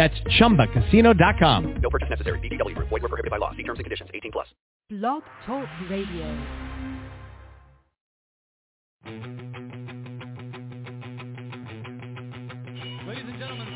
That's ChumbaCasino.com. No purchase necessary. VGW. Void were prohibited by law. See terms and conditions. 18 plus. Blog Talk Radio. Ladies and gentlemen,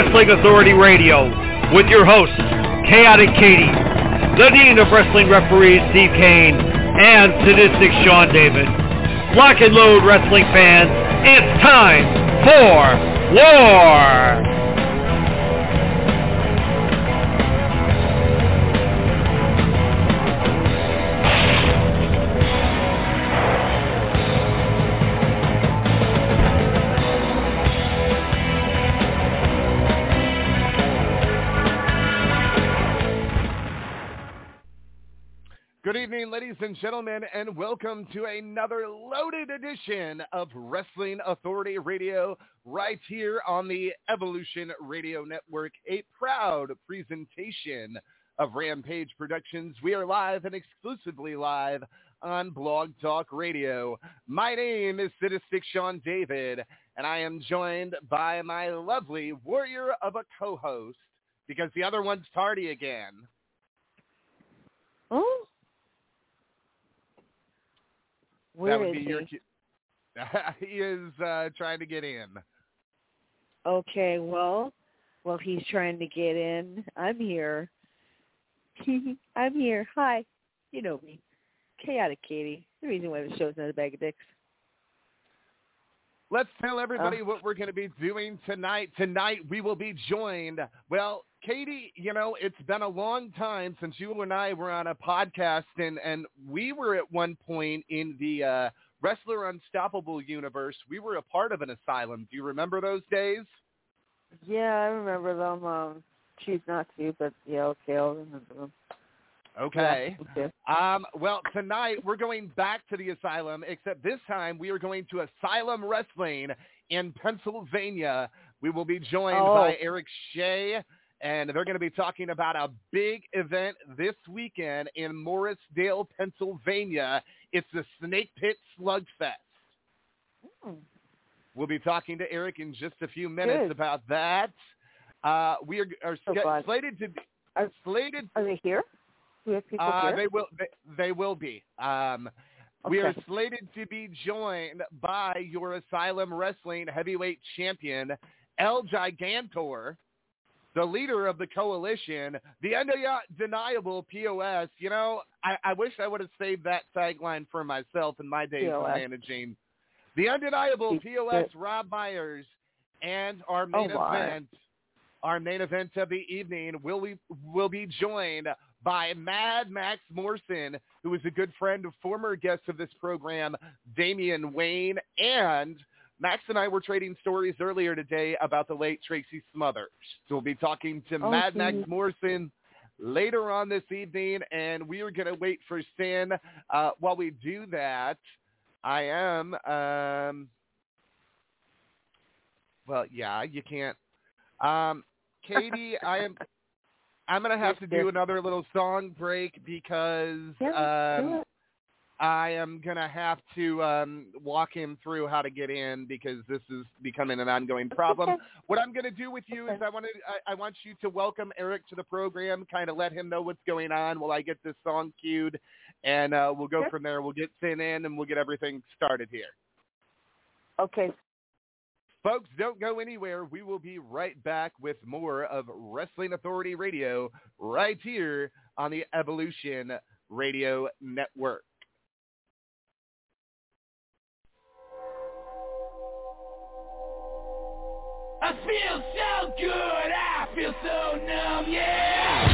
Wrestling Authority Radio with your hosts, Chaotic Katie, the Dean of Wrestling Referees, Steve Cain, and Sadistic Sean David. Lock and load wrestling fans, it's time for War! And gentlemen, and welcome to another loaded edition of Wrestling Authority Radio right here on the Evolution Radio Network, a proud presentation of Rampage Productions. We are live and exclusively live on Blog Talk Radio. My name is Sadistic Sean David, and I am joined by my lovely warrior of a co-host because the other one's tardy again. Oh, where that would is be your. he? cu- he is uh, trying to get in. Okay, well, well, he's trying to get in. I'm here. I'm here. Hi. You know me. Chaotic Katie. The reason why the show's not a bag of dicks. Let's tell everybody Uh. what we're going to be doing tonight. Tonight we will be joined. Well, Katie, you know, it's been a long time since you and I were on a podcast, and and we were at one point in the uh, Wrestler Unstoppable universe. We were a part of an asylum. Do you remember those days? Yeah, I remember them. Um, choose not to, but yeah, okay, I'll remember them. Okay. Yeah, okay. Um, well, tonight we're going back to the asylum, except this time we are going to Asylum Wrestling in Pennsylvania. We will be joined Oh. by Erik Shea, and they're going to be talking about a big event this weekend in Morrisdale, Pennsylvania. It's the Snake Pitt SlugFest. Hmm. We'll be talking to Erik in just a few minutes Good. about that. Uh, we are, are So slated to be Are- slated Are they here? We have people uh, here? they will. They, they will be. Um, We are slated to be joined by your Asylum Wrestling Heavyweight Champion El Gigantor, the leader of the coalition, the undeniable POS. You know, I, I wish I would have saved that tagline for myself in my days of managing. The undeniable POS Rob Myers and our main Oh, event, our main event of the evening will we will be joined by Madd Maxx Morrison, who is a good friend of former guest of this program, Damian Wayne, and Maxx and I were trading stories earlier today about the late Tracy Smothers. So we'll be talking to Oh, Madd Maxx. Morrison later on this evening, and we are going to wait for Sin. Uh, while we do that, I am. Um, well, yeah, you can't. Um, Katie, I am. I'm gonna have to do another little song break because um. I am gonna have to um, walk him through how to get in because this is becoming an ongoing problem. What I'm gonna do with you is I want to I, I want you to welcome Erik to the program, kind of let him know what's going on while I get this song cued, and uh, we'll go Sure. from there. We'll get Sin in and we'll get everything started here. Okay. Folks, don't go anywhere. We will be right back with more of Wrestling Authority Radio right here on the Evolution Radio Network. I feel so good, I feel so numb, yeah.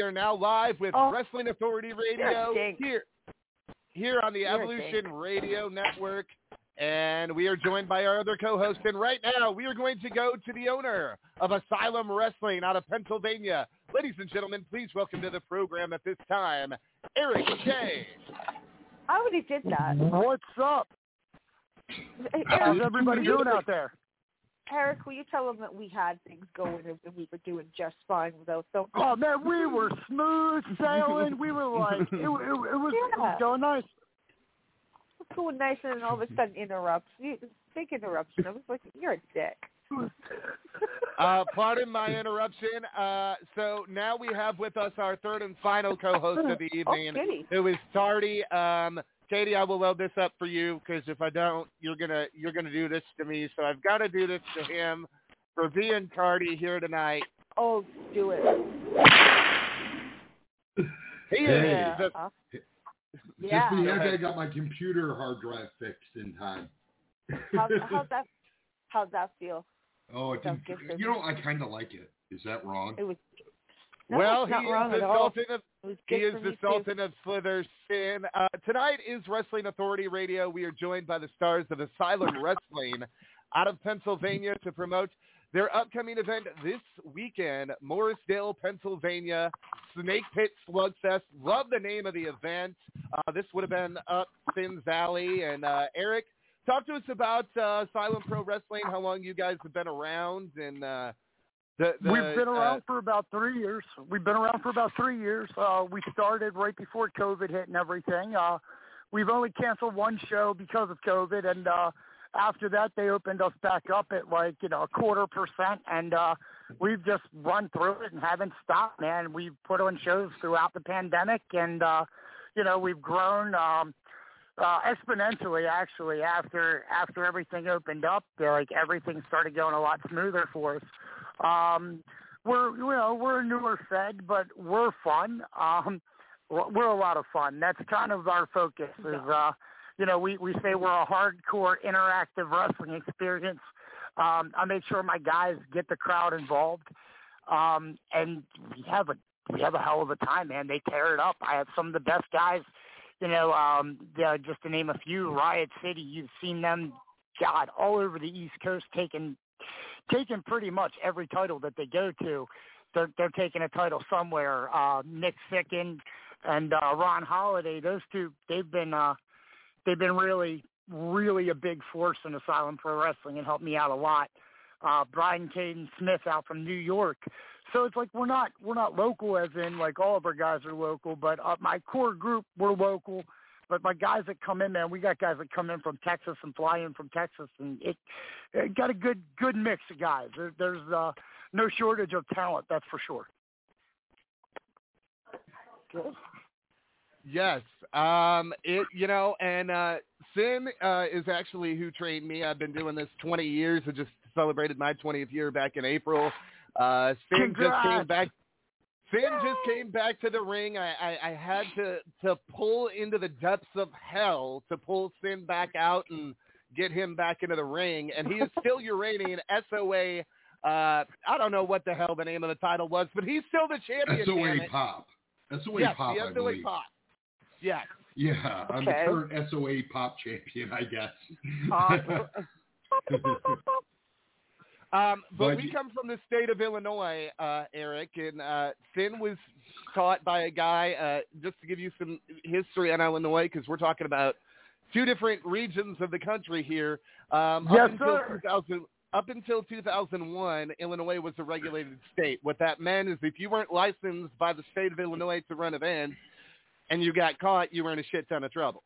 We are now live with Oh. Wrestling Authority Radio here, here on the You're Evolution. Radio Network, and we are joined by our other co-host. And right now, we are going to go to the owner of Asylum Wrestling out of Pennsylvania. Ladies and gentlemen, please welcome to the program at this time, Erik Shea I already did that. What's up? How's everybody doing out there? Erik, will you tell them that we had things going and we were doing just fine without them? Oh man, we were smooth sailing. We were like, it, it, it was, it was Yeah. going nice. It's going nice, and then all of a sudden interrupts. Big interruption. I was like, you're a dick. Uh, pardon my interruption. Uh, so now we have with us our third and final co-host of the evening, Oh, who is Tardy. Um, Katie, I will load this up for you because if I don't, you're gonna you're gonna do this to me. So I've got to do this to him for being Tardy here tonight. Oh, do it. He Hey. is the, Uh, Just Yeah. the heck I got my computer hard drive fixed in time. how's, how's that? How'd that feel? oh, it didn't, you know, I kind of like it. Is that wrong? It was. No, well, he is the. Sultan of He is the too. Sultan of Slither Sin. Uh, tonight is Wrestling Authority Radio. We are joined by the stars of Asylum Wrestling out of Pennsylvania to promote their upcoming event this weekend, Morrisdale, Pennsylvania, Snake Pitt SlugFest. Love the name of the event. Uh, this would have been up Sin's Alley. And uh, Erik, talk to us about uh, Asylum Pro Wrestling, how long you guys have been around, and uh, the, the, We've been uh, around for about three years. We've been around for about three years. Uh, we started right before COVID hit and everything. Uh, we've only canceled one show because of COVID, and uh, after that, they opened us back up at like you know a quarter percent, and uh, we've just run through it and haven't stopped. Man, we've put on shows throughout the pandemic, and uh, you know we've grown. Um, uh, exponentially actually after after everything opened up like everything started going a lot smoother for us um we're you know we're a newer fed but we're fun. Um we're a lot of fun. That's kind of our focus is uh you know we we say we're a hardcore interactive wrestling experience. Um i make sure my guys get the crowd involved. Um and we have a we have a hell of a time man. They tear it up. I have some of the best guys you know, um, the, just to name a few, Riot City, you've seen them, God, all over the East Coast taking taking pretty much every title that they go to. They're they're taking a title somewhere. Uh, Nick Sicken and uh, Ron Holiday, those two, they've been uh, they've been really really a big force in Asylum Pro Wrestling and helped me out a lot. Uh, Brian Caden Smith out from New York. So it's like we're not we're not local as in like all of our guys are local, but uh, my core group we're local. But my guys that come in, man, we got guys that come in from Texas and fly in from Texas, and it, it got a good good mix of guys. There, there's uh, no shortage of talent, that's for sure. Good. Yes. Um it you know, and uh Sin uh is actually who trained me. I've been doing this twenty years. I just celebrated my twentieth year back in April. Uh Sin just came back Sin just came back to the ring. I, I, I had to, to pull into the depths of hell to pull Sin back out and get him back into the ring. And he is still your reigning SOA. Uh, I don't know what the hell the name of the title was, but he's still the champion. damn SOA it. Pop. SOA yes, Pop, Yeah, the I SOA believe. Pop. Yes. Yeah, I'm Okay. the current SOA Pop champion, I guess. Um, but But we come from the state of Illinois, uh, Erik, and uh, Sin was taught by a guy. Uh, just to give you some history on Illinois, because we're talking about two different regions of the country here. Um, Yes, up until sir. 2000, up until 2001, Illinois was a regulated state. What that meant is if you weren't licensed by the state of Illinois to run events, and you got caught, you were in a shit ton of trouble.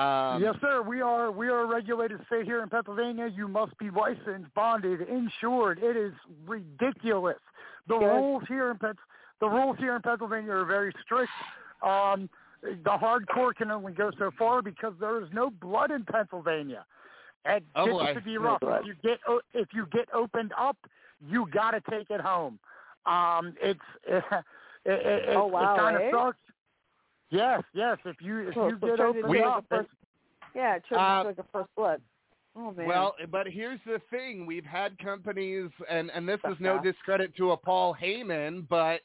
Um, yes, sir. We are we are a regulated state here in Pennsylvania. You must be licensed, bonded, insured. It is ridiculous. The Good. rules here in Penn, the rules here in Pennsylvania are very strict. Um, the hardcore can only go so far because there is no blood in Pennsylvania. And Oh, gets boy. to be rough. blood. If you get if you get opened up, you got to take it home. Um, it's it, it, it, Oh, wow, it kind of eh? sucks. Yes, yes. If you if you so get opened into up, first, yeah, it Uh, like a first blood. Oh man. Well, but here's the thing: we've had companies, and and this is no Uh-huh. discredit to a Paul Heyman, but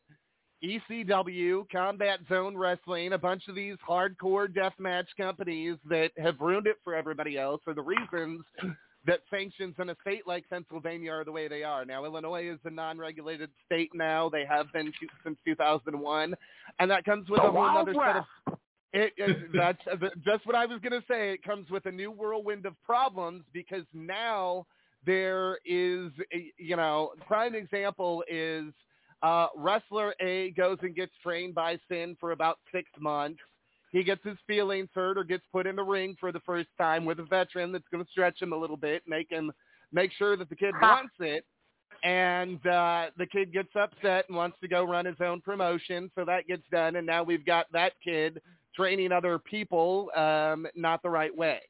ECW, Combat Zone Wrestling, a bunch of these hardcore deathmatch companies that have ruined it for everybody else for the reasons that sanctions in a state like Pennsylvania are the way they are. Now, Illinois is a non-regulated state now. They have been since 2001, and that comes with The a whole other set of it, it that's just what I was going to say. It comes with a new whirlwind of problems because now there is, a, you know, prime example is uh, wrestler A goes and gets trained by Sin for about six months. He gets his feelings hurt or gets put in the ring for the first time with a veteran that's going to stretch him a little bit, make him make sure that the kid wants it. And uh, the kid gets upset and wants to go run his own promotion, so that gets done. And now we've got that kid training other people um, not the right way.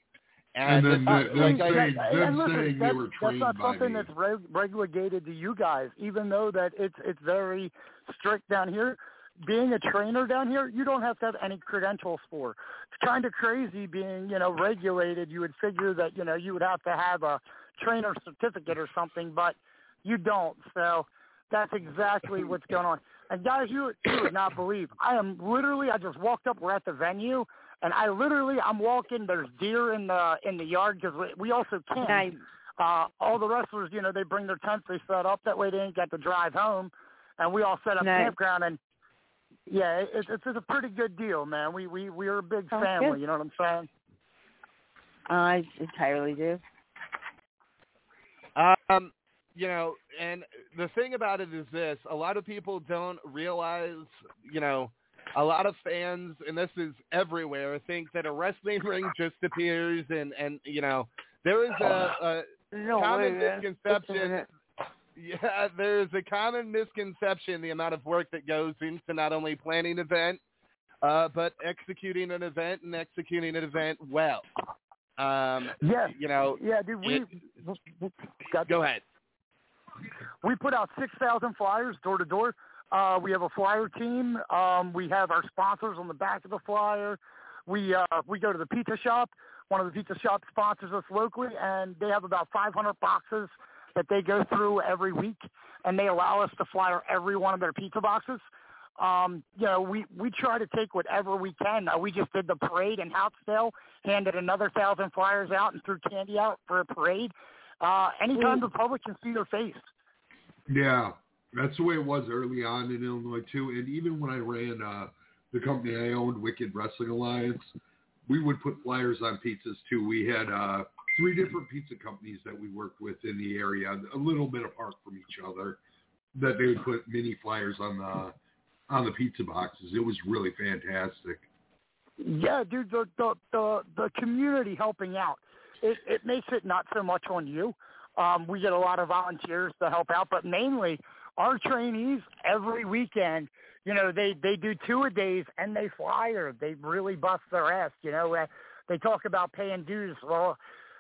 And then this- the- like them I- saying- and them listen, saying they that's, were that's not by something me. that's reg- regulated to you guys, even though that it's it's very strict down here. Being a trainer down here, you don't have to have any credentials for. It's kind of crazy being, you know, regulated. You would figure that, you know, you would have to have a trainer certificate or something, but you don't. So that's exactly what's going on. And guys, you you would not believe. I am literally. I just walked up. We're at the venue, and I literally. I'm walking. There's deer in the in the yard because we, we also camp. Nice. Uh, all the wrestlers, you know, they bring their tents. They set up. That way, they ain't got to drive home. And we all set up Nice. campground. And yeah, it, it's it's a pretty good deal, man. We we we are a big Sounds family. good. You know what I'm saying? I entirely do. Um, you know, and the thing about it is this: a lot of people don't realize, you know, a lot of fans, and this is everywhere, think that a wrestling ring just appears, and and you know, there is a, No a common way, misconception. Yeah, there's a common misconception the amount of work that goes into not only planning an event, uh, but executing an event and executing an event well. Um, Yeah. you know, Yeah, dude. We it- go ahead. We put out 6,000 flyers door to door. Uh, we have a flyer team. Um, we have our sponsors on the back of the flyer. We uh, we go to the pizza shop. One of the pizza shops sponsors us locally, and they have about 500 boxes that they go through every week, and they allow us to flyer every one of their pizza boxes. Um, you know, we we try to take whatever we can. Uh, we just did the parade in Houtzdale, handed another thousand flyers out, and threw candy out for a parade. Uh, anytime the public can see their face. Yeah, that's the way it was early on in Illinois too. And even when I ran uh, the company I owned, Wicked Wrestling Alliance, we would put flyers on pizzas too. We had uh, three different pizza companies that we worked with in the area, a little bit apart from each other, that they would put mini flyers on the on the pizza boxes. It was really fantastic. Yeah, dude, the the the, the community helping out. It it makes it not so much on you. Um, we get a lot of volunteers to help out, but mainly our trainees every weekend. You know, they they do two a days and they flyer. They really bust their ass. You know, uh, they talk about paying dues. Well,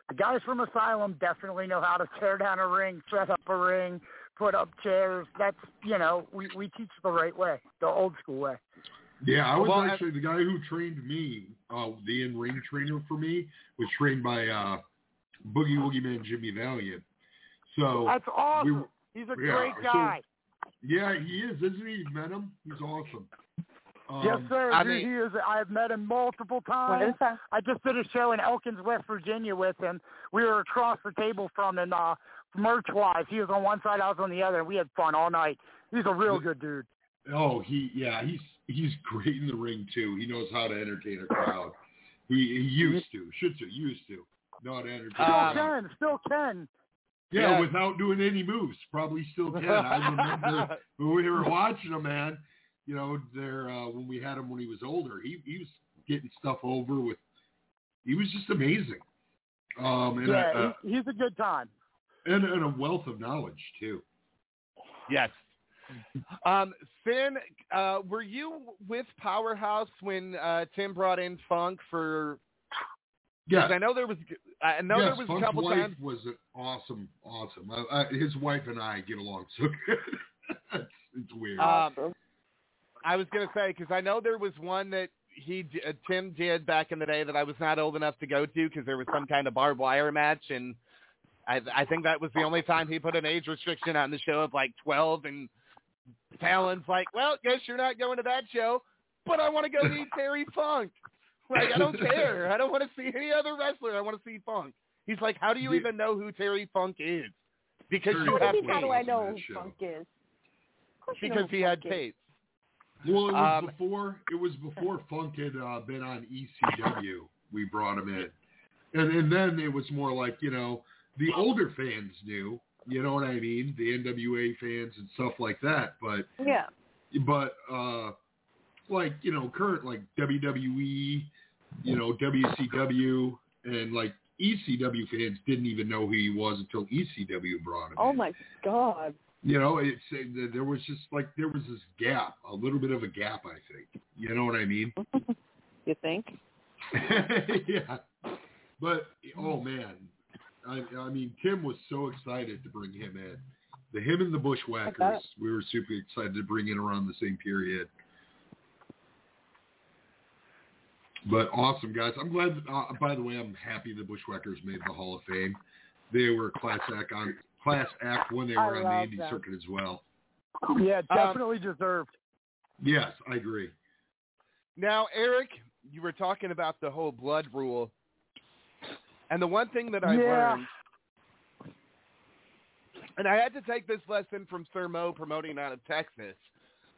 the guys from Asylum definitely know how to tear down a ring, set up a ring, put up chairs. That's you know, we we teach the right way, the old school way. Yeah, I was Well, I- actually the guy who trained me, uh, the in-ring trainer for me, was trained by uh, Boogie Woogie Man Jimmy Valiant. So That's awesome. we- He's a yeah, great so- guy. yeah, he is, isn't he? You met him? He's awesome. Um, yes, sir. I mean- he is. I've met him multiple times. is that? I just did a show in Elkins, West Virginia with him. We were across the table from him, uh, merch wise. He was on one side, I was on the other, and we had fun all night. He's a real good dude. Oh, he yeah, he's he's great in the ring too. He knows how to entertain a crowd. He, he used to, should to, used to not entertain. Still a Um, can, still can. Yeah, Yeah. without doing any moves, probably still can. I remember when we were watching him, man. You know, there uh, when we had him when he was older, he he was getting stuff over with. He was just amazing, um, and, yeah, a, uh, he's a good time. and and a wealth of knowledge too. Yes. Um, Sin, uh, were you with Powerhouse when uh, Tim brought in Funk for? Yeah, 'cause I know there was. I know yes, there was Funk's a couple wife times. was an awesome, awesome. Uh, uh, his wife and I get along so good. it's, it's weird. Um, I was gonna say because I know there was one that he d- uh, Tim did back in the day that I was not old enough to go to because there was some kind of barbed wire match, and I I think that was the only time he put an age restriction on the show of like 12, and Talon's like, well, guess you're not going to that show, but I want to go meet Terry Funk. Like I don't care. I don't want to see any other wrestler. I want to see Funk. He's like, how do you Yeah. even know who Terry Funk is? Because Terry you What do have you mean, how do I know who. Funk is? Of you know Because who he had Funk is. tapes. Well, it was Um, before it was before Funk had uh, been on ECW. we brought him in, and and then it was more like you know the older fans knew, you know what I mean, the NWA fans and stuff like that. But Yeah. but uh, like you know current like WWE, you know WCW, and like ECW fans didn't even know who he was until ECW brought him. Oh in. my God. You know, it's uh, there was just like there was this gap, a little bit of a gap, I think. You know what I mean? You think? yeah. But oh man, I, I mean, Tim was so excited to bring him in. The him and the Bushwhackers, we were super excited to bring in around the same period. But awesome guys, I'm glad. Uh, by the way, I'm happy the Bushwhackers made the Hall of Fame. They were a class act on class act when they I were on the love indie circuit as well. Yeah, Um, definitely deserved. Yes, I agree. Now, Erik, you were talking about the whole blood rule, and the one thing that I Yeah. learned, and I had to take this lesson from Sir Mo promoting out of Texas,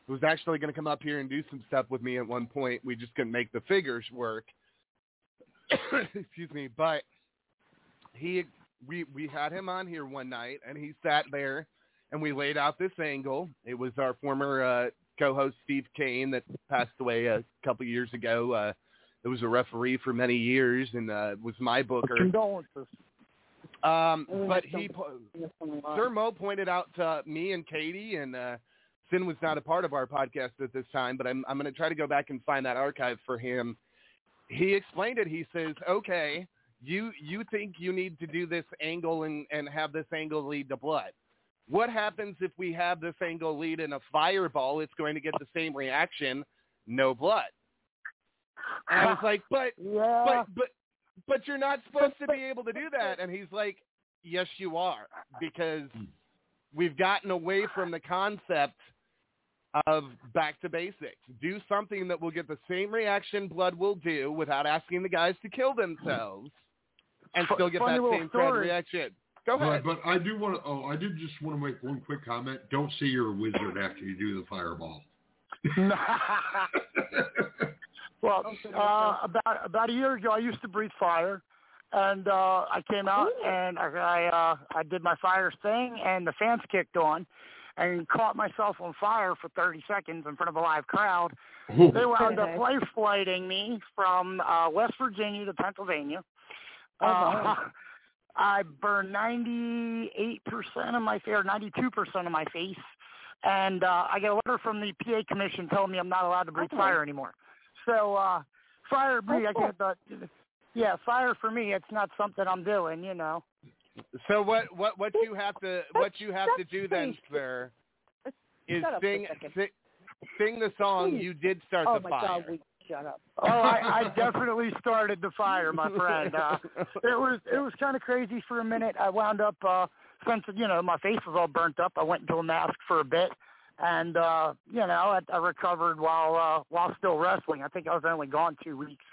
who was actually going to come up here and do some stuff with me at one point. We just couldn't make the figures work. Excuse me, but he we we had him on here one night, and he sat there, and we laid out this angle. It was our former uh, co-host Steve Cain that passed away a couple years ago. Uh, it was a referee for many years and uh, was my booker. Condolences. Um, but he, so- po- That's a lot. Sir Mo pointed out to me and Katie, and uh, Sin was not a part of our podcast at this time, but I'm I'm going to try to go back and find that archive for him. He explained it. He says, "Okay, you you think you need to do this angle and and have this angle lead to blood. What happens if we have this angle lead in a fireball? It's going to get the same reaction, no blood." And I was like, "But Yeah. but but but you're not supposed to be able to do that and he's like yes you are because hmm. we've gotten away from the concept of back to basics do something that will get the same reaction blood will do without asking the guys to kill hmm. themselves and Fu- still get that little same crowd story. reaction go But, ahead but I do want to. Oh, I did just want to make one quick comment. Don't say you're a wizard after you do the fireball. well, uh, about about a year ago, I used to breathe fire, and uh, I came out and I I, uh, I did my fire thing, and the fans kicked on, and caught myself on fire for 30 seconds in front of a live crowd. They wound up life flighting me from uh, West Virginia to Pennsylvania. Oh, Uh. I burned 98% of my face, or 92% of my face, and uh, I get a letter from the PA commission telling me I'm not allowed to breathe Okay. fire anymore. So uh, fire me, I can't. Uh, yeah, fire for me. It's not something I'm doing, you know. so what what what you have to what you have to do then sir is Shut up for a sing, sing sing the song you did start Oh the my fire God, we shut up. Oh, I, I definitely started the fire, my friend. Uh, it was it was kind of crazy for a minute. I wound up uh, since you know my face was all burnt up. I went into a mask for a bit, and uh, you know I, I recovered while uh, while still wrestling. I think I was only gone two weeks.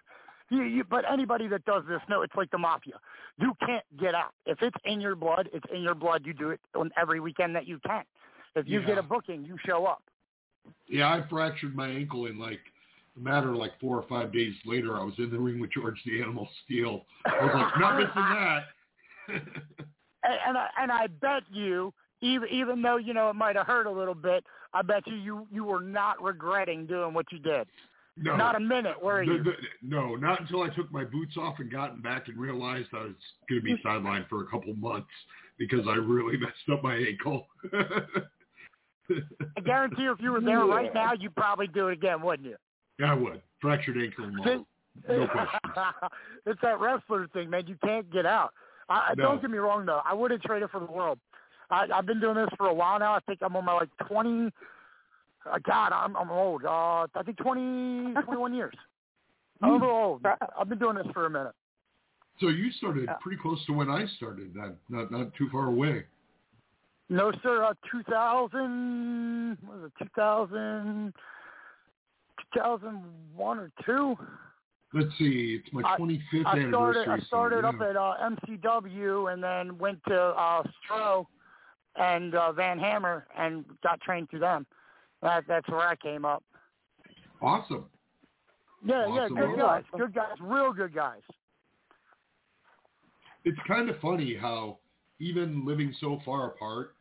You, you, but anybody that does this, no, it's like the mafia. You can't get out. If it's in your blood, it's in your blood. You do it on every weekend that you can. If you Yeah. get a booking, you show up. Yeah, I fractured my ankle in like a matter of like four or five days later. I was in the ring with George the Animal Steele. I was like, not missing that. and and I, and I bet you, even even though you know it might have hurt a little bit, I bet you you you were not regretting doing what you did. no, Not a minute, were The- you? the- no, not until I took my boots off and gotten back and realized I was going to be sidelined for a couple months because I really messed up my ankle. I guarantee you, if you were there right now, you'd probably do it again, wouldn't you? Yeah, I would. Fractured ankle and all. No question. it's that wrestler thing, man. You can't get out. I, No. Don't get me wrong, though. I wouldn't trade it for the world. I, I've been doing this for a while now. I think I'm on my like 20. Uh, God, I'm I'm old. Uh, I think 20, 21 years. Overall, I've been doing this for a minute. So you started pretty close to when I started then, not not too far away. No, sir. Uh, 2000, what was it, 2000, 2001 or two? Let's see, it's my I- 25th I started. anniversary. I started so, up at uh, MCW and then went to uh, Stro and uh, Van Hammer and got trained through them. That, that's where I came up. Awesome. Yeah, yeah, good guys, good guys, real good guys. It's kind of funny how even living so far apart,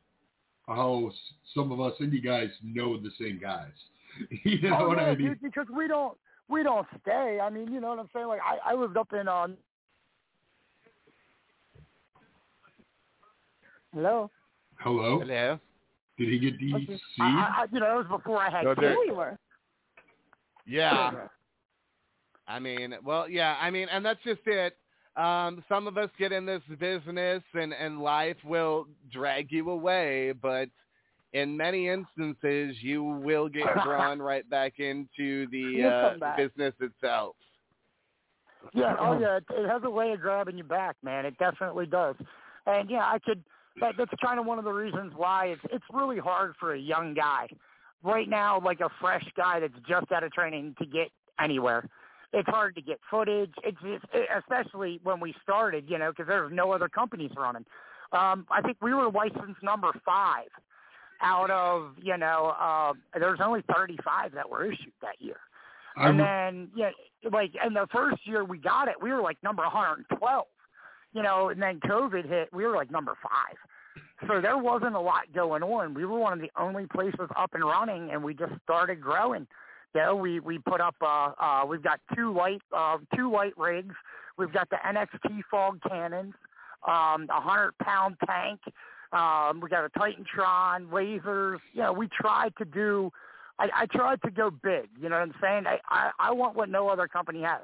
how some of us indie guys know the same guys. you know oh, what yeah, I mean? dude, because we don't we don't stay. I mean, you know what I'm saying? Like I, I lived up in um. Hello. Hello? Hello. Did he get DC? I, I, you know, it was before I had No, kids. there- There we were. Yeah. I mean, well, yeah, I mean, and that's just it. Um, some of us get in this business and, and life will drag you away, but in many instances, you will get drawn right back into the uh, back. business itself. Yeah, oh yeah, it, it has a way of grabbing you back, man. It definitely does. And yeah, I could. That, that's kind of one of the reasons why it's it's really hard for a young guy right now, like a fresh guy that's just out of training to get anywhere. It's hard to get footage. It's just, especially when we started, you know, because there's no other companies running. Um, I think we were license number five out of you know uh, there's only 35 that were issued that year. I And then, yeah, like, in the first year we got it, we were like number 112. You know, and then COVID hit, we were like number five. So there wasn't a lot going on. We were one of the only places up and running, and we just started growing. You know, we we put up. Uh, uh, we've got two light uh, two light rigs. We've got the NXT fog cannons, um, a hundred pound tank. Um, we got a Titantron, lasers. You know, we tried to do I, I tried to go big. You know what I'm saying? I, I, I want what no other company has.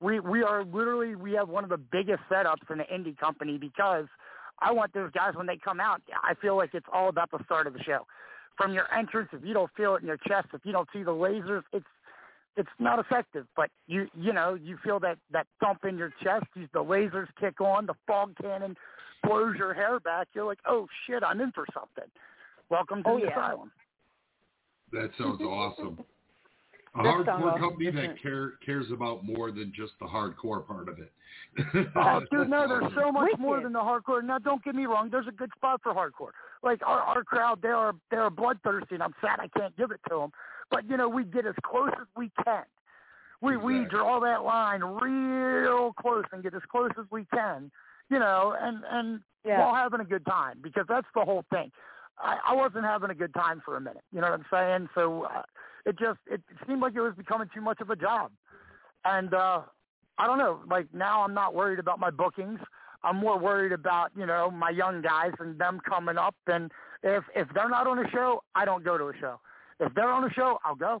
We we are literally we have one of the biggest setups in the indie company because I want those guys when they come out. I feel like it's all about the start of the show. From your entrance, if you don't feel it in your chest, if you don't see the lasers, it's it's not effective. But you you know you feel that that thump in your chest. You, the lasers kick on, the fog cannon blows your hair back. You're like, oh shit, I'm in for something. Welcome to Oh, the yeah. asylum. that sounds awesome. A That hardcore company doesn't that care, cares about more than just the hardcore part of it. Uh, dude, no, there's so much more than the hardcore. Now, don't get me wrong. There's a good spot for hardcore. Like our our crowd, they are they are bloodthirsty, and I'm sad I can't give it to them. But you know, we get as close as we can. We we draw that line real close and get as close as we can. You know, and and Yeah. while having a good time because that's the whole thing. I, I wasn't having a good time for a minute. You know what I'm saying? So uh, it just it seemed like it was becoming too much of a job, and uh, I don't know. Like now, I'm not worried about my bookings. I'm more worried about you know my young guys and them coming up. And if if they're not on a show, I don't go to a show. If they're on a show, I'll go.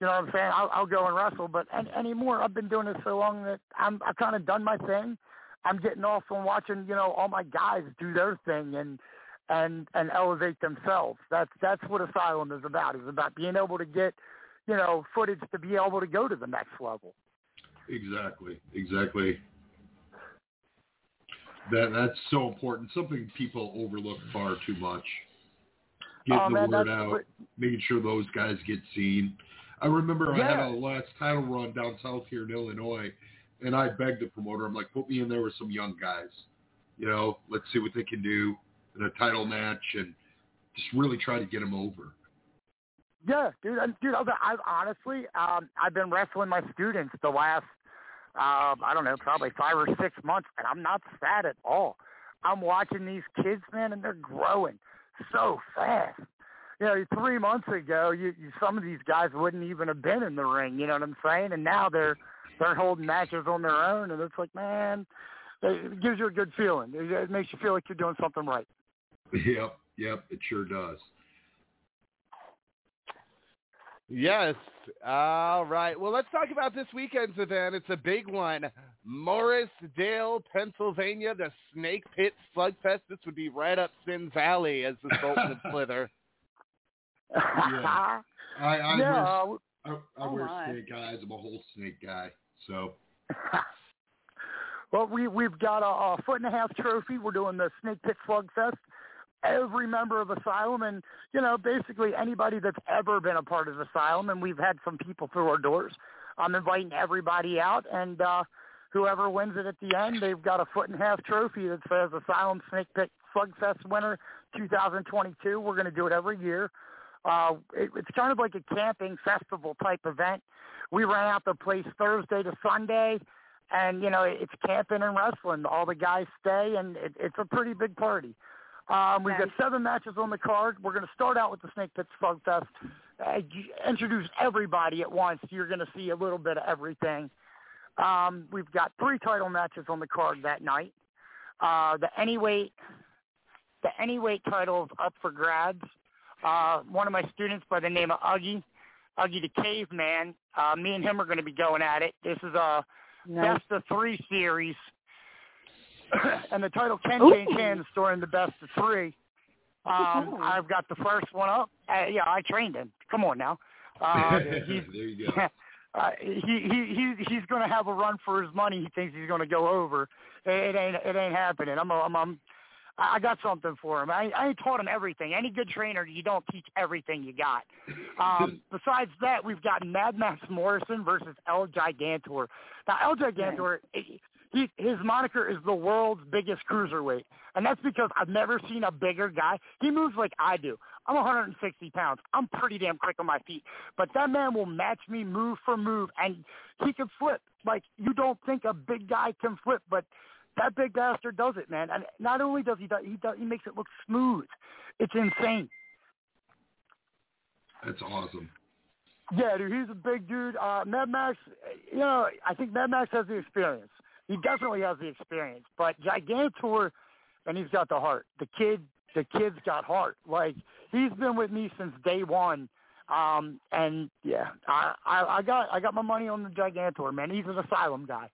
You know what I'm saying? I'll, I'll go and wrestle. But any, anymore, I've been doing this so long that I'm I've kind of done my thing. I'm getting off on watching you know all my guys do their thing and and and elevate themselves. That's that's what Asylum is about. Is about being able to get you know footage to be able to go to the next level. Exactly. Exactly. That that's so important. Something people overlook far too much. Getting Oh, the word out, making sure those guys get seen. I remember I had a last title run down south here in Illinois, and I begged the promoter, I'm like, put me in there with some young guys. You know, let's see what they can do in a title match, and just really try to get them over. Yeah, dude, and dude, I've, I've honestly, um, I've been wrestling my students the last, uh, I don't know, probably five or six months, and I'm not sad at all. I'm watching these kids, man, and they're growing so fast. You know, three months ago, you, you some of these guys wouldn't even have been in the ring. You know what I'm saying? And now they're they're holding matches on their own, and it's like, man, it gives you a good feeling. It, it makes you feel like you're doing something right. Yep, yep, it sure does. Yes. All right. Well, let's talk about this weekend's event. It's a big one. Morrisdale, Pennsylvania, the Snake Pitt SlugFest. This would be right up Sin's alley, as the Sultan of Slither. Yeah. I, I yeah, wear, I, I Oh, wear snake eyes. I'm a whole snake guy. So well, we we've got a, a foot and a half trophy. We're doing the Snake Pit Slug Fest. Every member of Asylum, and you know, basically anybody that's ever been a part of Asylum, and we've had some people through our doors. I'm inviting everybody out, and uh, whoever wins it at the end, they've got a foot and a half trophy that says Asylum Snake Pitt SlugFest winner 2022. We're going to do it every year. Uh, it, it's kind of like a camping festival type event. We ran out the place Thursday to Sunday, and you know it's camping and wrestling. All the guys stay, and it, it's a pretty big party. Um, we've got seven matches on the card. We're going to start out with the Snake Pitt SlugFest. Uh, introduce everybody at once. You're going to see a little bit of everything. Um, we've got three title matches on the card that night. Uh, the anyweight, the anyweight title is up for grabs. Uh, one of my students by the name of Uggy, Uggy the Caveman. Uh, me and him are going to be going at it. This is a Nice. best of three series, and the title can Ooh. change hands during the best of three. Um, Ooh. I've got the first one up. Uh, yeah, I trained him. Come on now. Uh, he's, there you go. uh, he he he he's going to have a run for his money. He thinks he's going to go over. It, it ain't it ain't happening. I'm a, I'm, I'm I got something for him. I I taught him everything. Any good trainer, you don't teach everything you got. Um, besides that, we've got Madd Maxx Morrison versus El Gigantor. Now El Gigantor, he his moniker is the world's biggest cruiserweight, and that's because I've never seen a bigger guy. He moves like I do. I'm 160 pounds. I'm pretty damn quick on my feet, but that man will match me move for move, and he can flip. Like you don't think a big guy can flip, but that big bastard does it, man. And not only does he do, he does, he makes it look smooth. It's insane. That's awesome. Yeah, dude, he's a big dude. Uh, Madd Maxx, you know, I think Madd Maxx has the experience. He definitely has the experience. But Gigantor, and he's got the heart. The kid, the kid's got heart. Like he's been with me since day one. Um, and yeah, I, I, I got I got my money on the Gigantor, man. He's an asylum guy.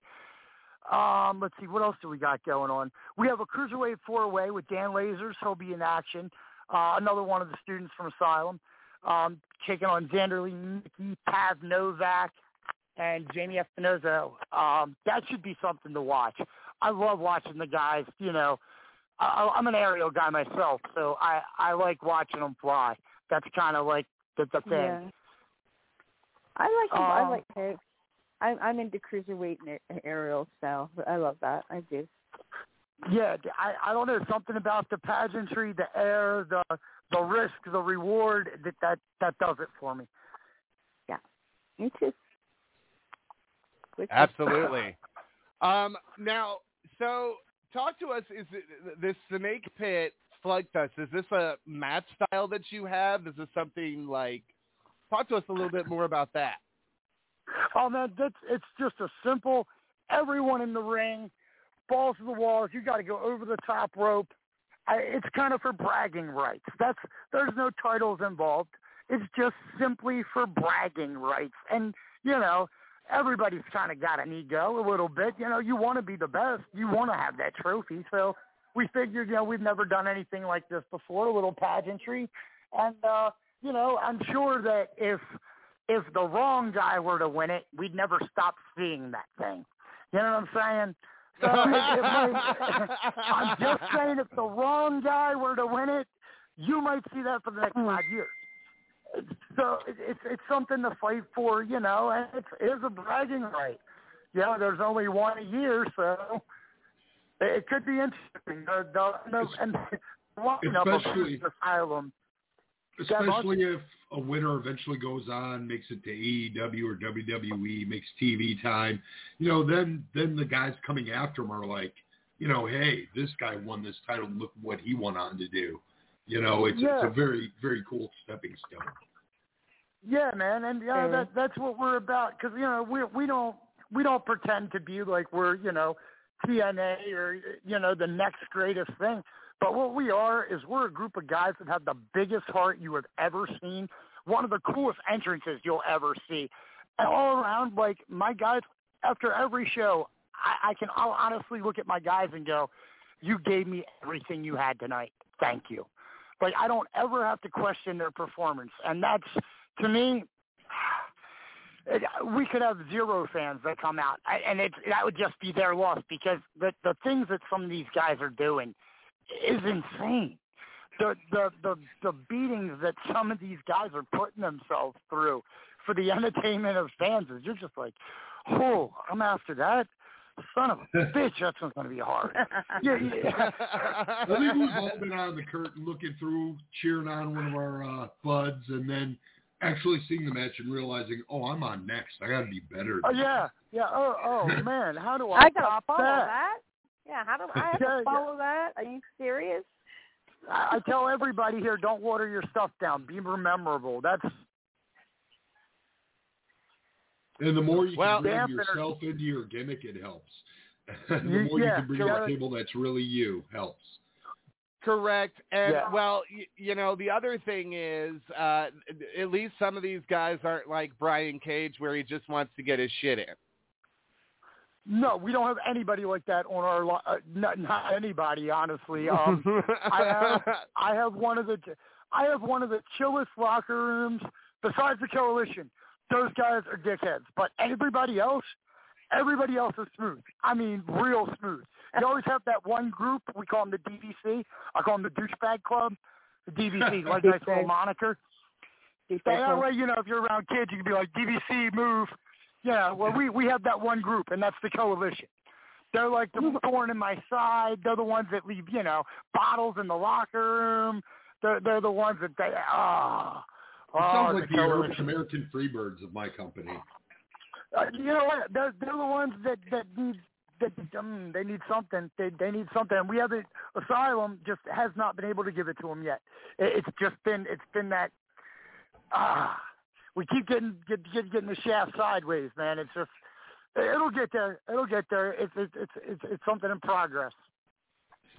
Um, let's see, what else do we got going on? We have a cruiserweight four-way with Dan Lasers. He'll be in action. Uh, another one of the students from Asylum, um, taking on Xander Lee Mickey, Pav Novak, and Jamie Espinoza. Um, that should be something to watch. I love watching the guys. You know, I, I'm an aerial guy myself, so I I like watching them fly. That's kind of like the, the thing. Yeah. I like I Um, like it. I'm I'm into cruiserweight and a- aerial style. I love that. I do. Yeah, I I don't know something about the pageantry, the air, the the risk, the reward that that that does it for me. Yeah, me too. Which Absolutely. um, now, so talk to us. Is it, this Snake Pitt SlugFest? Is this a match style that you have? Is this something like? Talk to us a little bit more about that. Oh man, that's it's just a simple. Everyone in the ring, balls to the walls. You got to go over the top rope. I, it's kind of for bragging rights. That's there's no titles involved. It's just simply for bragging rights. And you know, everybody's kind of got an ego a little bit. You know, you want to be the best. You want to have that trophy. So we figured, you know, we've never done anything like this before. A little pageantry, and uh, you know, I'm sure that if if the wrong guy were to win it, we'd never stop seeing that thing. You know what I'm saying? So if, if my, I'm just saying, if the wrong guy were to win it, you might see that for the next five years. So it, it's it's something to fight for, you know, and it's it is a bragging right. Yeah, there's only one a year, so it, it could be interesting. The, the, the, and the lineup of Especially- Asylum. Yeah, Mark? Especially if a winner eventually goes on, makes it to AEW or WWE, makes TV time, you know, then then the guys coming after him are like, you know, hey, this guy won this title. Look what he went on to do. You know, it's, Yeah. it's a very very cool stepping stone. Yeah, man, and yeah, Yeah. that that's what we're about. Because you know, we we don't we don't pretend to be like we're you know TNA or you know the next greatest thing. But what we are is we're a group of guys that have the biggest heart you have ever seen. One of the coolest entrances you'll ever see. And all around, like my guys, after every show, I, I can I'll honestly look at my guys and go, "You gave me everything you had tonight. Thank you." Like I don't ever have to question their performance, and that's to me, it, we could have zero fans that come out, and it that would just be their loss because the the things that some of these guys are doing is insane. The the the the beatings that some of these guys are putting themselves through for the entertainment of fans is you're just like, oh, I'm after that. Son of a bitch, that's going to be hard. Yeah, yeah. I think we've all been on the curtain looking through, cheering on one of our uh, buds, and then actually seeing the match and realizing, oh, I'm on next. I got to be better. Oh than yeah, yeah. Oh oh man, how do I, I gotta top follow that? that. Yeah, how do I have to follow that? Are you serious? I, I tell everybody here, don't water your stuff down. Be memorable. That's And the more you Well- can bring Dampener- yourself into your gimmick, it helps. the You- more you yeah, can bring to correct. the table that's really you helps. Correct. And Yeah. well, y- you know, the other thing is, uh, at least some of these guys aren't like Brian Cage, where he just wants to get his shit in. No, we don't have anybody like that on our. Lo- uh, not, not anybody, honestly. Um, I have I have one of the I have one of the chillest locker rooms besides the coalition. Those guys are dickheads, but everybody else, everybody else is smooth. I mean, real smooth. You always have that one group. We call them the DVC. I call them the douchebag club. The DVC, like nice little moniker. That way, you know, if you're around kids, you can be like DVC, move. Yeah, well, we we have that one group, and that's the coalition. They're like the thorn in my side. They're the ones that leave, you know, bottles in the locker room. They're they're the ones that they ah. It oh, sounds like the the. American Freebirds of my company. Uh, you know what? They're they're the ones that that need that um, they need something. They they need something. We have the asylum just has not been able to give it to them yet. It, it's just been it's been that ah. We keep getting get, get, getting the shaft sideways, man. It's just it'll get there. It'll get there. It's it's it's it's, it's something in progress.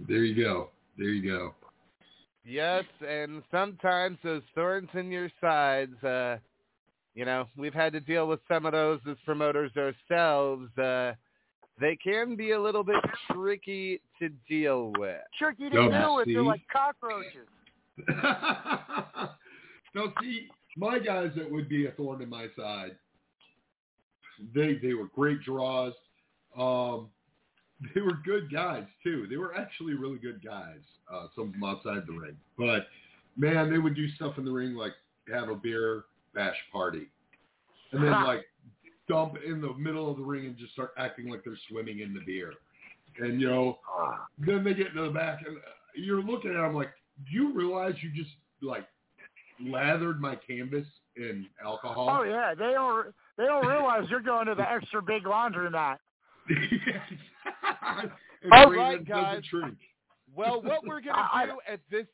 There you go. There you go. Yes, and sometimes those thorns in your sides, uh, you know, we've had to deal with some of those as promoters ourselves. Uh, they can be a little bit tricky to deal with. Tricky to Don't deal with. They're like cockroaches. now, see, my guys that would be a thorn in my side, they they were great draws. Um, they were good guys too. They were actually really good guys. Uh, some of them outside the ring, but man, they would do stuff in the ring like have a beer bash party, and then like dump in the middle of the ring and just start acting like they're swimming in the beer. And you know, then they get into the back and you're looking at them like, do you realize you just like lathered my canvas in alcohol? Oh yeah, they don't they don't realize you're going to the extra big laundromat. And All Raymond right, doesn't guys. Well, what we're going to do at this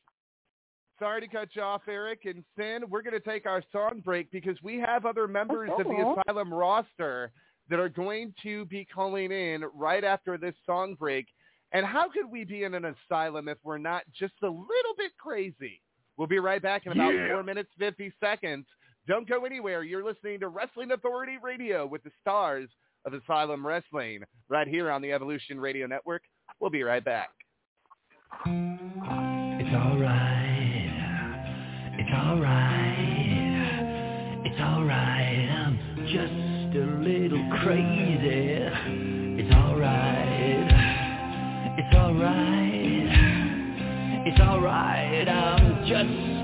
sorry to cut you off, Erik and Sin. We're going to take our song break because we have other members of the oh. Asylum roster that are going to be calling in right after this song break. And how could we be in an asylum if we're not just a little bit crazy? We'll be right back in about Yeah. four minutes, 50 seconds. Don't go anywhere. You're listening to Wrestling Authority Radio with the stars of Asylum Wrestling right here on the Evolution Radio Network. We'll be right back. It's alright. It's alright. It's alright. I'm just a little crazy.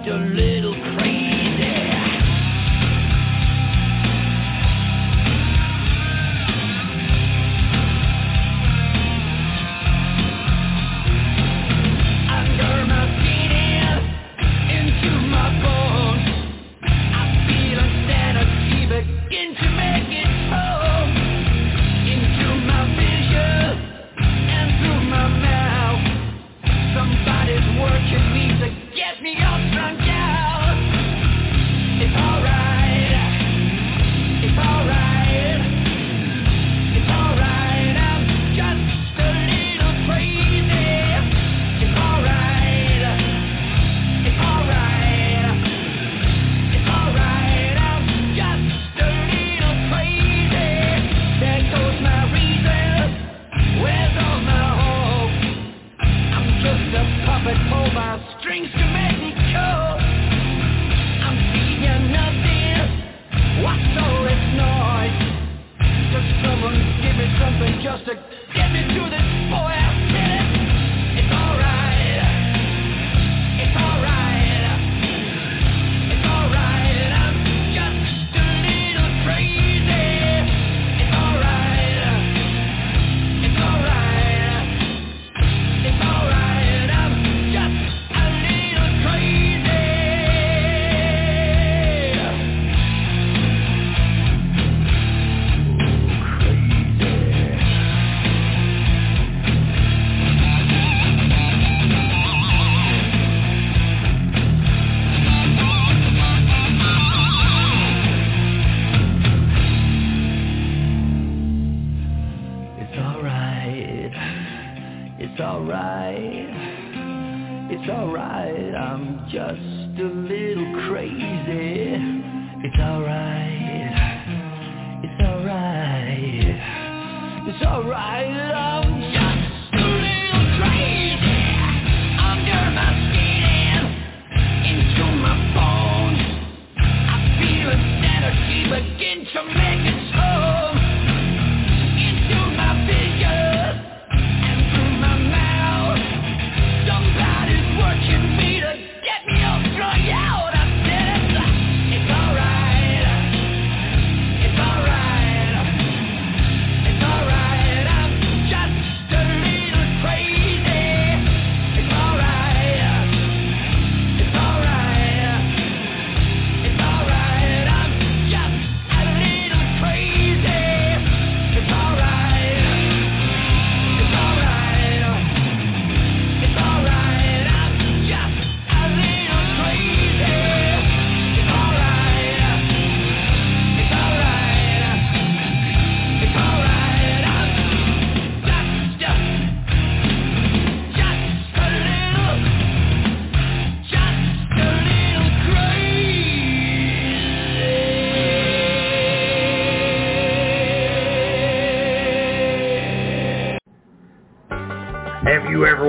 Just a What's all this noise? Someone give me something just to get me to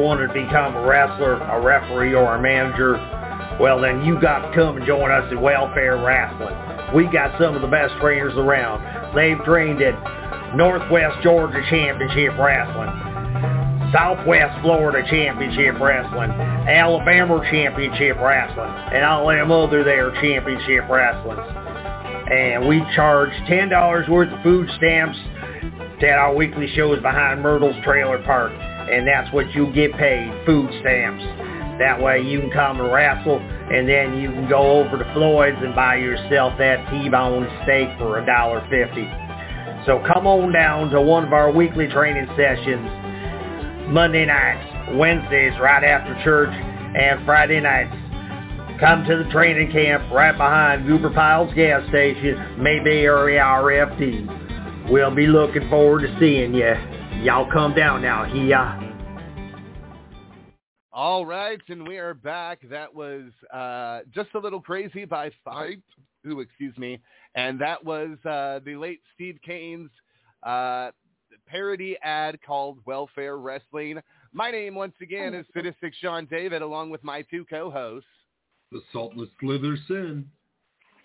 wanted to become a wrestler, a referee, or a manager? Well, then you got to come and join us at Welfare Wrestling. We got some of the best trainers around. They've trained at Northwest Georgia Championship Wrestling, Southwest Florida Championship Wrestling, Alabama Championship Wrestling, and all them other there championship wrestlings. And we charge $10 worth of food stamps at our weekly shows behind Myrtle's Trailer Park. And that's what you get paid, food stamps. That way you can come and wrestle and then you can go over to Floyd's and buy yourself that T-bone steak for a dollar fifty. So come on down to one of our weekly training sessions, Monday nights, Wednesdays right after church, and Friday nights. Come to the training camp right behind Goober Piles gas station, Mayberry RFD. We'll be looking forward to seeing you. Y'all come down now, here. All right, and we are back. That was uh, just a little crazy by Fight. Ooh, excuse me. And that was uh, the late Steve Cain's uh, parody ad called Welfare Wrestling. My name, once again, is Sadistic Sean David, along with my two co-hosts. The Saltless Slither Sin.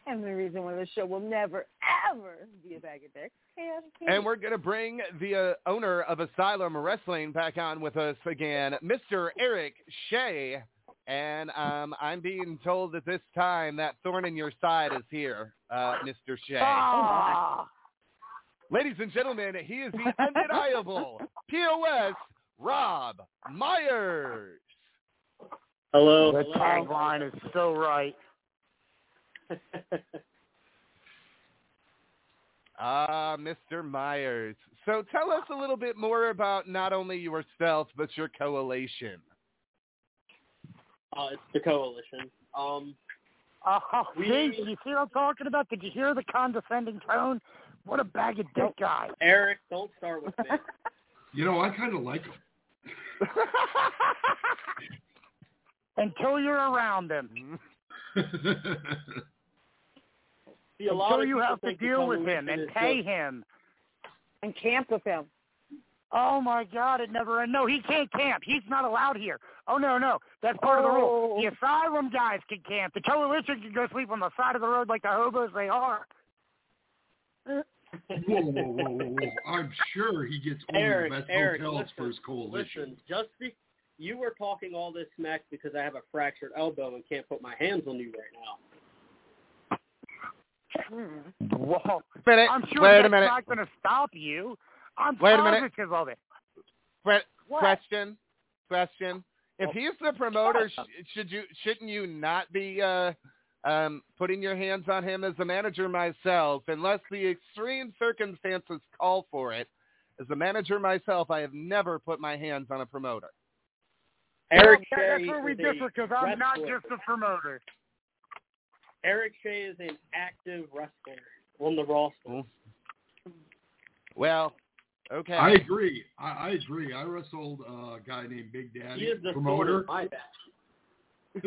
And the reason why the show will never, ever be a bag of dicks. Khoatic And we're going to bring the uh, owner of Asylum Wrestling back on with us again, Mr. Erik Shea. And um, I'm being told that this time that thorn in your side is here, uh, Mr. Shea. Ah. Ladies and gentlemen, he is the undeniable POS Rob Myers. Hello. The hello. tagline is so right. Ah, Mr. Myers. So tell us a little bit more about not only yourself, but your coalition. Uh, it's the coalition. Um, Oh, We- see, you see what I'm talking about? Did you hear the condescending tone? What a bag of dick guy. Erik, don't start with me. You know, I kind of like him. Until you're around him. See, a lot Until of you have to deal with him and pay just- him. and camp with him. Oh my God! It never. ends. No, he can't camp. He's not allowed here. Oh no, no, that's part of the rule. Oh. The asylum guys can camp. The coalition can go sleep on the side of the road like the hobos they are. Whoa, whoa, whoa, whoa, whoa! I'm sure he gets all Erik, the best Erik, hotels listen, for his coalition. Listen, just be, you were talking all this smack because I have a fractured elbow and can't put my hands on you right now. Whoa. Minute. I'm sure Wait a that's minute. not going to stop you. I'm Wait a minute. positive of it. Que- question, question. If Oh. he's the promoter, sh- should you shouldn't you not be uh, um, putting your hands on him as the manager myself, unless the extreme circumstances call for it? As the manager myself, I have never put my hands on a promoter. Erik Well, that- that's where we differ because I'm not just a promoter. Erik Shea is an active wrestler on the roster. Well, okay. I agree. I, I agree. I wrestled a guy named Big Daddy, He is the promoter. soul of my back.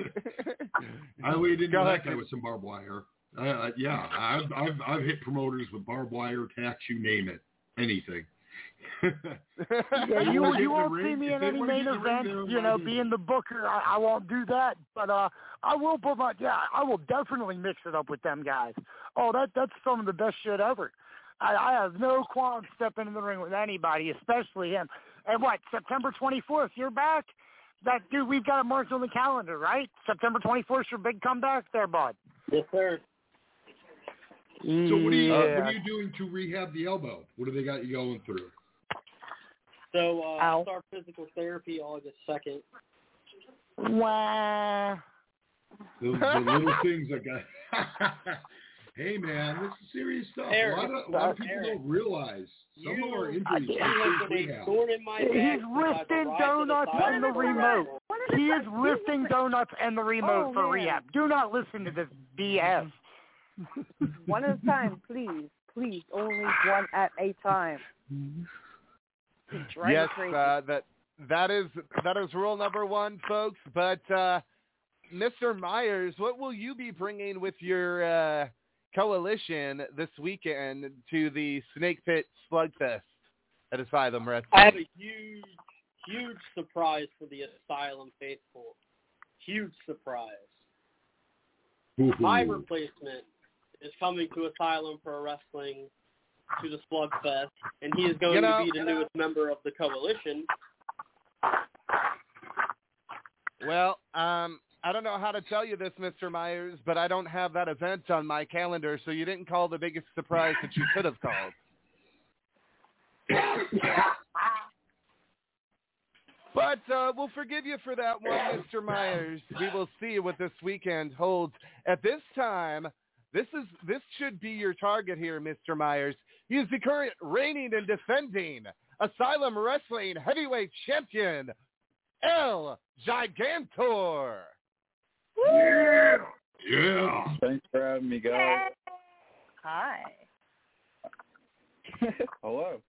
I laid into Go that guy Chris. with some barbed wire. Uh, uh, yeah, I've, I've I've hit promoters with barbed wire, tacks, you name it, anything. Yeah, you wanna get in you won't ring- see me in they any main get in the ring, event. You know, being the booker, I, I won't do that. But uh, I will put my yeah, I will definitely mix it up with them guys. Oh, that that's some of the best shit ever. I, I have no qualms stepping in the ring with anybody, especially him. And what September 24th, you're back. That dude, we've got it marked on the calendar, right? September 24th, your big comeback there, bud. Yes, sir. so what are you Yeah. what are you doing to rehab the elbow? What do they got you going through? So uh, Ow. start physical therapy August second. Wow. The, the little things that got. hey man, this is serious stuff. Erik, a lot of, a lot of people Erik, don't realize some of our injuries you are have big been a rehab. thorn in. He's lifting donuts the and the remote. He is lifting donuts and the remote Oh, for man. rehab. Do not listen to this BS. One at a time, please. Please, only one at a time. It yes, crazy. uh, that that is that is rule number one, folks. But uh, Mr. Myers, what will you be bringing with your uh, coalition this weekend to the Snake Pitt SlugFest at Asylum Wrestling? I have a huge, huge surprise for the Asylum faithful. Huge surprise. My replacement is coming to Asylum Pro Wrestling to the Slugfest, and he is going You know- to be the newest member of the coalition. Well, um, I don't know how to tell you this, Mr. Myers, but I don't have that event on my calendar, so you didn't call the biggest surprise that you could have called. But uh, we'll forgive you for that one, Mr. Myers. We will see what this weekend holds. At this time, this is this should be your target here, Mr. Myers. He is the current reigning and defending Asylum Wrestling Heavyweight Champion, El Gigantor. Yeah. Yeah. Thanks for having me, guys. Hi. Hello.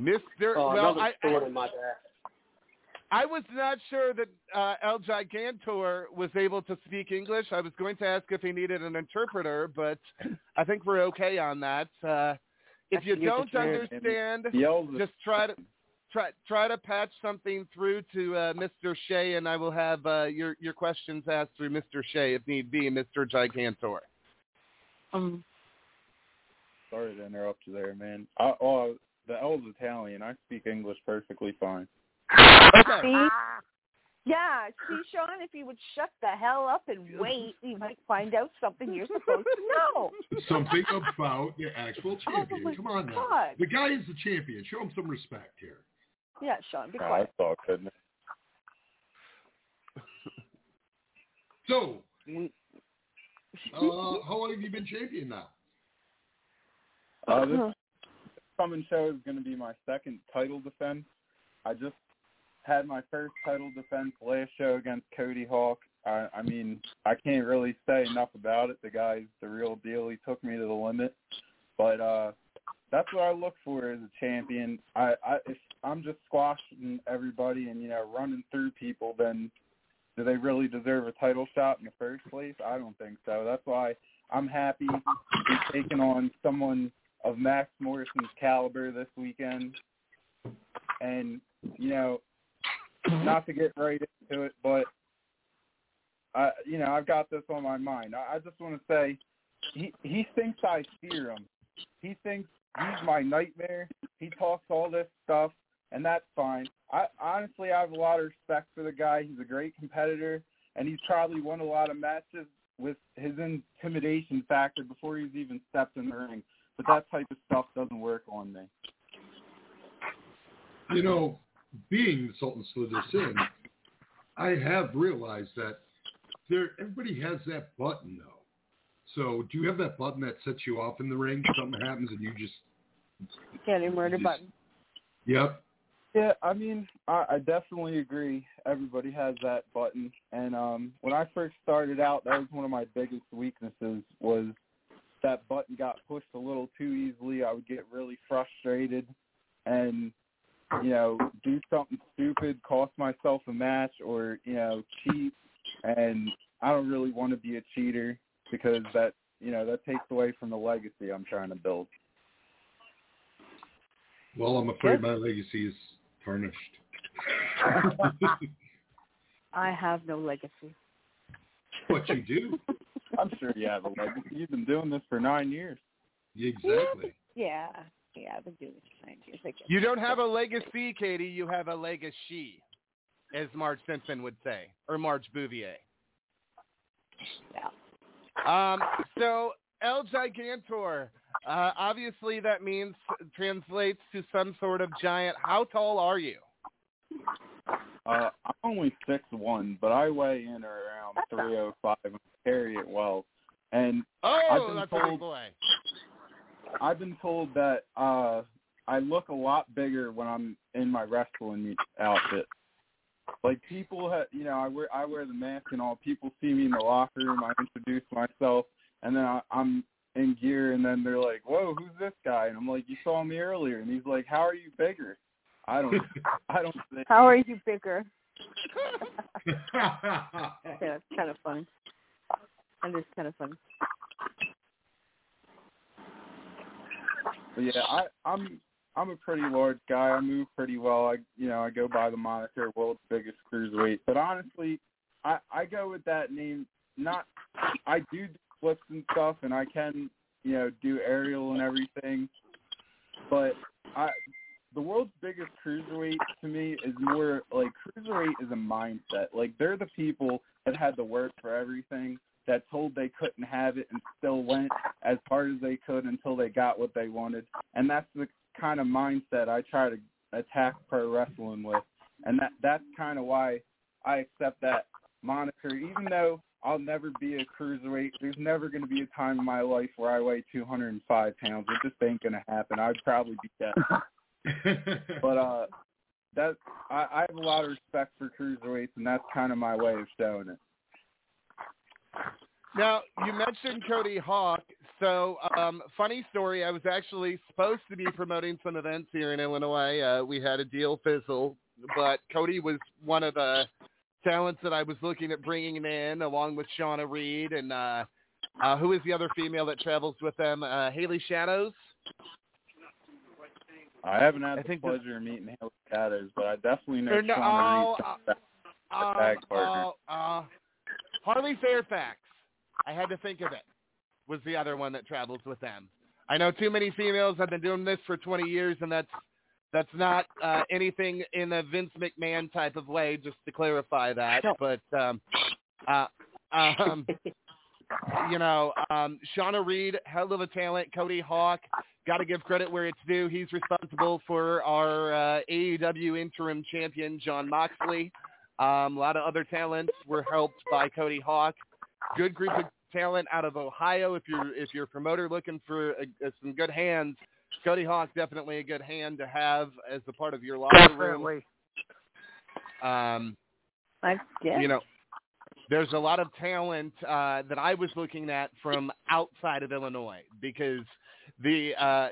Mr. Oh, well, another I, I, in my back. I was not sure that uh, El Gigantor was able to speak English. I was going to ask if he needed an interpreter, but I think we're okay on that. Uh, if you don't understand, just try to try try to patch something through to uh, Mr. Shea, and I will have uh, your your questions asked through Mr. Shea if need be, Mr. Gigantor. Um, Sorry to interrupt you there, man. I, oh, the L's Italian. I speak English perfectly fine. Okay. see? Yeah, see, Sean, if you would shut the hell up and wait, you might find out something you're supposed to know. Something about the actual champion. Oh, Come on now. The guy is the champion. Show him some respect here. Yeah, Sean, be Oh, quiet. that's all, couldn't it? So, uh, how long have you been champion now? Uh, this coming show is going to be my second title defense. I just had my first title defense last show against Cody Hawk. I, I mean, I can't really say enough about it. The guy's the real deal. He took me to the limit. But uh that's what I look for as a champion. I, I if I'm just squashing everybody and you know running through people, then do they really deserve a title shot in the first place? I don't think so. That's why I'm happy to be taking on someone of Maxx Morrison's caliber this weekend. And, you know, not to get right into it, but I you know, I've got this on my mind. I, I just want to say he he thinks I fear him. He thinks he's my nightmare. He talks all this stuff, and that's fine. I honestly I have a lot of respect for the guy. He's a great competitor, and he's probably won a lot of matches with his intimidation factor before he's even stepped in the ring. But that type of stuff doesn't work on me. You know, being the Sultan Slither Sin, I have realized that there everybody has that button though. So do you have that button that sets you off in the ring? Something happens and you just Candy murder Just- button. Yep. Yeah, I mean, I, I definitely agree. Everybody has that button, and um, when I first started out, that was one of my biggest weaknesses was that button got pushed a little too easily. I would get really frustrated, and you know, do something stupid, cost myself a match, or you know, cheat. And I don't really want to be a cheater because that you know that takes away from the legacy I'm trying to build. Well, I'm afraid my legacy is tarnished. I have no legacy. what you do? I'm sure you have a legacy. You've been doing this for nine years. Exactly. Yeah, yeah, I've been doing this for nine years. I guess. You don't have a legacy, Katie. You have a legacy, as Marge Simpson would say, or Marge Bouvier. Yeah. Um, so El Gigantor, uh, obviously that means translates to some sort of giant. How tall are you? Uh, I'm only six one, but I weigh in around three oh five and carry it well. And I've Oh, been that's a big told boy. I've been told that uh I look a lot bigger when I'm in my wrestling outfit. Like people, ha- you know, I wear I wear the mask and all. People see me in the locker room. I introduce myself, and then I, I'm in gear, and then they're like, "Whoa, who's this guy?" And I'm like, "You saw me earlier." And he's like, "How are you bigger?" I don't, I don't think. How are you bigger? yeah, it's kind of fun. It is kind of fun. But yeah, I, I'm I'm a pretty large guy. I move pretty well. I you know I go by the moniker world's biggest cruiserweight. But honestly, I I go with that name. Not I do flips and stuff, and I can you know do aerial and everything. But I the world's biggest cruiserweight to me is more like cruiserweight is a mindset. Like they're the people that had to work for everything, that told they couldn't have it and still went as hard as they could until they got what they wanted. And that's the kind of mindset I try to attack pro wrestling with. And that that's kind of why I accept that moniker, even though I'll never be a cruiserweight. There's never going to be a time in my life where I weigh 205 pounds. It just ain't going to happen. I'd probably be dead. but uh, that I, I have a lot of respect for cruiserweights, and that's kind of my way of showing it. Now, you mentioned Cody Hawk. So, um, funny story. I was actually supposed to be promoting some events here in Illinois. Uh, we had a deal fizzle, but Cody was one of the talents that I was looking at bringing in, along with Shauna Reed and uh, uh, who is the other female that travels with them? Uh, Haley Shadows. I haven't had I the think the- pleasure of meeting Haley Shadows, but I definitely know Or no, Shauna oh, Reed. uh, tag partner. uh, uh, Harley Fairfax. I had to think of it. Was the other one that travels with them. I know too many females. I've been doing this for 20 years, and that's that's not uh, anything in a Vince McMahon type of way. Just to clarify that, but um, uh, um, you know, um, Shauna Reed, hell of a talent. Cody Hawk, got to give credit where it's due. He's responsible for our uh, AEW interim champion, Jon Moxley. Um, a lot of other talents were helped by Cody Hawk. Good group of talent out of Ohio. If you're if you're a promoter looking for a, a, some good hands, Cody Hawk definitely a good hand to have as a part of your locker room. Definitely. Um, I, yeah. you know, there's a lot of talent uh, that I was looking at from outside of Illinois because the uh,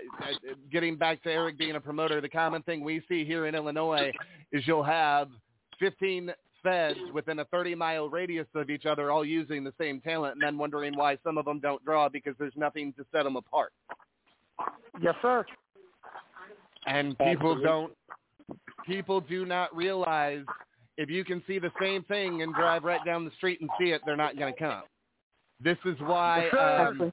getting back to Erik being a promoter, the common thing we see here in Illinois is you'll have 15 feds within a 30 mile radius of each other all using the same talent and then wondering why some of them don't draw because there's nothing to set them apart. Yes, sir. And people don't people do not realize if you can see the same thing and drive right down the street and see it, they're not going to come. This is why um,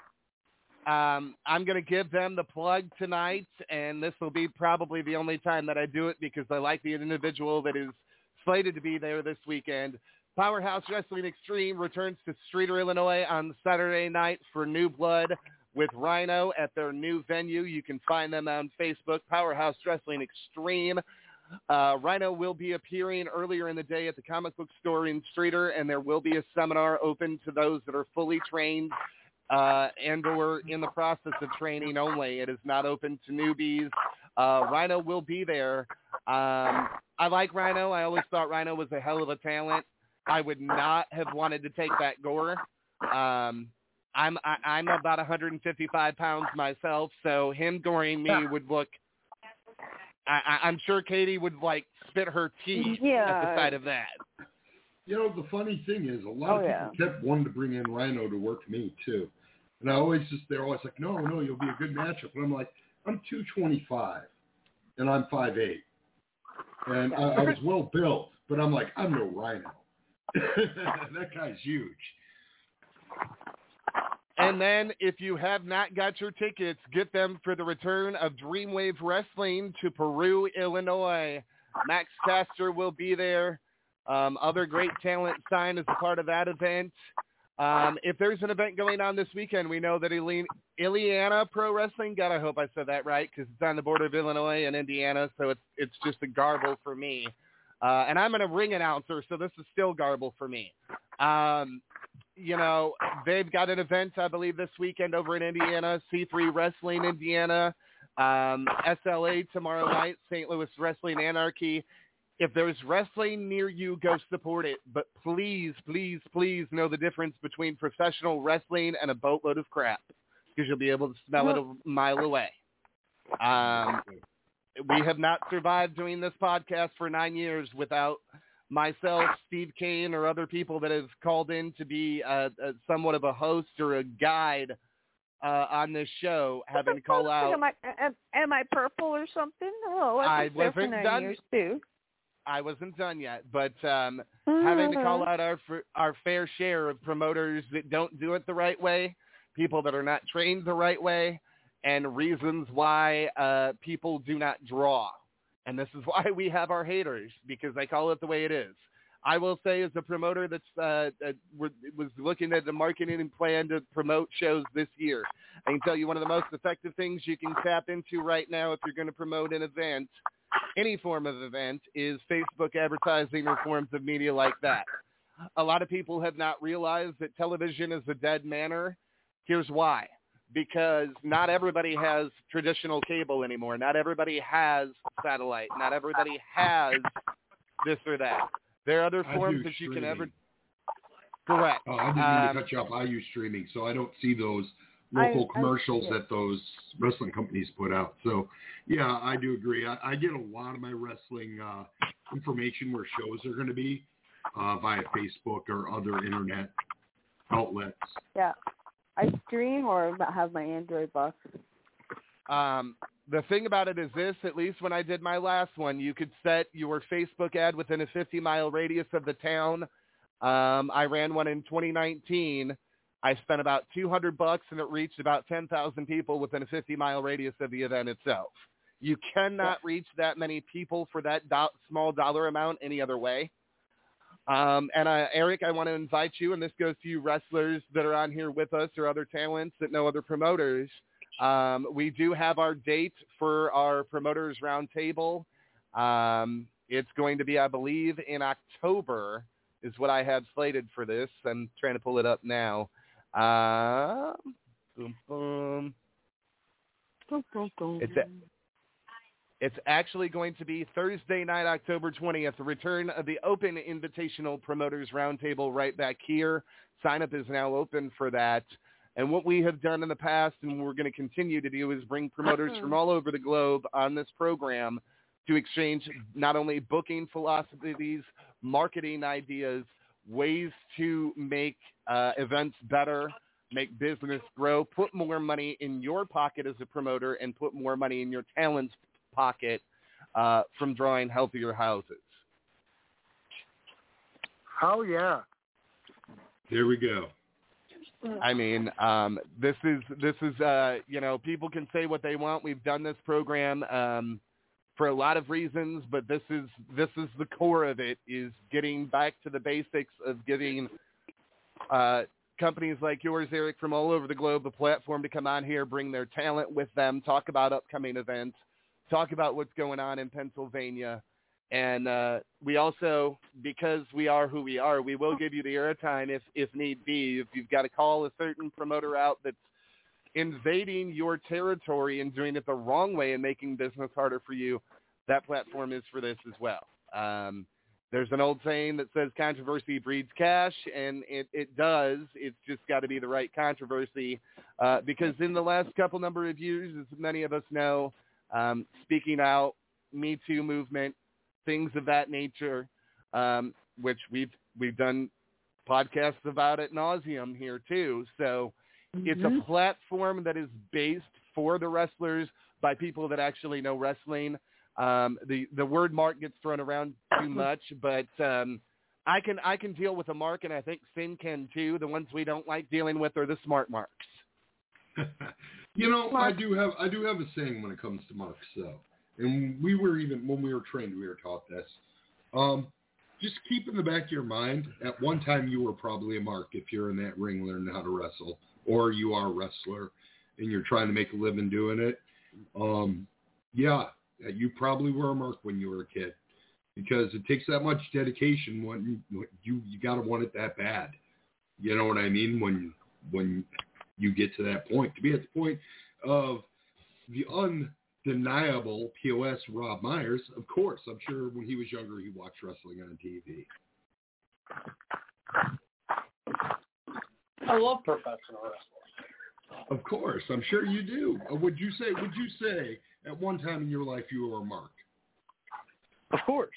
um, I'm going to give them the plug tonight, and this will be probably the only time that I do it because I like the individual that is slated to be there this weekend. Powerhouse Wrestling Extreme returns to Streator, Illinois on Saturday night for New Blood with Rhino at their new venue. You can find them on Facebook, Powerhouse Wrestling Extreme. Uh, Rhino will be appearing earlier in the day at the comic book store in Streator, and there will be a seminar open to those that are fully trained uh, and or in the process of training only. It is not open to newbies. Uh, Rhino will be there. Um, I like Rhino. I always thought Rhino was a hell of a talent. I would not have wanted to take that gore. Um, I'm I, I'm about 155 pounds myself, so him goring me would look. I, I, I'm sure Katie would like spit her teeth at the Yeah. sight of that. You know, the funny thing is, a lot Oh, of people yeah. kept wanting to bring in Rhino to work me too, and I always just they're always like, no, no, you'll be a good matchup, and I'm like, I'm 225, and I'm 5'8", and I, I was well built, but I'm like, I'm no Rhino. that guy's huge. And then, if you have not got your tickets, get them for the return of Dreamwave Wrestling to Peru, Illinois. Max Caster will be there. Um, other great talent sign as a part of that event. Um, if there's an event going on this weekend, we know that Ili- Illiana Pro Wrestling. God, I hope I said that right because it's on the border of Illinois and Indiana, so it's it's just a garble for me. Uh, and I'm a ring announcer, so this is still garble for me. Um, you know, they've got an event, I believe, this weekend over in Indiana, C3 Wrestling Indiana, um, SLA tomorrow night, St. Louis Wrestling Anarchy. If there's wrestling near you, go support it. But please, please, please know the difference between professional wrestling and a boatload of crap because you'll be able to smell it a mile away. Um, we have not survived doing this podcast for nine years without myself, Steve Cain, or other people that have called in to be uh, uh, somewhat of a host or a guide uh, on this show, having to call out. Am I am, am I purple or something? Oh, I I was there for wasn't done. years too. I wasn't done yet, but um, having to call out our our fair share of promoters that don't do it the right way, people that are not trained the right way, and reasons why uh, people do not draw. And this is why we have our haters because they call it the way it is. I will say, as a promoter that's uh, that was looking at the marketing plan to promote shows this year, I can tell you one of the most effective things you can tap into right now if you're going to promote an event, any form of event, is Facebook advertising or forms of media like that. A lot of people have not realized that television is a dead manner. Here's why. Because not everybody has traditional cable anymore. Not everybody has satellite. Not everybody has this or that. There are other forms that you can ever. Correct. Oh, I didn't mean Um, to cut you off. I use streaming, so I don't see those local I- commercials yeah. that those wrestling companies put out. So, yeah, I do agree. I, I get a lot of my wrestling uh, information where shows are going to be uh, via Facebook or other internet outlets. Yeah, I stream or have my Android box. Um, the thing about it is this, at least when I did my last one, you could set your Facebook ad within a 50 mile radius of the town. Um, I ran one in 2019. I spent about 200 bucks and it reached about 10,000 people within a 50 mile radius of the event itself. You cannot reach that many people for that do- small dollar amount any other way. Um, and uh, Erik, I want to invite you, and this goes to you wrestlers that are on here with us or other talents that know other promoters. Um, we do have our date for our promoters roundtable. Um, it's going to be, I believe, in October is what I have slated for this. I'm trying to pull it up now. Um, boom, boom. It's a, it's actually going to be Thursday night, October 20th, the return of the Open Invitational Promoters Roundtable right back here. Sign up is now open for that. And what we have done in the past and we're going to continue to do is bring promoters from all over the globe on this program to exchange not only booking philosophies, marketing ideas, ways to make uh, events better, make business grow, put more money in your pocket as a promoter, and put more money in your talent's pocket uh, from drawing healthier houses. Oh yeah. Here we go. I mean, um, this is this is uh, you know people can say what they want. We've done this program um, for a lot of reasons, but this is this is the core of it is getting back to the basics of giving uh, companies like yours, Erik, from all over the globe, a platform to come on here, bring their talent with them, talk about upcoming events, talk about what's going on in Pennsylvania. And uh, we also, because we are who we are, we will give you the airtime if, if need be. If you've got to call a certain promoter out that's invading your territory and doing it the wrong way and making business harder for you, that platform is for this as well. Um, there's an old saying that says controversy breeds cash, and it, it does. It's just got to be the right controversy uh, because in the last couple number of years, as many of us know, um, speaking out, Me Too movement, things of that nature, um, which we've we've done podcasts about at nauseum here too. So it's a platform that is based for the wrestlers by people that actually know wrestling. Um, the the word mark gets thrown around too much, but um, I can I can deal with a mark, and I think Sin can too. The ones we don't like dealing with are the smart marks. You know, I do have I do have a saying when it comes to marks though, and we were even when we were trained, we were taught this. Um, just keep in the back of your mind, at one time you were probably a mark if you're in that ring learning how to wrestle, or you are a wrestler and you're trying to make a living doing it. Um, yeah, you probably were a mark when you were a kid because it takes that much dedication when you you, you got to want it that bad. You know what I mean? When when you get to that point, to be at the point of the undeniable POS Rob Myers, of course, I'm sure when he was younger he watched wrestling on TV. I love professional wrestling. Of course, I'm sure you do. Uh, Would you say? Would you say at one time in your life you were a mark? Of course.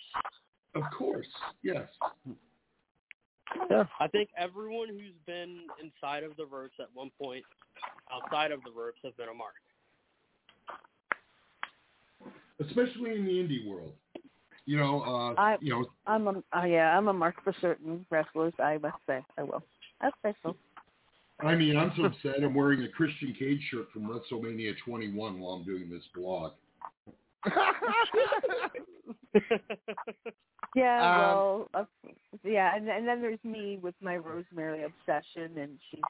Of course, yes. Yeah. I think everyone who's been inside of the ropes at one point, outside of the ropes, has been a mark. Especially in the indie world. You know, uh, I, you know, I'm a uh, yeah, I'm a mark for certain wrestlers. I must say, I will. I say so. I mean, I'm so upset. I'm wearing a Christian Cage shirt from WrestleMania 21 while I'm doing this blog. Yeah, Um, well, uh, yeah, and, and then there's me with my Rosemary obsession, and she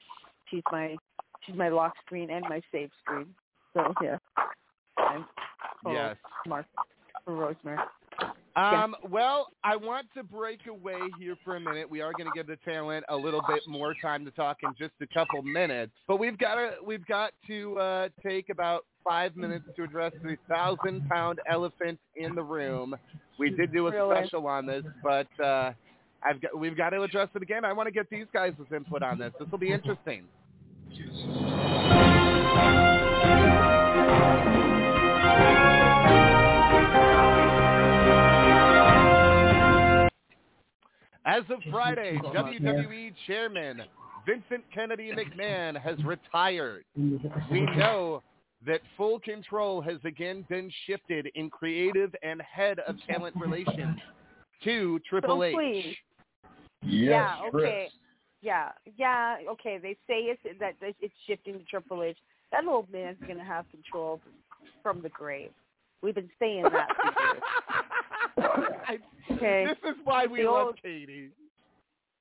she's my she's my lock screen and my save screen. So yeah, I'm full Yes. mark for Rosemary. Um, well, I want to break away here for a minute. We are going to give the talent a little bit more time to talk in just a couple minutes, but we've got to we've got to uh, take about five minutes to address the thousand pound elephant in the room. We did do a Really? special on this, but uh, I've got we've got to address it again. I want to get these guys' input on this. This will be interesting. As of Friday, WWE Chairman Vincent Kennedy McMahon has retired. We know that full control has again been shifted in creative and head of talent relations to Triple So H. please. Yes, yeah, Chris. okay. Yeah, yeah, okay. They say it's that that it's shifting to Triple H. That old man's gonna have control from the grave. We've been saying that. for years. I- Okay. This is why we The love old- Katie.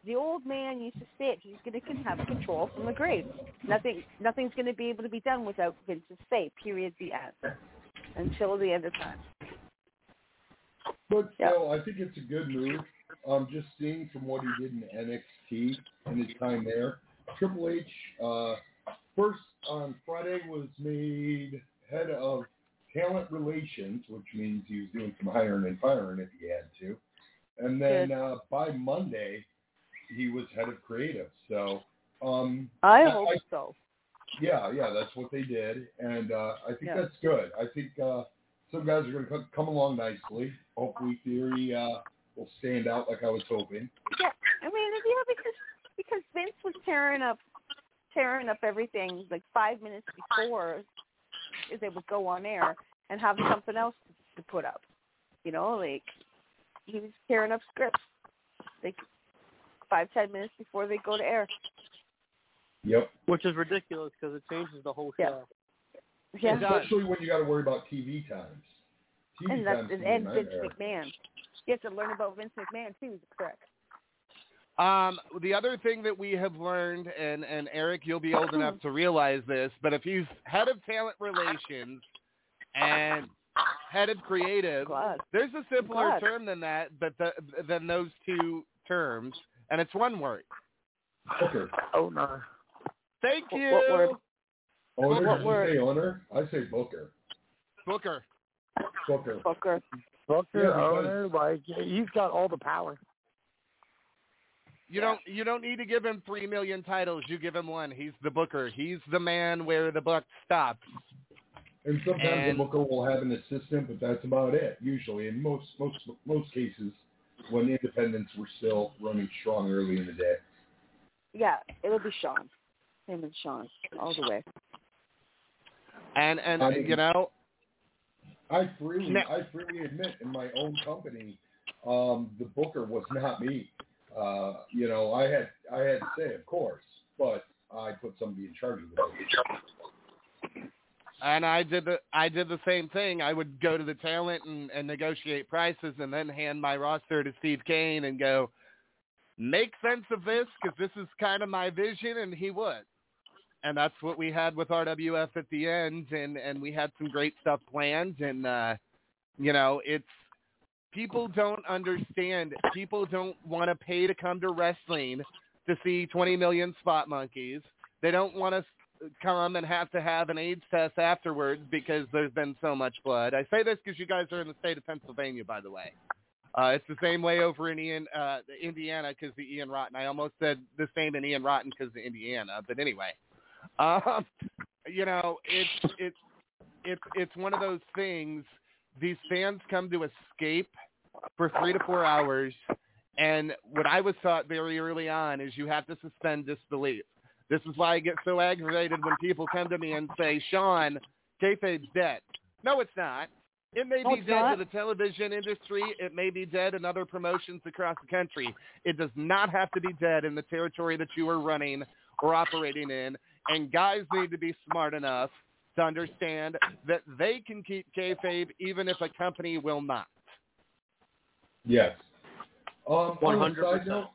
the old man used to say it. He's going to can have control from the grave. Nothing, nothing's going to be able to be done without Vince's say. Period. The end. Until the end of time. But still, I think it's a good move. Um, just seeing from what he did in NXT and his time there, Triple H uh, first on Friday was made head of talent relations, which means he was doing some hiring and firing if he had to. And then uh, by Monday, he was head of creative. So um, I hope so. yeah, yeah, that's what they did, and uh, I think Yeah. that's good. I think uh, some guys are going to come along nicely. Hopefully, Theory uh, will stand out like I was hoping. Yeah, I mean, yeah, because because Vince was tearing up, tearing up everything like five minutes before they would go on air and have something else to put up. You know, like he was tearing up scripts, like five ten minutes before they go to air. Yep. Which is ridiculous because it changes the whole Yeah. show. Yeah. Especially when you got to worry about TV times. TV And that's times and, can be a and Vince nightmare. McMahon. You have to learn about Vince McMahon too. Correct. Um, the other thing that we have learned, and, and Erik, you'll be old enough to realize this, but if he's head of talent relations and head of creative, there's a simpler term than that, but the, than those two terms, and it's one word. Booker. Owner. Thank you. what word? Owner? What Did you word? say owner? I say Booker. Booker. Booker. Booker. Booker, Yeah, because- owner, like he's got all the power. You don't you don't need to give him three million titles. You give him one. He's the booker. He's the man where the buck stops. And sometimes And- the booker will have an assistant, but that's about it. Usually, in most most most cases, when the independents were still running strong early in the day. Yeah, it'll be Sean. Him and Sean all the way. And and I mean- you know, I freely Now- I freely admit in my own company, um, the booker was not me. Uh, you know, I had I had to say, of course, but I put somebody in charge of the booker. And I did the I did the same thing. I would go to the talent and, and negotiate prices, and then hand my roster to Steve Cain and go, make sense of this because this is kind of my vision, and he would. And that's what we had with RWF at the end, and and we had some great stuff planned, and uh, you know, it's people don't understand. People don't want to pay to come to wrestling to see 20 million spot monkeys. They don't want to come and have to have an AIDS test afterwards because there's been so much blood. I say this because you guys are in the state of Pennsylvania, by the way. Uh, it's the same way over in Ian, uh, Indiana because the Ian Rotten. I almost said the same in Ian Rotten because of Indiana, but anyway, um, you know, it's it's it's it's one of those things. These fans come to escape for three to four hours, and what I was taught very early on is you have to suspend disbelief. This is why I get so aggravated when people come to me and say, "Sean, kayfabe's dead." No, it's not. It may No, be it's dead not. to the television industry. It may be dead in other promotions across the country. It does not have to be dead in the territory that you are running or operating in. And guys need to be smart enough to understand that they can keep kayfabe even if a company will not. Yes. Um, on a 100%. side note,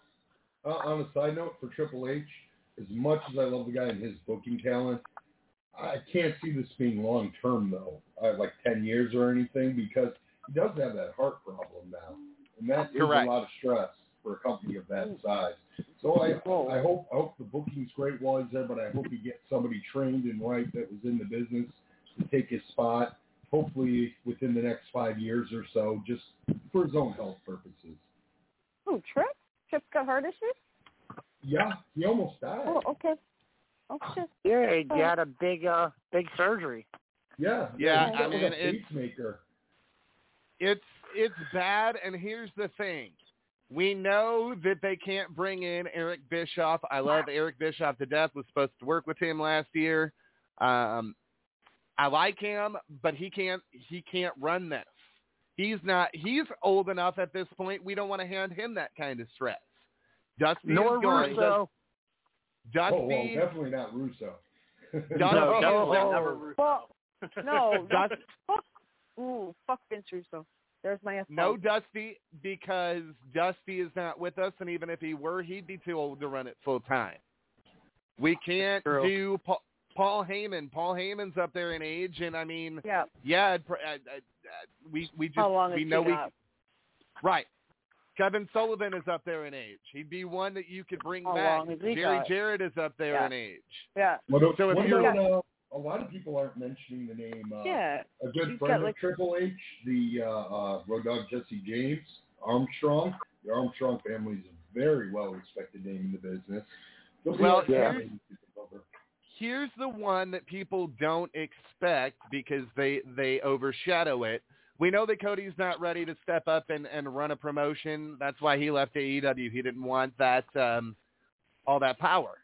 uh, on a side note for Triple H, as much as I love the guy and his booking talent, I can't see this being long term though, uh, like ten years or anything, because he does have that heart problem now, and that is Correct. a lot of stress for a company of that size. So I, I hope, I hope the booking's great while he's there, but I hope he gets somebody trained and right that was in the business to take his spot. Hopefully within the next five years or so, just for his own health purposes. Oh, Trip? Trip's got heart issues? Yeah, he almost died. Oh, okay. Oh shit. Yeah, he had a big, uh, big surgery. Yeah, Yeah, he's I got like mean, a it's- pacemaker. It's it's bad, and here's the thing: we know that they can't bring in Eric Bischoff. I love Eric Bischoff to death. Was supposed to work with him last year. Um, I like him, but he can't he can't run this. He's not. He's old enough at this point. We don't want to hand him that kind of stress. Dusty Nor is gone. Russo. Dusty, Oh, well, definitely not Russo. Dusty No, is definitely gone. never Russo. Well, no, Dust- that's, fuck. Ooh, fuck Vince Russo. There's my F No Dusty because Dusty is not with us, and even if he were, he'd be too old to run it full time. We can't True. do Paul, Paul Heyman. Paul Heyman's up there in age, and I mean, Yeah. yeah, I'd pr- I, I, I, we we just How long we has know he we got? right. Kevin Sullivan is up there in age. He'd be one that you could bring How back. long has he Jerry got? Jarrett is up there Yeah. in age. Yeah. What, So if you're- about, uh, a lot of people aren't mentioning the name. Uh, Yeah. A good He's friend got, of like- Triple H, the uh, uh, Road Dog Jesse James Armstrong. The Armstrong family is a very well respected name in the business. They'll Well, like here's- when you take over. here's the one that people don't expect because they they overshadow it. We know that Cody's not ready to step up and, and run a promotion. That's why he left AEW. He didn't want that um, all that power.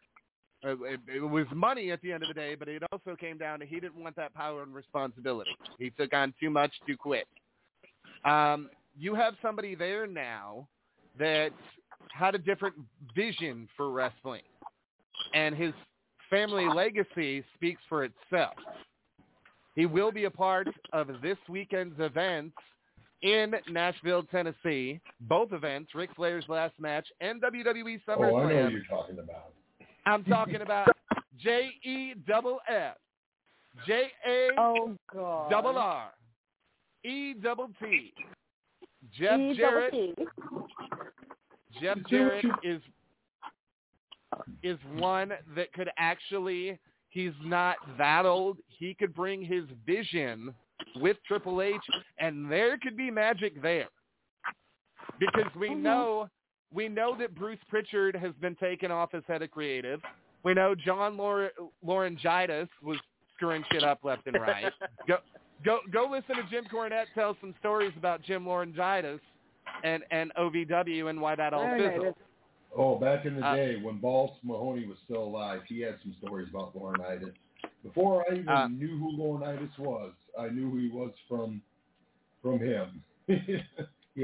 It, it, it was money at the end of the day, but it also came down to he didn't want that power and responsibility. He took on too much too quick. Um, you have somebody there now that had a different vision for wrestling, and his family legacy speaks for itself. He will be a part of this weekend's events in Nashville, Tennessee. Both events, Ric Flair's last match and WWE SummerSlam. Oh, I know what you're talking about. I'm talking about J E double F, J A double R, E double T. Jeff Jarrett. Jeff Jarrett is is one that could actually. He's not that old. He could bring his vision with Triple H, and there could be magic there. Because we mm-hmm. know we know that Bruce Pritchard has been taken off as head of creative. We know John Lor- Laurinaitis was screwing shit up left and right. go go go listen to Jim Cornette tell some stories about Jim Laurinaitis and and OVW and why that all fizzled. Oh, back in the Uh, day when Balls Mahoney was still alive, he had some stories about Laurinaitis. Before I even Uh, knew who Laurinaitis was, I knew who he was from from him. he had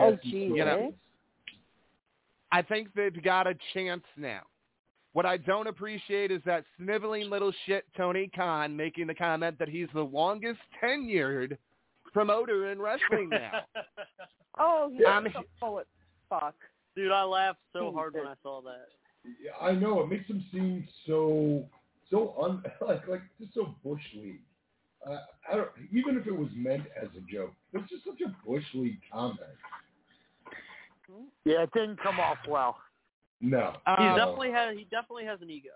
Oh, some geez, You know. I think they've got a chance now. What I don't appreciate is that sniveling little shit Tony Khan making the comment that he's the longest tenured promoter in wrestling now. Oh, he's I'm- so full fuck. Dude, I laughed so hard when I saw that. Yeah, I know it makes him seem so so un like like just so bush league. Uh, I don't even if it was meant as a joke, it's just such a bush league comment. Yeah, it didn't come off well. No, He Um, definitely has. He definitely has an ego.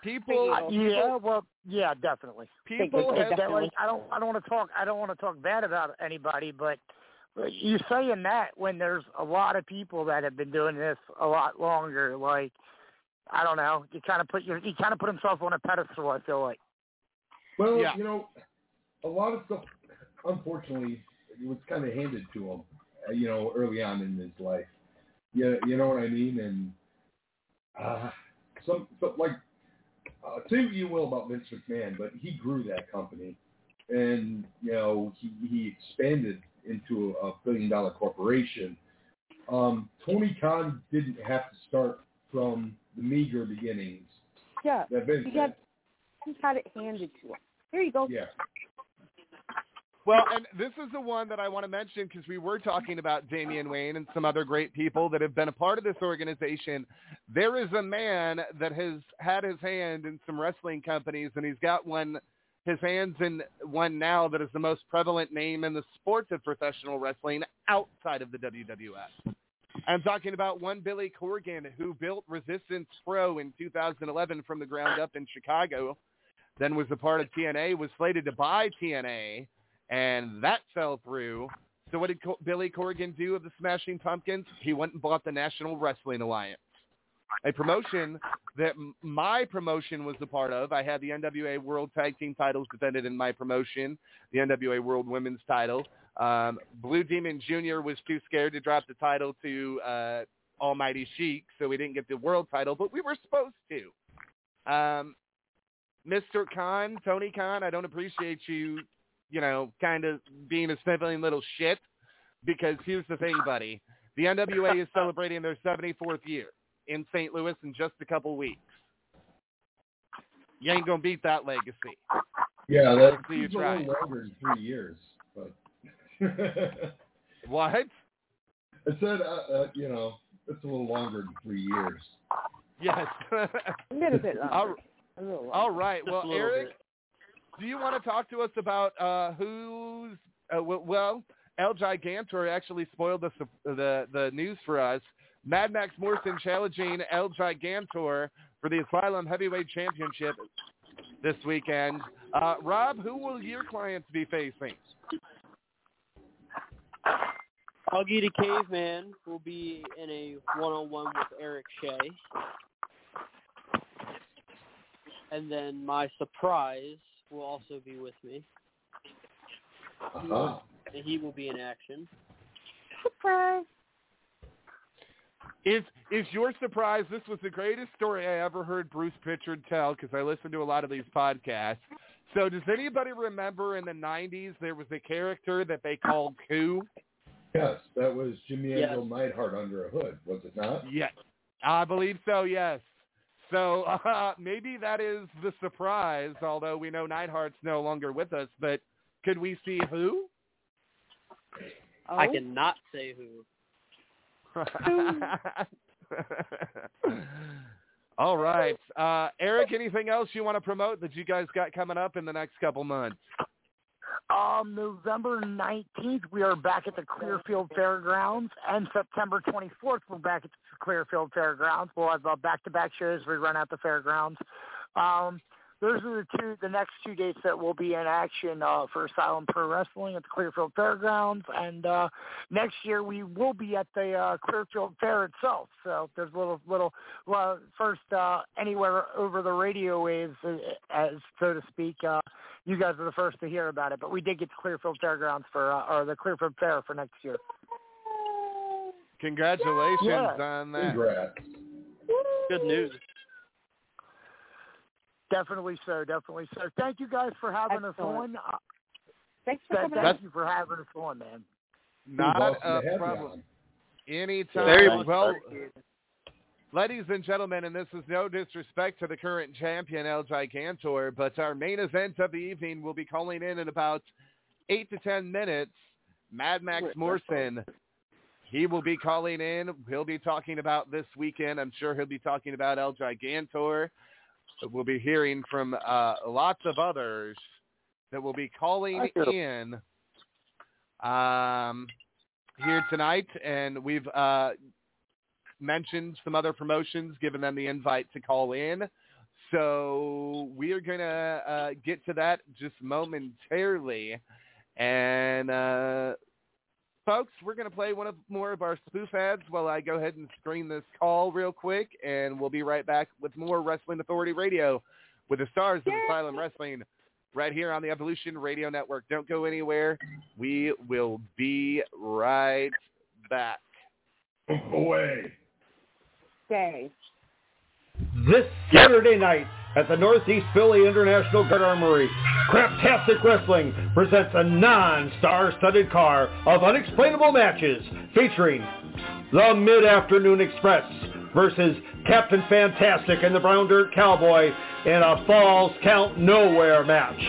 people, Uh, yeah, well, yeah, definitely. people It- have that, like, I don't, I don't want to talk, I don't want to talk bad about anybody, but you saying that when there's a lot of people that have been doing this a lot longer, like, I don't know, you kind of put your, he kind of put himself on a pedestal. I feel like. Well, Yeah. you know, a lot of stuff, unfortunately, it was kind of handed to him, uh, you know, early on in his life. Yeah, you know what I mean? And uh, some, some like, uh, say what you will about Vince McMahon, but he grew that company, and you know, he he expanded into a billion dollar corporation. Um, Tony Khan didn't have to start from the meager beginnings Yeah, that Vince he had. got he had it handed to him. Here you go. Yeah. Well, and this is the one that I want to mention because we were talking about Damian Wayne and some other great people that have been a part of this organization. There is a man that has had his hand in some wrestling companies, and he's got one, his hands in one now that is the most prevalent name in the sport of professional wrestling outside of the WWF. I'm talking about one Billy Corgan who built Resistance Pro in 2011 from the ground up in Chicago, then was a part of TNA, was slated to buy TNA and that fell through. So what did Co- Billy Corgan do of the Smashing Pumpkins? He went and bought the National Wrestling Alliance, a promotion that my promotion was a part of. I had the NWA World Tag Team titles defended in my promotion, the NWA World Women's title. Um, Blue Demon Jr. was too scared to drop the title to uh, Almighty Sheik, so we didn't get the world title, but we were supposed to. Um, Mr. Khan, Tony Khan, I don't appreciate you you know, kind of being a sniveling little shit. Because here's the thing, buddy. The NWA is celebrating their 74th year in St. Louis in just a couple weeks. You ain't going to beat that legacy. Yeah, that's See it's a little longer than three years, but What? I said, uh, uh, you know, it's a little longer than three years. Yes. A little bit longer. All, A little longer. all right. Just Well, Erik, bit. do you want to talk to us about uh, who's, uh, w- well, El Gigantor actually spoiled the, the, the news for us. Madd Maxx Morrison challenging El Gigantor for the Asylum Heavyweight Championship this weekend. Uh, Rob, who will your clients be facing? Huggy the Caveman will be in a one-on-one with Erik Shea. And then my surprise will also be with me. Uh-huh. And he will be in action. Surprise. Is is your surprise? This was the greatest story I ever heard Bruce Pritchard tell because I listen to a lot of these podcasts. So does anybody remember in the '90s there was a character that they called Coup? Yes, that was Jimmy Yes. Anvil Neidhart under a hood, was it not? Yes, I believe so. Yes. So uh, maybe that is the surprise, although we know Neidhart's no longer with us. But could we see who? I cannot say who. All right. Uh, Erik, anything else you want to promote that you guys got coming up in the next couple months? Um, November 19th, we are back at the Clearfield Fairgrounds, and September 24th, we're back at the Clearfield Fairgrounds. We'll have uh, back-to-back shows. We run at the fairgrounds. Um, those are the two, the next two dates that will be in action uh, for Asylum Pro Wrestling at the Clearfield Fairgrounds, and uh, next year we will be at the uh, Clearfield Fair itself. So there's a little, little, well, first uh, anywhere over the radio waves, uh, as so to speak. Uh, you guys are the first to hear about it, but we did get to Clearfield Fairgrounds for, uh, or the Clearfield Fair for next year. Congratulations Yeah. on that. Congrats. Good news. Definitely so, definitely so. Thank you guys for having us on. Uh, Thanks for coming thank you for having us on, man. Not a problem. on. Anytime. Very much well, ladies and gentlemen, and this is no disrespect to the current champion El Gigantor, but our main event of the evening will be calling in in about eight to ten minutes. Madd Maxx Morrison. He will be calling in. He'll be talking about this weekend. I'm sure he'll be talking about El Gigantor. We'll be hearing from uh, lots of others that will be calling in um, here tonight, and we've uh, mentioned some other promotions, given them the invite to call in. So we are going to uh, get to that just momentarily. And uh, folks, we're going to play one of more of our spoof ads while I go ahead and screen this call real quick, and we'll be right back with more Wrestling Authority Radio with the stars of Asylum Wrestling right here on the Evolution Radio Network. Don't go anywhere. We will be right back. Away. Stay. This Saturday night at the Northeast Philly International Guard Armory, Craptastic Wrestling presents a non-star-studded car of unexplainable matches featuring the Mid-Afternoon Express versus Captain Fantastic and the Brown Dirt Cowboy in a Falls Count Nowhere match.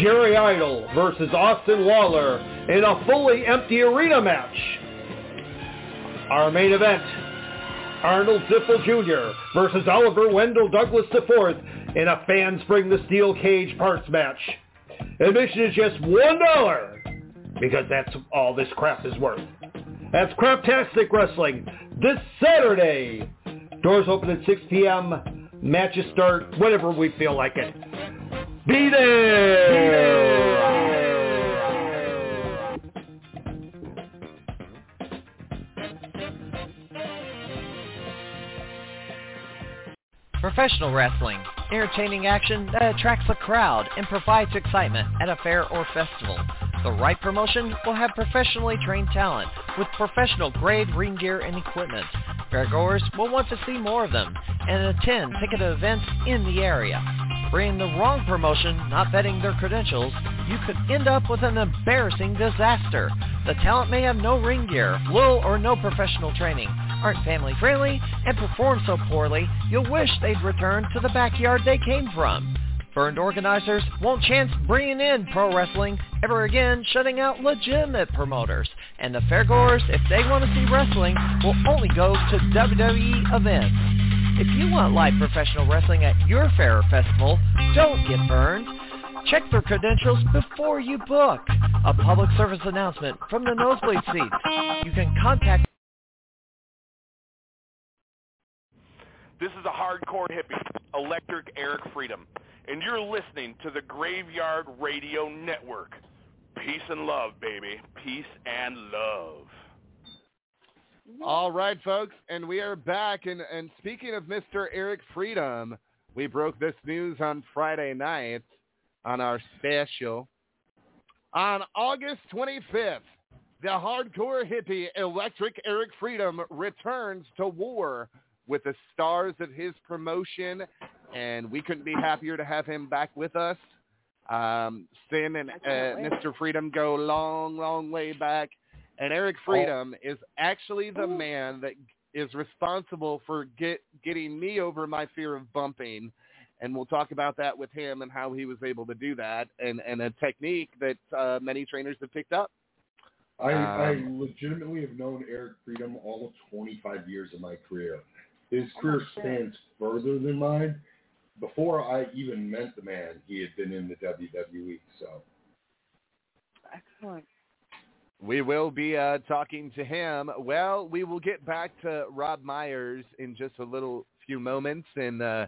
Jerry Idol versus Austin Lawler in a fully empty arena match. Our main event, Arnold Ziffel Jr. versus Oliver Wendell Douglas IV in a Fans Bring the Steel Cage parts match. Admission is just $1 because that's all this crap is worth. That's Craptastic Wrestling this Saturday. Doors open at 6 p.m. Matches start whenever we feel like it. Be there! Professional wrestling. Entertaining action that attracts a crowd and provides excitement at a fair or festival. The right promotion will have professionally trained talent with professional grade ring gear and equipment. Fairgoers will want to see more of them and attend ticketed events in the area. Bringing the wrong promotion, not vetting their credentials, you could end up with an embarrassing disaster. The talent may have no ring gear, little or no professional training, aren't family friendly, and perform so poorly you'll wish they'd return to the backyard they came from. Burned organizers won't chance bringing in pro wrestling ever again, shutting out legitimate promoters. And the fairgoers, if they want to see wrestling, will only go to WWE events. If you want live professional wrestling at your fair or festival, don't get burned. Check their credentials before you book. A public service announcement from the nosebleed seats. You can contact This is a hardcore hippie, Electric Eric Freedom, and you're listening to the Graveyard Radio Network. Peace and love, baby. Peace and love. All right, folks, and we are back. And, and speaking of Mr. Eric Freedom, we broke this news on Friday night on our special. On August 25th, the hardcore hippie Electric Eric Freedom returns to war with the stars of his promotion, and we couldn't be happier to have him back with us. Um, Sin and uh, Mr. Freedom go long, long way back, and Eric Freedom is actually the man that is responsible for get getting me over my fear of bumping, and we'll talk about that with him and how he was able to do that, and and a technique that uh, many trainers have picked up. I, I Um, legitimately have known Eric Freedom all of 25 years of my career. His career shit. spans further than mine. Before I even met the man, he had been in the WWE. So Excellent. We will be uh, talking to him. Well, we will get back to Rob Myers in just a little few moments, and uh,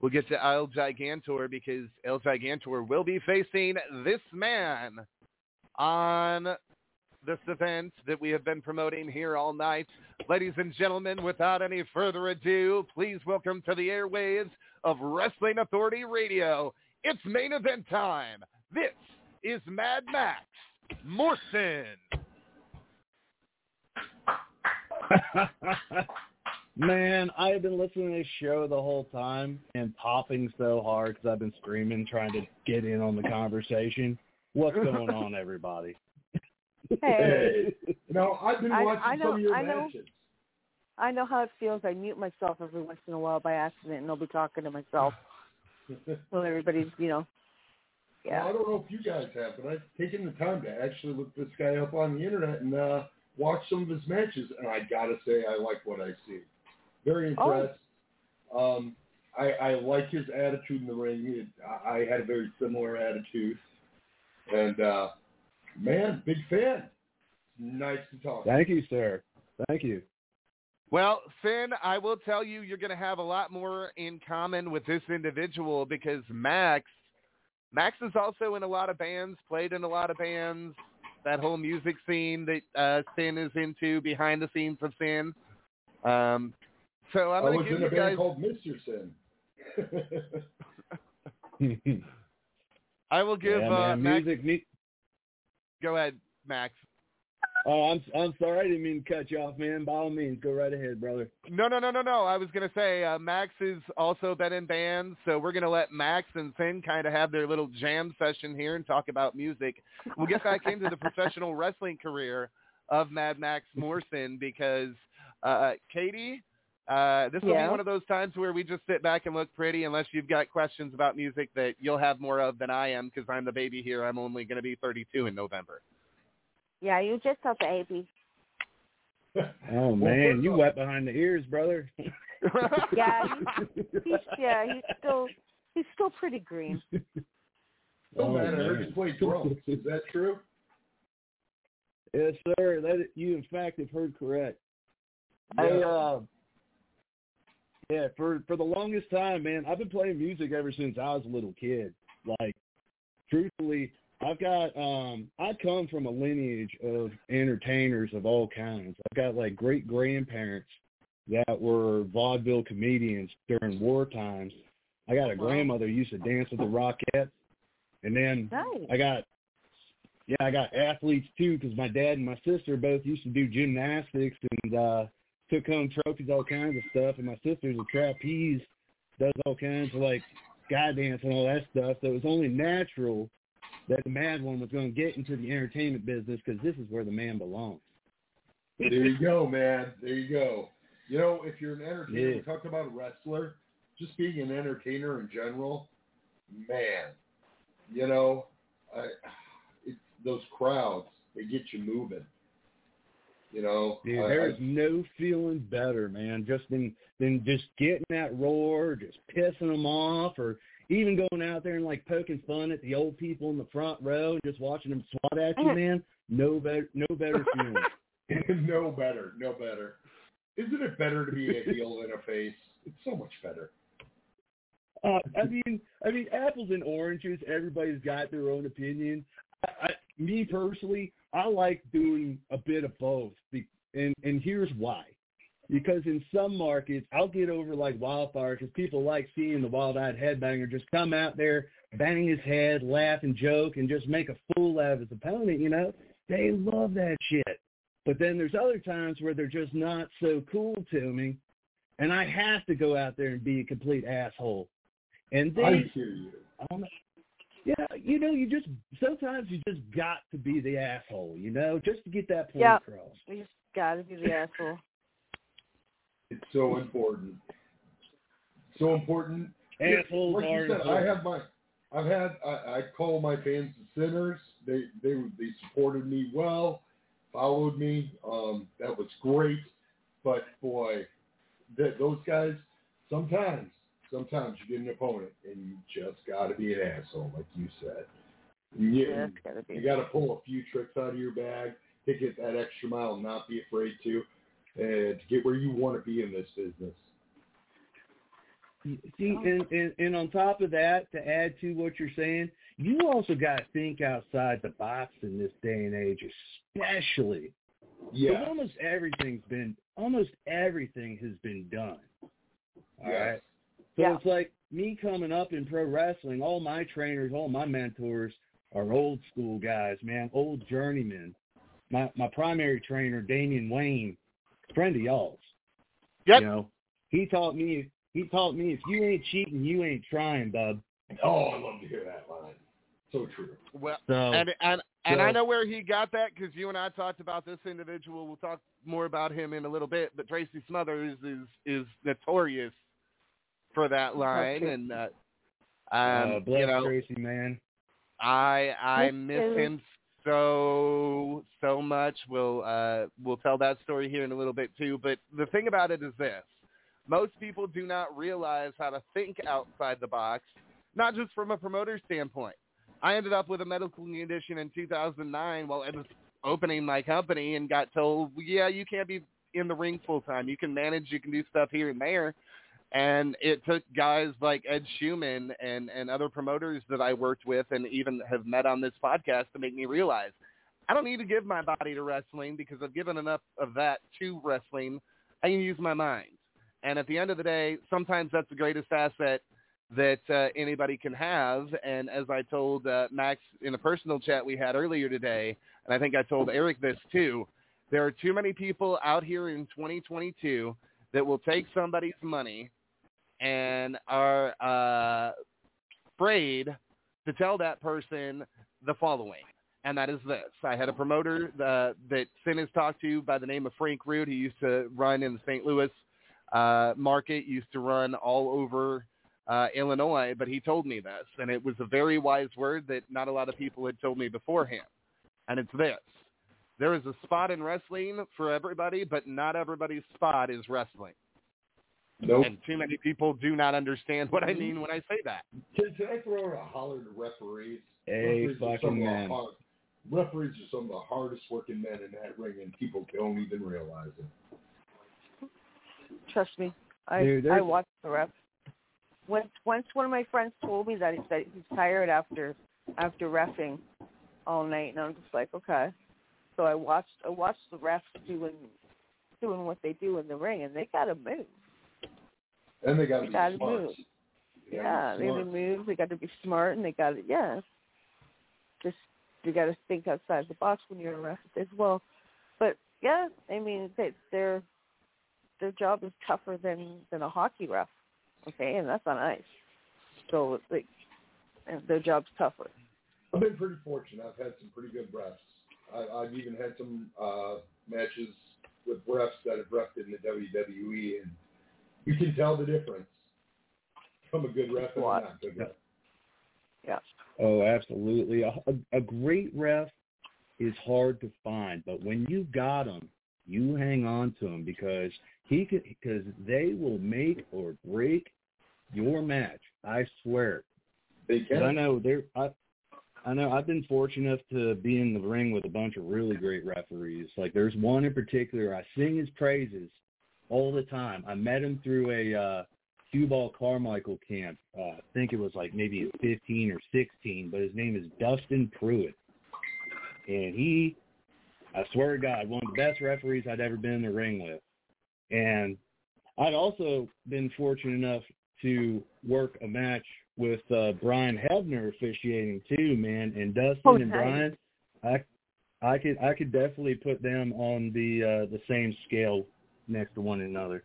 we'll get to El Gigantor because El Gigantor will be facing this man on this event that we have been promoting here all night. Ladies and gentlemen, without any further ado, please welcome to the airwaves of Wrestling Authority Radio. It's main event time. This is Madd Maxx Morrison. Man, I have been listening to this show the whole time and popping so hard because I've been screaming, trying to get in on the conversation. What's going on, everybody? Hey. no, I've been watching I know- some of your I know. matches. I know how it feels. I mute myself every once in a while by accident, and I'll be talking to myself while everybody's, you know. Yeah. Well, I don't know if you guys have, but I've taken the time to actually look this guy up on the internet and uh, watch some of his matches, and I gotta say I like what I see. Very impressed. Oh. impressed. Um, I, I like his attitude in the ring. It, I, I had a very similar attitude, and uh, man, big fan. Nice to talk. Thank you, sir. Thank you. Well, Sin, I will tell you, you're going to have a lot more in common with this individual because Maxx, Maxx is also in a lot of bands, played in a lot of bands. That whole music scene that uh, Sin is into, behind the scenes of Sin. Um, so I'm going was to give in a you band guys. called Mr. Sin. I will give yeah, uh, Maxx. music. Go ahead, Maxx. oh, I'm I'm sorry. I didn't mean to cut you off, man. By all means, go right ahead, brother. No, no, no, no, no. I was going to say uh, Maxx has also been in bands, so we're going to let Maxx and Sin kind of have their little jam session here and talk about music. We'll get back into the professional wrestling career of Madd Maxx Morrison because uh, Katie, uh, this will Yeah. be one of those times where we just sit back and look pretty unless you've got questions about music that you'll have more of than I am because I'm the baby here. I'm only going to be 32 in November. Yeah, you just have the AB. Oh man, you wet behind the ears, brother. Yeah, he's, he's yeah, he's still he's still pretty green. Oh, man, I heard man. you play drums. Is that true? Yes, sir. That you in fact have heard correct. I uh yeah, for for the longest time, man, I've been playing music ever since I was a little kid. Like truthfully, I've got um I come from a lineage of entertainers of all kinds. I've got like great grandparents that were vaudeville comedians during war times. I got a grandmother who used to dance with the Rockettes. And then Nice. I got yeah, I got athletes too because my dad and my sister both used to do gymnastics and uh took home trophies, all kinds of stuff. And my sister's a trapeze, does all kinds of like sky dance and all that stuff. So it was only natural that the mad one was going to get into the entertainment business because this is where the man belongs. There you go, man. There you go. You know, if you're an entertainer, Yeah. we talked about a wrestler, just being an entertainer in general, man, you know, I, it's those crowds, they get you moving. You know, Dude, I- there's I- no feeling better, man. Just than than just getting that roar, just pissing them off, or even going out there and like poking fun at the old people in the front row and just watching them swat at you, man. No better, no better feeling. no better, no better. Isn't it better to be a heel than a face? It's so much better. Uh, I mean, I mean, apples and oranges. Everybody's got their own opinion. I, I, me personally, I like doing a bit of both, and and here's why. Because in some markets, I'll get over like wildfire because people like seeing the wild-eyed headbanger just come out there, bang his head, laugh and joke, and just make a fool out of his opponent. You know, they love that shit. But then there's other times where they're just not so cool to me, and I have to go out there and be a complete asshole. And they, I hear you. I don't know. Yeah, you know, you just sometimes you just got to be the asshole, you know, just to get that point Yeah. across. You just gotta be the asshole. It's so important. So important. Assholes like are you said, I have my, I've had, I, I call my fans the sinners. They, they, they supported me well, followed me. Um, that was great. But boy, th- those guys, sometimes, sometimes you get an opponent and you just got to be an asshole, like you said. You, Yeah, gotta be. you got to pull a few tricks out of your bag, take it that extra mile, and not be afraid to, and to get where you want to be in this business. See, and, and and on top of that, to add to what you're saying, you also got to think outside the box in this day and age, especially. Yeah. Almost everything's been, almost everything has been done. All Yes. right. So it's like me coming up in pro wrestling. All my trainers, all my mentors are old school guys, man, old journeymen. My my primary trainer, Damian Wayne, friend of y'all's. Yep. You know, he taught me. He taught me if you ain't cheating, you ain't trying, bub. Oh, I love to hear that line. So true. Well, So and and and I know where he got that because you and I talked about this individual. We'll talk more about him in a little bit. But Tracy Smothers is is notorious for that line, and uh, um, uh, you know, Tracy, man. I I miss him so so much. We'll uh we'll tell that story here in a little bit too. But the thing about it is this: most people do not realize how to think outside the box, not just from a promoter standpoint. I ended up with a medical condition in 2009 while I was opening my company and got told, yeah, you can't be in the ring full time. You can manage, you can do stuff here and there. And it took guys like Ed Schumann and, and other promoters that I worked with and even have met on this podcast to make me realize I don't need to give my body to wrestling because I've given enough of that to wrestling. I can use my mind. And at the end of the day, sometimes that's the greatest asset that uh, anybody can have. And as I told uh, Maxx in a personal chat we had earlier today, and I think I told Erik this too, there are too many people out here in 2022 that will take somebody's money and are uh, afraid to tell that person the following. And that is this. I had a promoter uh, that Sin has talked to by the name of Frank Root. He used to run in the St. Louis uh, market, used to run all over uh, Illinois, but he told me this, and it was a very wise word that not a lot of people had told me beforehand. And it's this. There is a spot in wrestling for everybody, but not everybody's spot is wrestling. Nope. And too many people do not understand what I mean when I say that. Can, can I throw out a holler to referees? A referees fucking man. hard- referees are some of the hardest working men in that ring, and people don't even realize it. Trust me, I Dude, I there's- watched the ref. Once once one of my friends told me that he that he's tired after after refing all night, and I'm just like, okay. So I watched I watched the refs doing doing what they do in the ring, and they gotta move. And they got to be gotta smart. move. They Yeah, they gotta move. They got to be smart, and they got to yeah. Just you got to think outside the box when you're a ref as well. But yeah, I mean, they, their their job is tougher than than a hockey ref. Okay, and that's on ice. So it's like, their job's tougher. I've been pretty fortunate. I've had some pretty good refs. I, I've even had some uh, matches with refs that have refed in the WWE, and you can tell the difference from a good ref and a What? not good ref. Yeah. Oh, absolutely. A, a, a great ref is hard to find, but when you got him, you hang on to him because he could because they will make or break your match. I swear. They 'Cause I know they're I I know I've been fortunate enough to be in the ring with a bunch of really great referees. Like there's one in particular, I sing his praises all the time. I met him through a uh Q Ball Carmichael camp. Uh, I think it was like maybe 15 or 16, but his name is Dustin Pruitt. And he, I swear to God, one of the best referees I'd ever been in the ring with. And I'd also been fortunate enough to work a match with uh, Brian Hebner officiating too, man. And Dustin Oh, and nice. Brian, I, I could I could definitely put them on the uh, the same scale next to one another.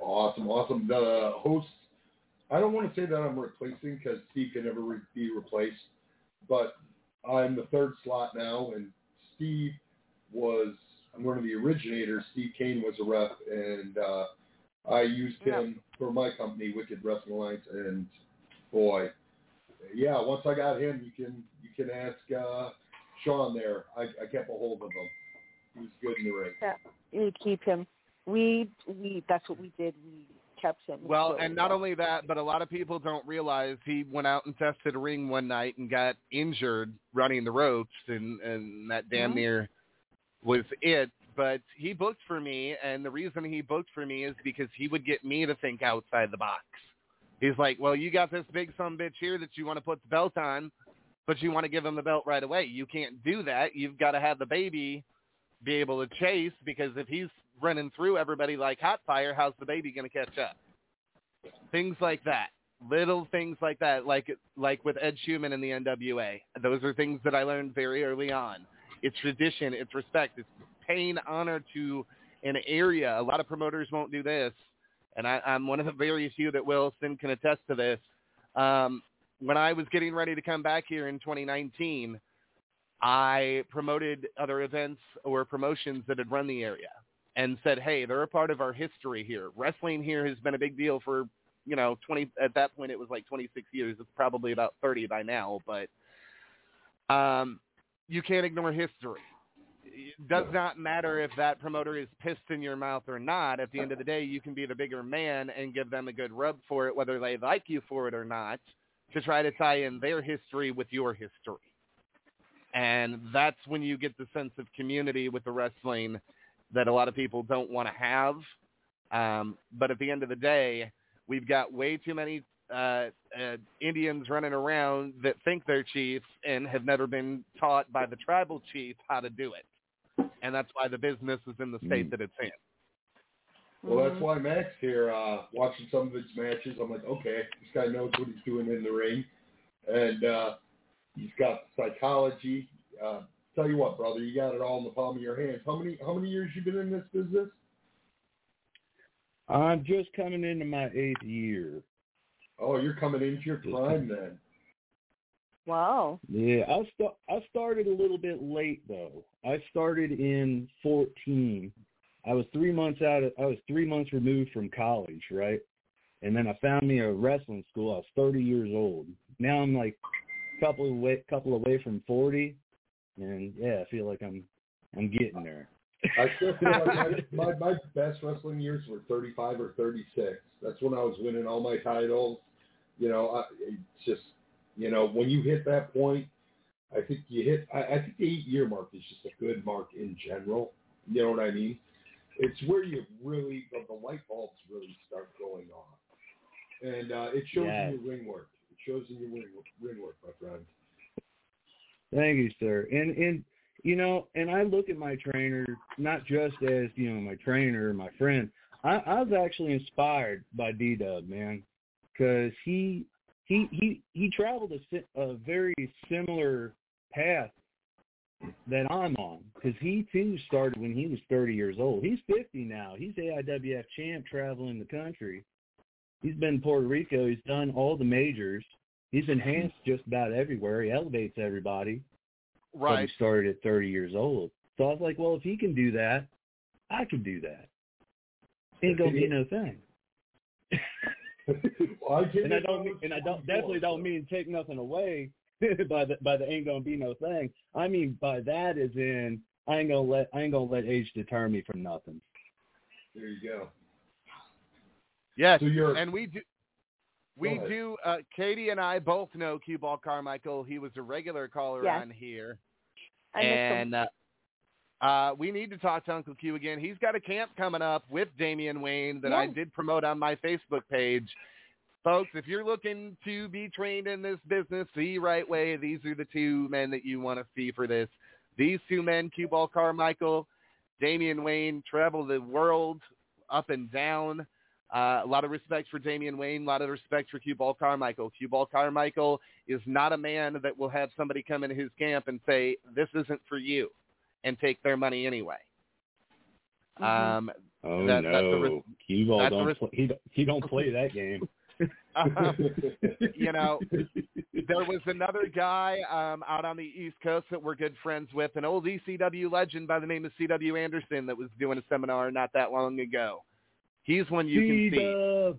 Awesome, awesome. The host, I don't want to say that I'm replacing because Steve can never re- be replaced, but I'm the third slot now, and Steve was one of the originators. Steve Cain was a rep, and uh, I used him for my company, Wicked Wrestling Alliance. And boy, yeah, once I got him, you can you can ask uh, Sean there. I, I kept a hold of him. He good in the ring. Yeah, we keep him. We we that's what we did. We kept him. Well, So- and not only that, but a lot of people don't realize he went out and tested a ring one night and got injured running the ropes, and and that damn Mhm. near was it. But he booked for me, and the reason he booked for me is because he would get me to think outside the box. He's like, well, you got this big some bitch here that you want to put the belt on, but you want to give him the belt right away. You can't do that. You've got to have the baby be able to chase because if he's running through everybody like hot fire, how's the baby going to catch up? Things like that. Little things like that, like like with Ed Schumann in the NWA. Those are things that I learned very early on. It's tradition, it's respect, it's paying honor to an area. A lot of promoters won't do this, and I, I'm one of the very few that will. Sin can attest to this. Um, when I was getting ready to come back here in 2019, I promoted other events or promotions that had run the area and said, hey, they're a part of our history here. Wrestling here has been a big deal for, you know, 20, at that point it was like 26 years. It's probably about 30 by now, but um, you can't ignore history. It does not matter if that promoter is pissed in your mouth or not. At the end of the day, you can be the bigger man and give them a good rub for it, whether they like you for it or not, to try to tie in their history with your history. And that's when you get the sense of community with the wrestling that a lot of people don't want to have. Um, but at the end of the day, we've got way too many uh, uh, Indians running around that think they're chiefs and have never been taught by the tribal chief how to do it. And that's why the business is in the state that it's in. Well, that's why Maxx here, uh, watching some of his matches, I'm like, okay, this guy knows what he's doing in the ring, and uh, he's got psychology. Uh, tell you what, brother, you got it all in the palm of your hands. How many how many years you been in this business? I'm just coming into my eighth year. Oh, you're coming into your prime then. Wow. Yeah, I st- I started a little bit late though. I started in 14. I was three months out. Of, I was three months removed from college, right? And then I found me a wrestling school. I was 30 years old. Now I'm like a couple of couple away from 40, and yeah, I feel like I'm I'm getting there. I still feel like my, my my best wrestling years were 35 or 36. That's when I was winning all my titles. You know, I, it's just you know when you hit that point, I think you hit. I, I think the eight year mark is just a good mark in general. You know what I mean? It's where you really the, the light bulbs really start going off, and uh, it shows Yeah. in your ring work. In your my friend. Thank you, sir. And and you know, and I look at my trainer not just as you know my trainer, my friend. I, I was actually inspired by D Dub, man, because he he he he traveled a, a very similar path that I'm on. Because he too started when he was 30 years old. He's 50 now. He's AIWF champ, traveling the country. He's been in Puerto Rico. He's done all the majors. He's enhanced mm-hmm. just about everywhere. He elevates everybody. But Right. he started at 30 years old. So I was like, well, if he can do that, I can do that. Ain't gonna be no thing. well, I and I don't mean, and I don't definitely don't mean take nothing away by the by the ain't gonna be no thing. I mean by that is in I ain't gonna let I ain't gonna let age deter me from nothing. There you go. Yes, So you're- and we do. We do. Uh, Katie and I both know Q Ball Carmichael. He was a regular caller Yeah. on here, I and uh, uh, we need to talk to Uncle Q again. He's got a camp coming up with Damian Wayne that I did promote on my Facebook page. Folks, if you're looking to be trained in this business the right way, these are the two men that you want to see for this. These two men, Q Ball Carmichael, Damian Wayne, travel the world up and down. Uh, a lot of respect for Damian Wayne, a lot of respect for Q Ball Carmichael. Q Ball Carmichael is not a man that will have somebody come into his camp and say, this isn't for you, and take their money anyway. Um, Oh That- no, res- Q-Ball don't res- play, he don't- he don't play that game. Um, you know, there was another guy um, out on the East Coast that we're good friends with, an old ECW legend by the name of C.W. Anderson that was doing a seminar not that long ago. He's one you can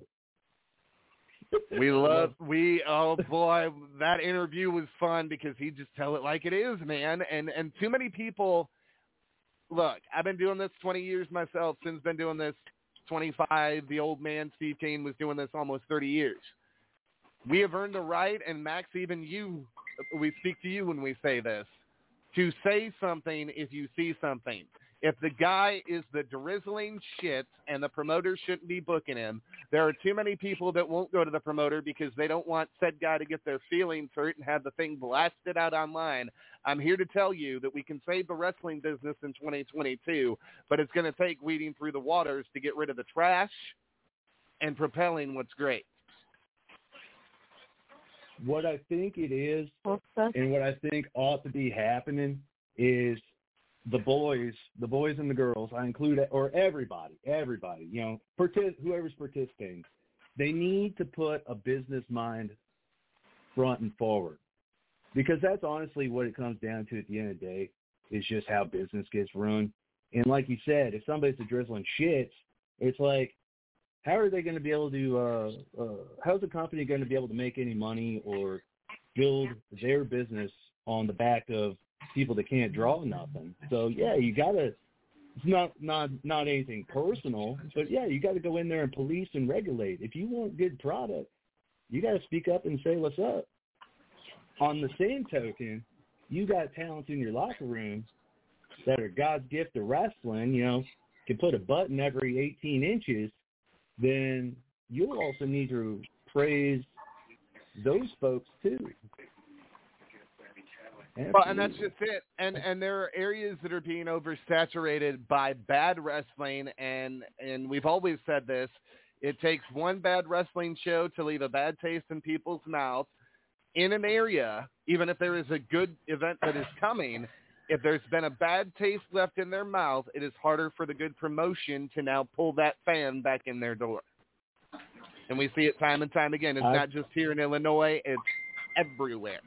see. We love we oh boy that interview was fun because he just tell it like it is, man. And and too many people look, I've been doing this 20 years myself. Sin's been doing this 25. The old man Steve Cain was doing this almost 30 years. We have earned the right, and Maxx, even you, we speak to you when we say this, to say something if you see something. If the guy is the drizzling shit and the promoter shouldn't be booking him, there are too many people that won't go to the promoter because they don't want said guy to get their feelings hurt and have the thing blasted out online. I'm here to tell you that we can save the wrestling business in 2022, but it's going to take weeding through the waters to get rid of the trash and propelling what's great. What I think it is, and what I think ought to be happening is the boys, the boys and the girls. I include or everybody, everybody. You know, partic- whoever's participating, they need to put a business mind front and forward, because that's honestly what it comes down to at the end of the day. Is just how business gets run. And like you said, if somebody's drizzling shits, it's like how are they going to be able to uh, uh how's the company going to be able to make any money or build their business on the back of people that can't draw nothing. So yeah you gotta it's not not not anything personal but yeah you got to go in there and police and regulate. If you want good product you got to speak up and say what's up. On the same token you got talents in your locker room that are god's gift to wrestling you know can put a button every 18 inches then you'll also need to praise those folks too. Well, and that's just it. And and there are areas that are being oversaturated by bad wrestling, and and we've always said this. It takes one bad wrestling show to leave a bad taste in people's mouths. in an area, even if there is a good event that is coming. If there's been a bad taste left in their mouth, it is harder for the good promotion to now pull that fan back in their door. And we see it time and time again. It's not just here in Illinois; it's everywhere.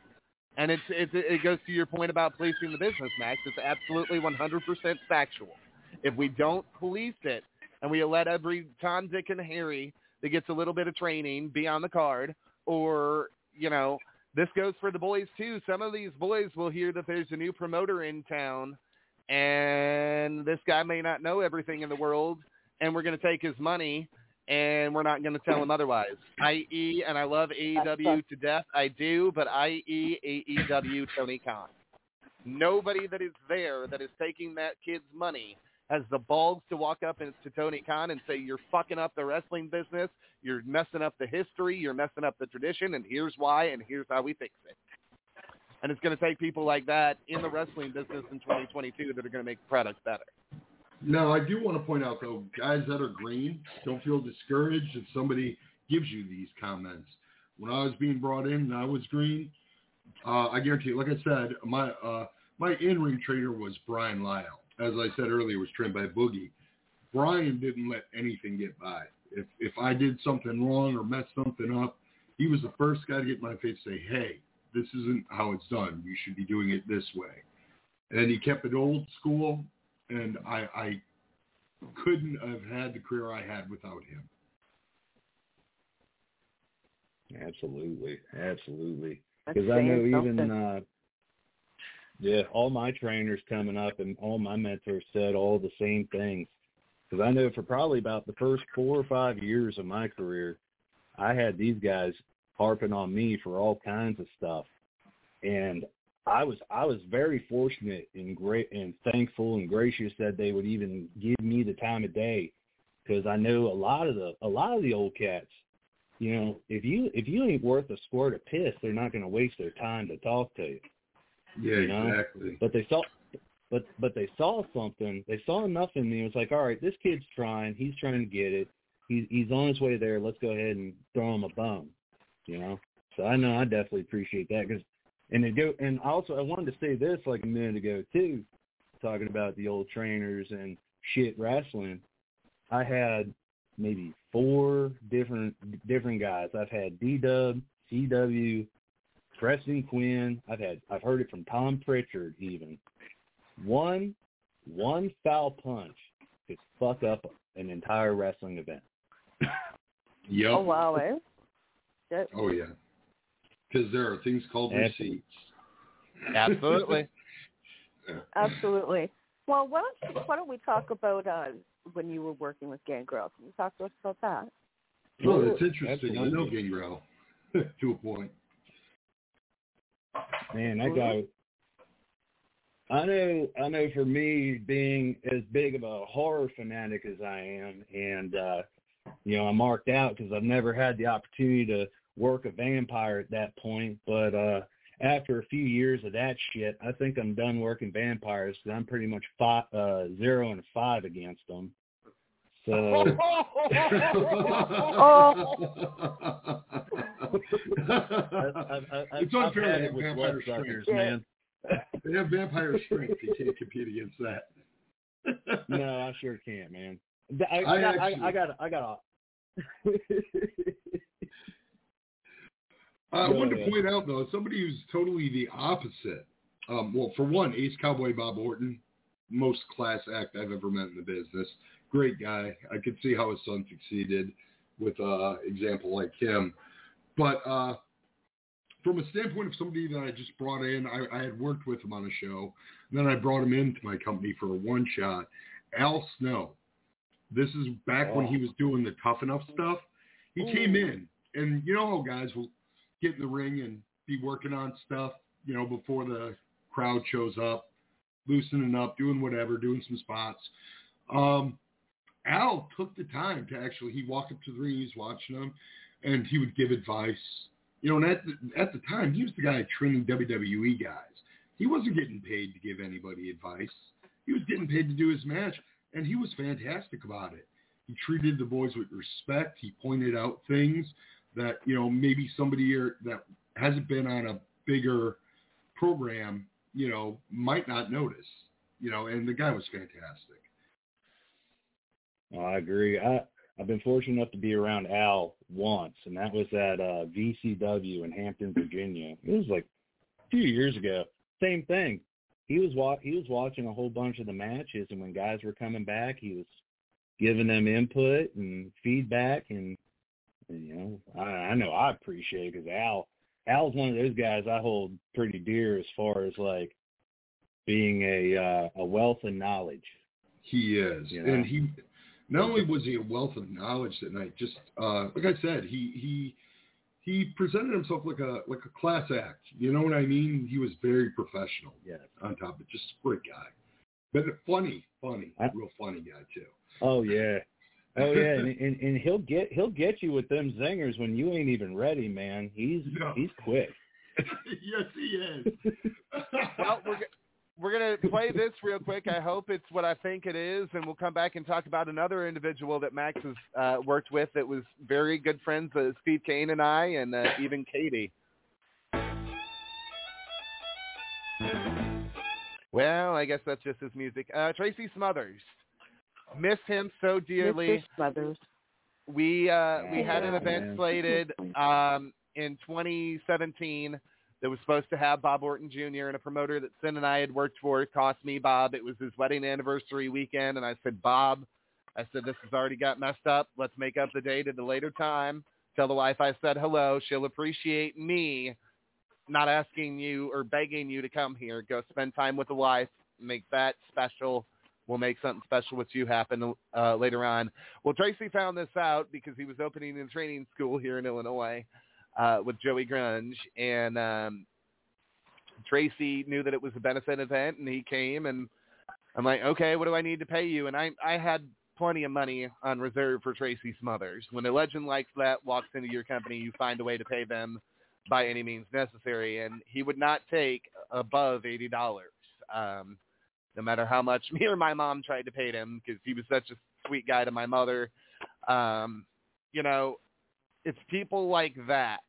And it's, it's it goes to your point about policing the business, Maxx. It's absolutely 100% factual. If we don't police it and we let every Tom, Dick, and Harry that gets a little bit of training be on the card, or you know, this goes for the boys too. Some of these boys will hear that there's a new promoter in town, and this guy may not know everything in the world, and we're going to take his money and we're not going to tell him otherwise. I.e., and I love AEW to death. I do, but i.e. AEW Tony Khan. Nobody that is there that is taking that kid's money has the balls to walk up and, to Tony Khan and say, you're fucking up the wrestling business, you're messing up the history, you're messing up the tradition, and here's why, and here's how we fix it. And it's going to take people like that in the wrestling business in 2022 that are going to make products better. Now, I do want to point out, though, guys that are green, don't feel discouraged if somebody gives you these comments. When I was being brought in and I was green, uh, I guarantee you, like I said, my uh, my in-ring trainer was Brian Lyle. As I said earlier, was trained by Boogie. Brian didn't let anything get by. If if I did something wrong or messed something up, he was the first guy to get in my face and say, "Hey, this isn't how it's done. You should be doing it this way." And he kept it old school, and I, I couldn't have had the career I had without him. Absolutely, absolutely. Because I know saying even uh, yeah, all my trainers coming up and all my mentors said all the same things. Because I know for probably about the first four or five years of my career, I had these guys harping on me for all kinds of stuff, and I was I was very fortunate and great and thankful and gracious that they would even give me the time of day because I know a lot of the a lot of the old cats you know, if you if you ain't worth a squirt of piss, they're not going to waste their time to talk to you. Yeah, you know? exactly. But they saw, but but they saw something. They saw enough in me. It was like, all right, this kid's trying. He's trying to get it. He's he's on his way there. Let's go ahead and throw him a bone. You know. So I know I definitely appreciate that because, and it go and also I wanted to say this like a minute ago too, talking about the old trainers and shit wrestling. I had maybe four different different guys. I've had D Dub, CW, Preston Quinn. I've had I've heard it from Tom Pritchard even. One one foul punch could fuck up an entire wrestling event. Yep. Oh wow, eh? Shit. Oh yeah. Because there are things called Absolutely. receipts. Absolutely. Absolutely. Well, why don't you, why don't we talk about uh, when you were working with Gangrel? Can you talk to us about that? Well, it's interesting. I know Absolutely. Gangrel to a point. Man, that guy. I know. I know. For me, being as big of a horror fanatic as I am, and uh, you know, I'm marked out because I've never had the opportunity to work a vampire at that point. But uh, after a few years of that shit, I think I'm done working vampires because I'm pretty much five, uh, zero and five against them. So. I've, I've, I've, it's unfair to it have with vampire bloodsuckers, strength. man. They have vampire strength. You can't compete against that. no, I sure can't, man. I, I, I got, actually- I, I got, I got. I Go wanted to ahead. point out though, somebody who's totally the opposite. Um, well, for one, Ace Cowboy Bob Orton, most class act I've ever met in the business. Great guy. I could see how his son succeeded with uh example like him. But uh, from a standpoint of somebody that I just brought in, I, I had worked with him on a show. And then I brought him into my company for a one shot. Al Snow. This is back when he was doing the tough enough stuff. He came in, and you know how guys will get in the ring and be working on stuff, you know, before the crowd shows up, loosening up, doing whatever, doing some spots. Um, Al took the time to actually, he walked up to the ring, he was watching them, and he would give advice. You know, and at the, at the time, he was the guy training WWE guys. He wasn't getting paid to give anybody advice. He was getting paid to do his match, and he was fantastic about it. He treated the boys with respect. He pointed out things that you know maybe somebody that hasn't been on a bigger program, you know, might not notice. You know, and the guy was fantastic. Oh, I agree. I I've been fortunate enough to be around Al once, and that was at uh, VCW in Hampton, Virginia. It was like a few years ago. Same thing. He was wa- he was watching a whole bunch of the matches, and when guys were coming back, he was giving them input and feedback, and, and you know, I, I know I appreciate it because Al Al's one of those guys I hold pretty dear as far as like being a uh, a wealth of knowledge. He is, You know? and he not only was he a wealth of knowledge that night, just uh, like I said, he he he presented himself like a like a class act. You know what I mean? He was very professional. Yeah. On top of it, just a great guy, but funny, funny, I- real funny guy too. Oh yeah. Oh yeah, and, and and he'll get he'll get you with them zingers when you ain't even ready, man. He's No. he's quick. yes, he is. well, we're, we're going to play this real quick. I hope it's what I think it is, and we'll come back and talk about another individual that Maxx has uh, worked with that was very good friends, uh, Steve Cain and I, and uh, even Katie. Well, I guess that's just his music. Uh, Tracy Smothers. Miss him so dearly. Mr. We uh, we had an event man. slated um, in 2017 that was supposed to have Bob Orton Jr. and a promoter that Sin and I had worked for. Cost me Bob. It was his wedding anniversary weekend, and I said, Bob, I said this has already got messed up. Let's make up the date at a later time. Tell the wife I said hello. She'll appreciate me not asking you or begging you to come here. Go spend time with the wife. Make that special. We'll make something special with you happen uh, later on. Well, Tracy found this out because he was opening a training school here in Illinois uh, with Joey Grunge, and um, Tracy knew that it was a benefit event, and he came, and I'm like, okay, what do I need to pay you? And I I had plenty of money on reserve for Tracy Smothers. When a legend like that walks into your company, you find a way to pay them by any means necessary, and he would not take above eighty dollars. Um, no matter how much me or my mom tried to pay him because he was such a sweet guy to my mother. Um, you know, it's people like that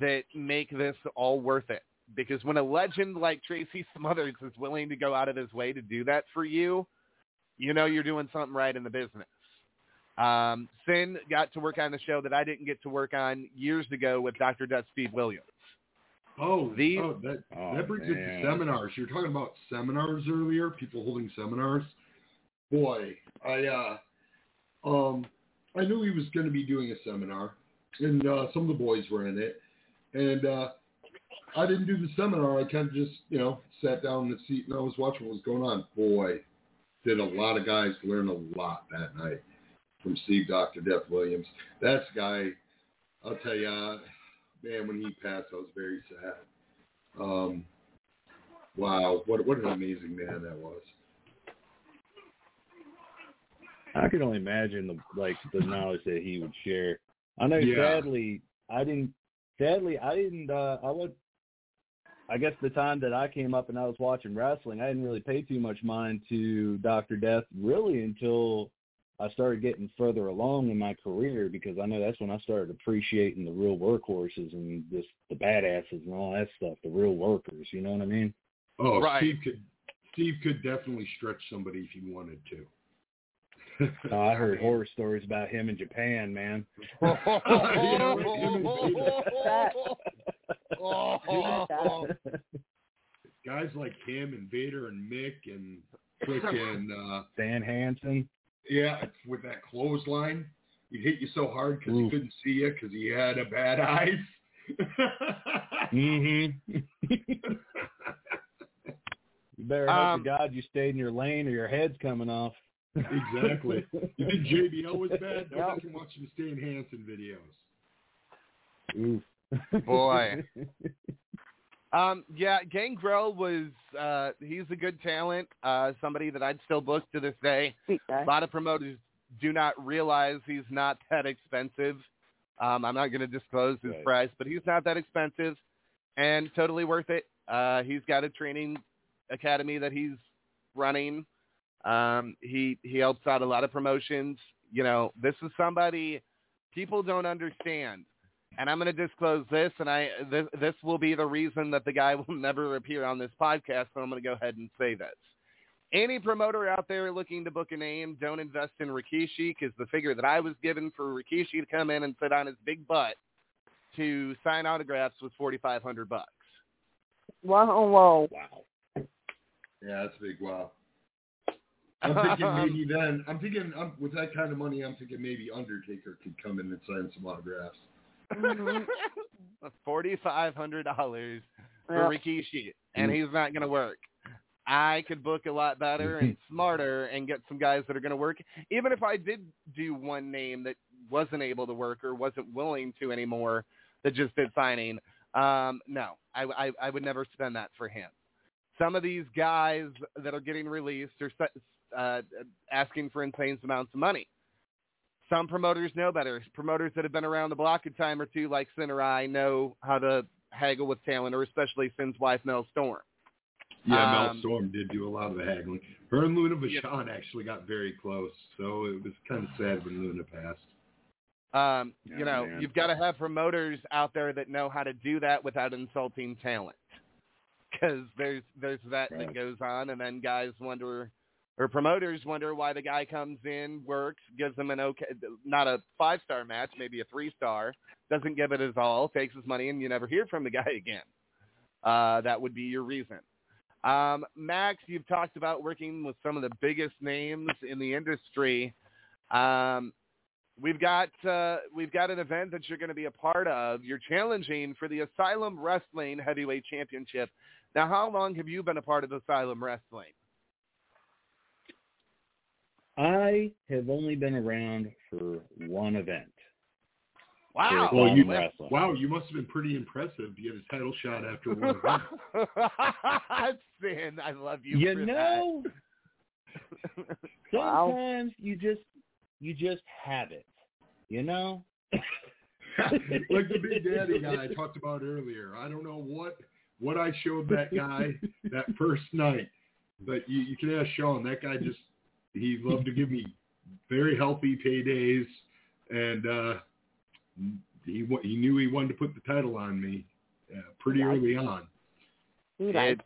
that make this all worth it. Because when a legend like Tracy Smothers is willing to go out of his way to do that for you, you know you're doing something right in the business. Um, Sin got to work on the show that I didn't get to work on years ago with Dr. Steve Williams. Oh, These- oh that Oh, that brings it to seminars. You're talking about seminars earlier, people holding seminars. Boy, I uh, um, I knew he was going to be doing a seminar, and uh, some of the boys were in it, and uh, I didn't do the seminar. I kind of just you know sat down in the seat and I was watching what was going on. Boy, did a lot of guys learn a lot that night from Steve Dr. Death Williams. That's guy. I'll tell you, man, when he passed, I was very sad. Um, wow, what what an amazing man that was. I can only imagine the like the knowledge that he would share. I know Yeah. sadly I didn't sadly I didn't uh I would I guess the time that I came up and I was watching wrestling, I didn't really pay too much mind to Dr. Death really until I started getting further along in my career because I know that's when I started appreciating the real workhorses and just the badasses and all that stuff, the real workers, you know what I mean? Oh, Right. Steve could Steve could definitely stretch somebody if he wanted to. Uh, I heard horror stories about him in Japan, man. Guys like him and Vader and Mick and frickin' uh, Stan Hansen. Yeah, with that clothesline, he'd hit you so hard because he couldn't see you because he had a bad eyes. Mm-hmm. you better hope Um, to God you stayed in your lane or your head's coming off. exactly. You think JBL was bad? Go back and watch the Stan Hansen videos. Oof. Boy. Um, yeah, Gangrel was uh, he's a good talent, uh, somebody that I'd still book to this day. A lot of promoters do not realize he's not that expensive. Um, I'm not going to disclose his Right. price, but he's not that expensive and totally worth it. Uh, he's got a training academy that he's running. Um, he he helps out a lot of promotions. You know, this is somebody people don't understand. And I'm going to disclose this, and I this, this will be the reason that the guy will never appear on this podcast. But I'm going to go ahead and say this. Any promoter out there looking to book a name, don't invest in Rikishi because the figure that I was given for Rikishi to come in and sit on his big butt to sign autographs was 4,500 bucks. Whoa, whoa. Wow. Yeah, that's a big wow. I'm thinking maybe then. I'm thinking um, with that kind of money, I'm thinking maybe Undertaker could come in and sign some autographs. Forty-five hundred dollars for Yep. Rikishi, and he's not going to work. I could book a lot better and smarter and get some guys that are going to work. Even if I did do one name that wasn't able to work or wasn't willing to anymore, that just did signing, um, no, I, I, I would never spend that for him. Some of these guys that are getting released are se- uh, asking for insane amounts of money. Some promoters know better. Promoters that have been around the block a time or two, like Sin or I, know how to haggle with talent, or especially Sin's wife, Mel Storm. Yeah, Mel Um, Storm did do a lot of the haggling. Her and Luna Vachon actually got very close, so it was kind of sad when Luna passed. Um, Yeah, you know, man. you've got to have promoters out there that know how to do that without insulting talent, because there's there's that that goes on, and then guys wonder, or promoters wonder why the guy comes in, works, gives them an okay, not a five star match, maybe a three star, doesn't give it his all, takes his money, and you never hear from the guy again. Uh, that would be your reason. Um, Maxx, you've talked about working with some of the biggest names in the industry. Um, we've got uh, we've got an event that you're going to be a part of. You're challenging for the Asylum Wrestling Heavyweight Championship. Now, how long have you been a part of Asylum Wrestling? I have only been around for one event. Wow. Well, you, Wrestling. wow, you must have been pretty impressive to get a title shot after one event. Sin, I love you. You for know, that. sometimes you just you just have it. You know? like the Big Daddy guy I talked about earlier. I don't know what what I showed that guy that first night, but you, you can ask Sean. That guy just he loved to give me very healthy paydays, and uh, he wa- he knew he wanted to put the title on me uh, pretty Yeah. early on. He likes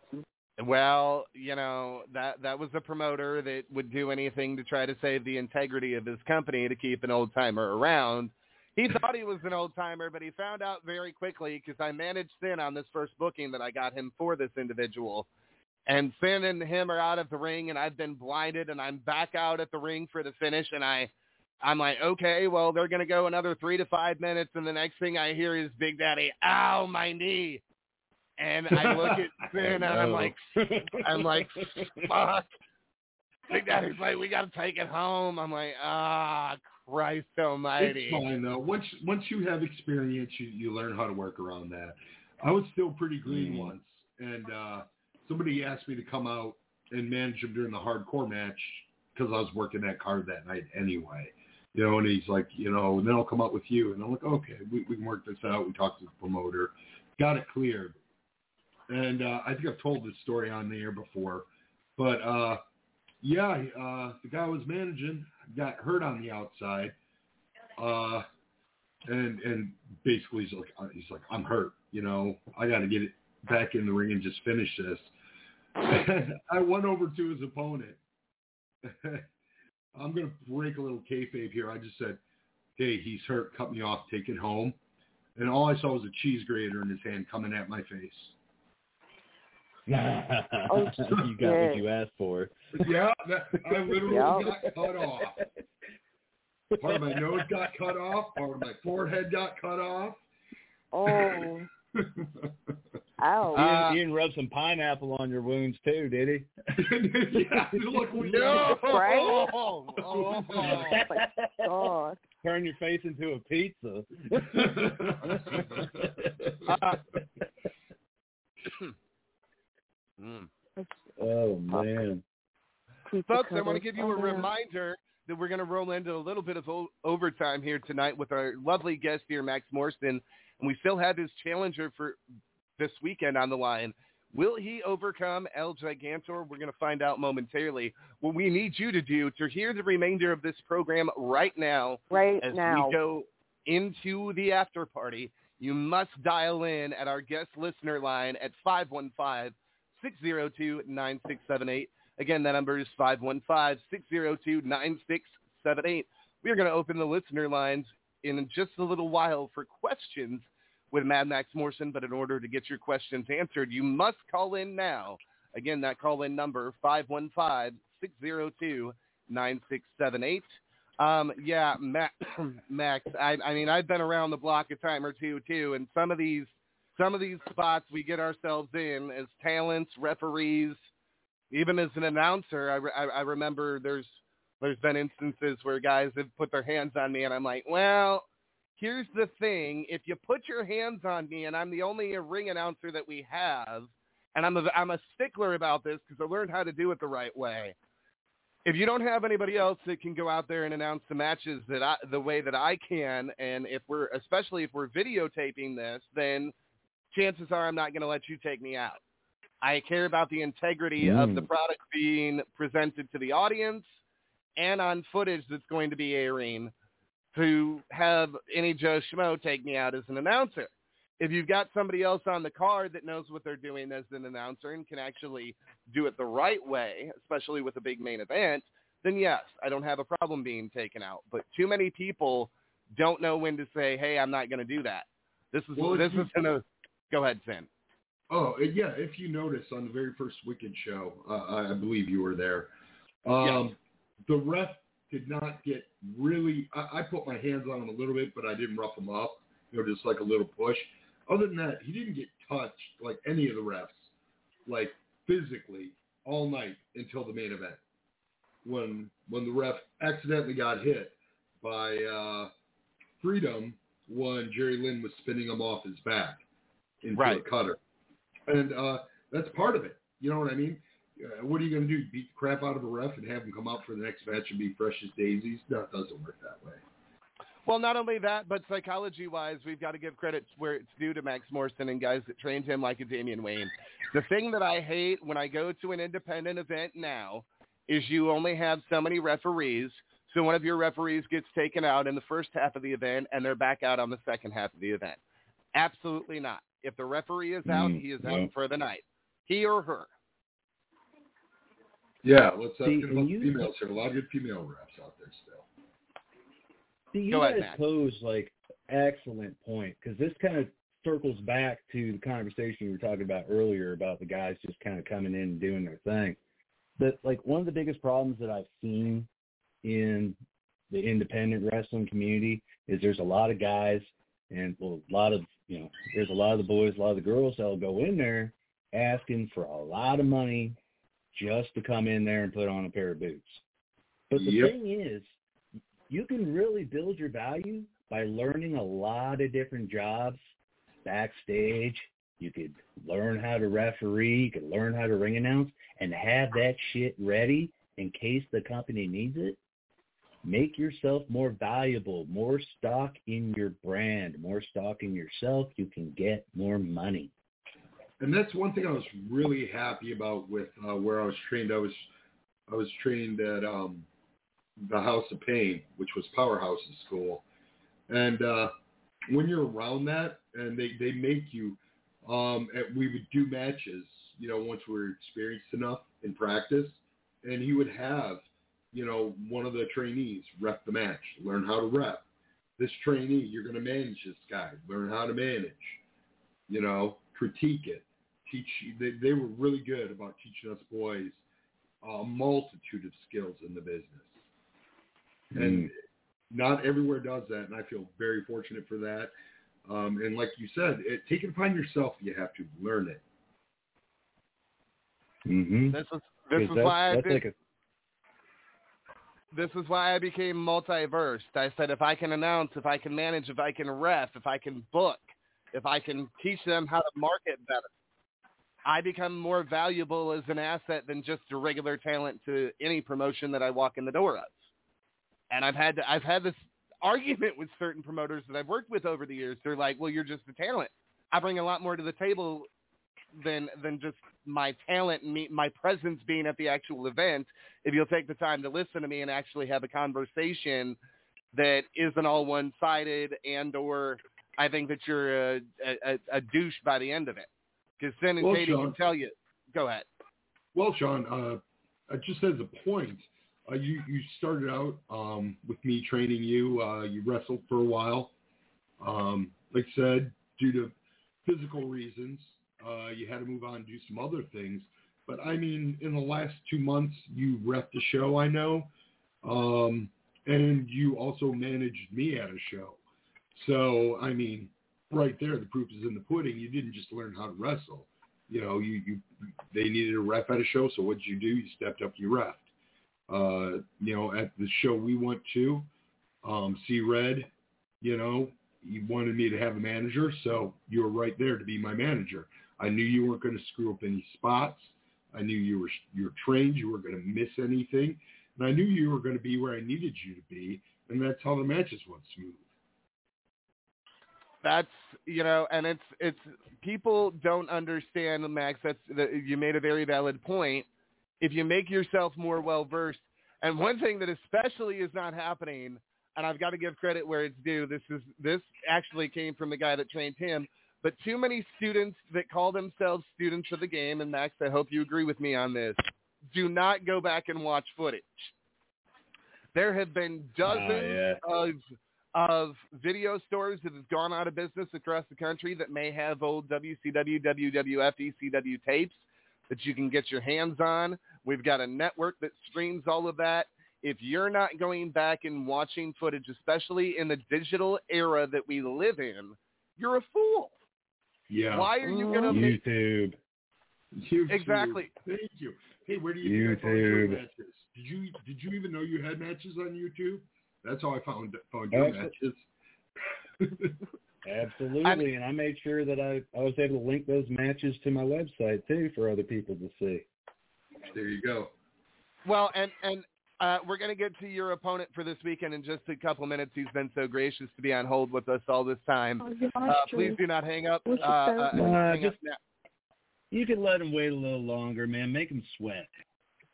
Well, you know that that was a promoter that would do anything to try to save the integrity of his company to keep an old timer around. He thought he was an old timer, but he found out very quickly because I managed Sin on this first booking that I got him for this individual. And Sin and him are out of the ring, and I've been blinded, and I'm back out at the ring for the finish, and I, I'm like, okay, well they're gonna go another three to five minutes, and the next thing I hear is Big Daddy, ow, my knee. And I look at Sin and I'm like, I'm like, fuck. Big Daddy's like, we got to take it home. I'm like, ah, Christ Almighty. It's fine though. Once once you have experience, you you learn how to work around that. I was still pretty green Mm. once, and uh somebody asked me to come out and manage him during the hardcore match because I was working that card that night anyway. You know, and he's like, you know, and then I'll come out with you, and I'm like, okay, we we can work this out. We talked to the promoter, got it cleared, and uh, I think I've told this story on the air before, but uh yeah, uh, the guy I was managing got hurt on the outside, uh, and and basically he's like, uh, he's like, I'm hurt. You know, I got to get it back in the ring and just finish this. I went over to his opponent. I'm gonna break a little kayfabe here. I just said, "Hey, he's hurt. Cut me off. Take it home." And all I saw was a cheese grater in his hand coming at my face. Oh, you got what you asked for. Yeah, that, I literally Yep. got cut off. Part of my nose got cut off. Part of my forehead got cut off. Oh. Ow. He didn't, he didn't rub some pineapple on your wounds too, did he? yeah, look, we No! Right? Oh, oh, my God. Turn your face into a pizza. Mm. oh man. Folks, I want to give you a reminder that we're going to roll into a little bit of o- overtime here tonight with our lovely guest here, Maxx Morrison. and we still have his challenger for this weekend on the line. Will he overcome El Gigantor? We're going to find out momentarily. What we need you to do to hear the remainder of this program right now, Right as now. we go into the after party, you must dial in at our guest listener line at 515-602-9678. Again, that number is 515-602-9678. We are going to open the listener lines in just a little while for questions with Madd Maxx Morrison, but in order to get your questions answered, you must call in now. Again, that call-in number, 515-602-9678. Um, yeah, Maxx, Maxx I, I mean, I've been around the block a time or two, too, and some of these some of these spots we get ourselves in as talents, referees, even as an announcer. I, re- I, remember there's there's been instances where guys have put their hands on me, and I'm like, well, here's the thing: if you put your hands on me, and I'm the only ring announcer that we have, and I'm a, I'm a stickler about this because I learned how to do it the right way. If you don't have anybody else that can go out there and announce the matches that I, the way that I can, and if we're especially if we're videotaping this, then chances are I'm not going to let you take me out. I care about the integrity of the Mm. product being presented to the audience and on footage that's going to be airing to have any Joe Schmo take me out as an announcer. If you've got somebody else on the card that knows what they're doing as an announcer and can actually do it the right way, especially with a big main event, then yes, I don't have a problem being taken out. But too many people don't know when to say, "Hey, I'm not going to do that." This is Well, this is gonna go ahead, Sam. Oh uh, yeah, if you notice on the very first Wicked show, uh, I believe you were there. Um, The ref did not get really. I, I put my hands on him a little bit, but I didn't rough him up. You know, just like a little push. Other than that, he didn't get touched like any of the refs, like physically, all night until the main event. When when the ref accidentally got hit by uh, Freedom when Jerry Lynn was spinning him off his back into Right. a cutter and uh, that's part of it. You know what I mean? Uh, what are you going to do? Beat the crap out of a ref and have him come out for the next match and be fresh as daisies? No, it doesn't work that way. Well, not only that, but psychology-wise, we've got to give credit where it's due to Maxx Morrison and guys that trained him like a Damian Wayne. The thing that I hate when I go to an independent event now is you only have so many referees. So one of your referees gets taken out in the first half of the event, and they're back out on the second half of the event. Absolutely not. If the referee is out, Mm, he is yeah. out for the night. He or her. Yeah, let's uh, See, get you- the females here. A lot of good female refs out there still. See, you Go ahead, guys Matt. pose like excellent point because this kind of circles back to the conversation we were talking about earlier about the guys just kind of coming in and doing their thing. But like one of the biggest problems that I've seen in the independent wrestling community is there's a lot of guys and well, a lot of you know there's a lot of the boys, a lot of the girls that'll go in there asking for a lot of money just to come in there and put on a pair of boots. But the Yep. thing is, you can really build your value by learning a lot of different jobs backstage. You could learn how to referee, you could learn how to ring announce, and have that shit ready in case the company needs it. Make yourself more valuable, more stock in your brand, more stock in yourself. You can get more money. and that's one thing I was really happy about with uh, where I was trained. I was I was trained at um, the House of Pain, which was Powerhouse's school, and uh, when you're around that, and they they make you, um, we would do matches, you know, once we were experienced enough in practice, and he would have, you know, one of the trainees rep the match, learn how to rep. This trainee, you're going to manage this guy, learn how to manage, you know, critique it teach they, they were really good about teaching us boys a multitude of skills in the business and not everywhere does that and i feel very fortunate for that um, and like you said it, take it upon yourself you have to learn it Mm-hmm. This is this is why I did, this is why I became multiverse. I said if I can announce, if I can manage, if I can ref, if I can book, if I can teach them how to market better, I become more valuable as an asset than just a regular talent to any promotion that I walk in the door of. And I've had to, I've had this argument with certain promoters that I've worked with over the years. They're like, "Well, you're just a talent. I bring a lot more to the table than than just my talent and me, my presence being at the actual event. If you'll take the time to listen to me and actually have a conversation that isn't all one-sided and or I think that you're a, a, a douche by the end of it. Because then and Well, Katie Sean- can tell you. Go ahead. Well, Sean, uh, uh, just as a point, uh, you you started out um, with me training you. Uh, you wrestled for a while. Um, like I said, due to physical reasons, uh, you had to move on and do some other things. But I mean, in the last two months, you rep the show. I know, um, and you also managed me at a show. So I mean, right there, the proof is in the pudding. You didn't just learn how to wrestle. You know, you, you they needed a ref at a show, so what did you do? You stepped up, you refed. Uh, you know, at the show we went to, um, see Red, you know, he wanted me to have a manager, so you were right there to be my manager. I knew you weren't going to screw up any spots. I knew you were you were trained. You weren't going to miss anything, and I knew you were going to be where I needed you to be, and that's how the matches went smooth. That's you know, and it's it's people don't understand Maxx. That's that you made a very valid point. If you make yourself more well versed, and one thing that especially is not happening, and I've got to give credit where it's due. This is this actually came from the guy that trained him. But too many students that call themselves students of the game, and Maxx, I hope you agree with me on this, do not go back and watch footage. There have been dozens yeah. of of video stores that have gone out of business across the country that may have old WCW, WWF, ECW tapes that you can get your hands on. We've got a network that streams all of that. If you're not going back and watching footage, especially in the digital era that we live in, you're a fool. Yeah. Why are you going to make YouTube? YouTube. Exactly. Thank you. Hey, where do you think I your YouTube. matches? Did you did you even know you had matches on YouTube? That's how I found found your Absolutely. matches. Absolutely, and I made sure that I, I was able to link those matches to my website too for other people to see. There you go. Well, and and uh, we're going to get to your opponent for this weekend in just a couple minutes. He's been so gracious to be on hold with us all this time. Uh, please do not hang up. Uh, uh, Uh, hang up just you can let him wait a little longer, man. Make him sweat.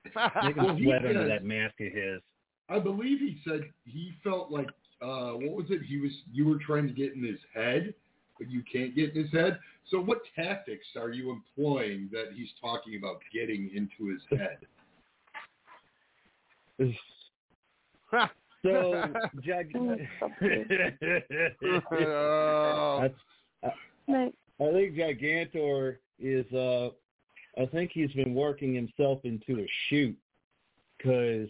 Make him he sweat under said- that mask of his. I believe he said he felt like uh what was it? He was you were trying to get in his head, but you can't get in his head. So what tactics are you employing that he's talking about getting into his head? So, Jag- Oh. I, I, I think Gigantor is. uh I think he's been working himself into a shoot because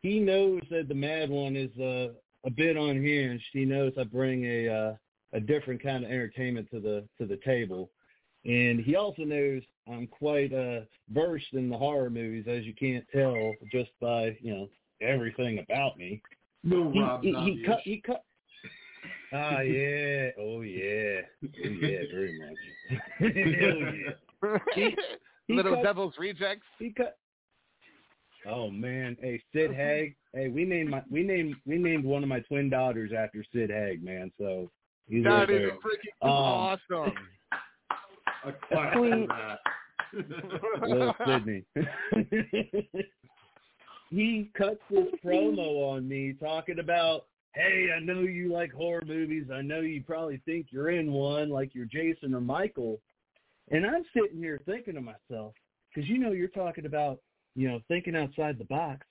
he knows that the Mad One is uh, a bit unhinged. He knows I bring a uh, a different kind of entertainment to the to the table, and he also knows I'm quite uh, versed in the horror movies, as you can't tell just by you know everything about me. No, he, Rob he, he Zombie-ish. cut. He cut. Ah yeah. Oh yeah. Oh yeah. Very much. Hell yeah. He- he Little cut- Devil's Rejects. He cut. Oh man, hey Sid Haig. Hey, we named my we named we named one of my twin daughters after Sid Haig, man. So he's That right is there. freaking Um, awesome. A clap Sweet. for that. Little Sydney. he cuts this promo on me talking about, hey, I know you like horror movies. I know you probably think you're in one, like you're Jason or Michael. And I'm sitting here thinking to myself, because you know you're talking about, you know, thinking outside the box.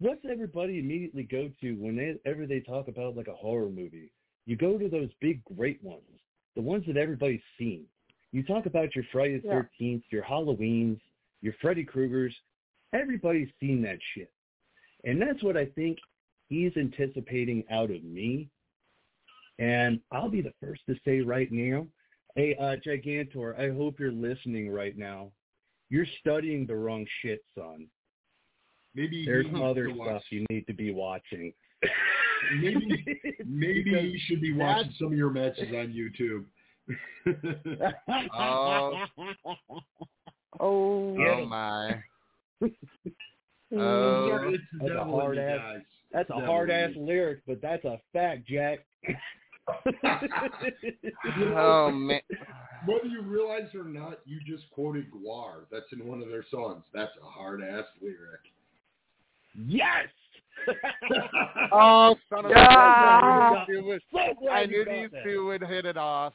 What's everybody immediately go to whenever they talk about like a horror movie? You go to those big, great ones, the ones that everybody's seen. You talk about your Friday the Yeah. 13th, your Halloweens, your Freddy Kruegers. Everybody's seen that shit. And that's what I think he's anticipating out of me. And I'll be the first to say right now, hey, uh, Gigantor, I hope you're listening right now. You're studying the wrong shit, son. Maybe There's he other to stuff watch. you need to be watching. Maybe maybe you should be watching some of your matches on YouTube. Oh. oh. Oh, Oh my. Oh. it's the That's a hard ass- guys. That's a hard ass lyric, but that's a fact, Jack. Oh man. Whether you realize or not, you just quoted GWAR. That's in one of their songs. That's a hard ass lyric. Yes. Oh, son of a Yeah. bitch. I knew these two would- So glad I you knew got these that. two would hit it off.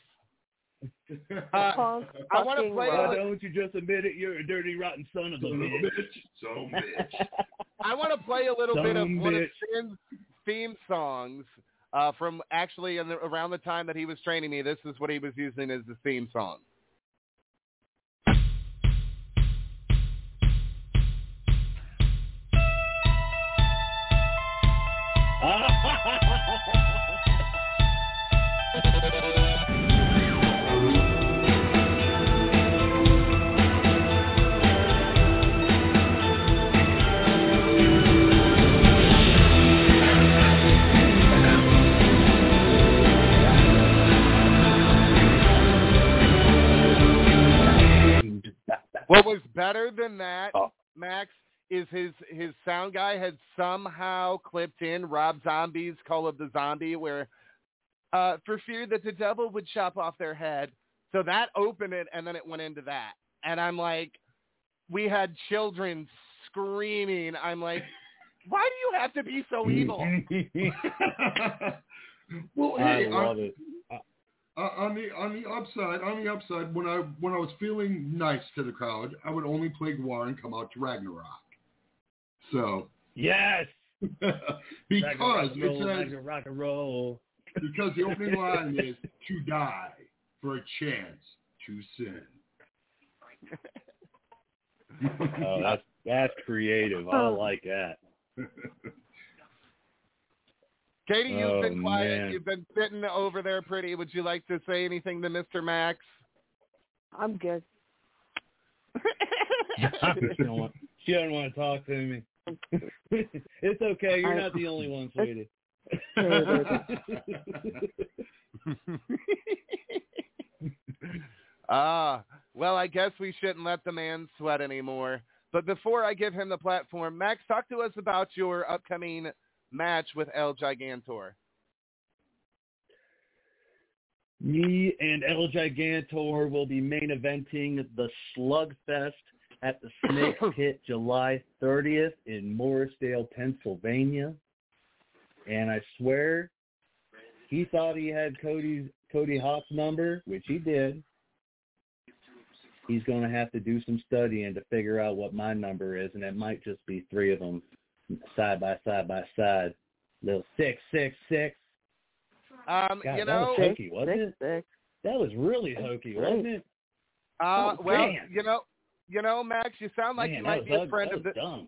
Punk I want to play. Why A, don't you just admit it? You're a dirty, rotten son of a Son of a bitch. bitch. So bitch. I want to play a little bit of Dumb one of bitch. Theme songs uh, from actually in the, around the time that he was training me. This is what he was using as the theme song. What was better than that, Oh. Maxx, is his his sound guy had somehow clipped in Rob Zombie's Call of the Zombie, where uh, for fear that the devil would chop off their head. So that opened it, and then it went into that, and I'm like, we had children screaming. I'm like, why do you have to be so evil? well, I hey, love on, it. uh, on the on the upside, on the upside, when I when I was feeling nice to the crowd, I would only play GWAR and come out to Ragnarok. So Yes. because rock and roll, it says rock and roll. because the opening line is to die for a chance to sin. Oh, that's that's creative. I like that. Katie, you've Oh, been quiet. man. You've been sitting over there pretty. Would you like to say anything to Mr. Maxx? I'm good. she, don't want, she doesn't want to talk to me. it's okay. You're not the only one, sweetie. Ah, well, I guess we shouldn't let the man sweat anymore. But before I give him the platform, Maxx, talk to us about your upcoming match with El Gigantor. Me and El Gigantor will be main eventing the Slugfest at the Snake Pit July 30th in Morrisdale, Pennsylvania. And I swear, he thought he had Cody's Cody Hawk's number, which he did. He's going to have to do some studying to figure out what my number is, and it might just be three of them. Side by side by side. Little six six six. Um, God, you that know, was hokey, wasn't it? That was really hokey, wasn't it? uh, Oh, well, man. you know, you know, Maxx, you sound like Man, you might be a friend that of was the. dumb.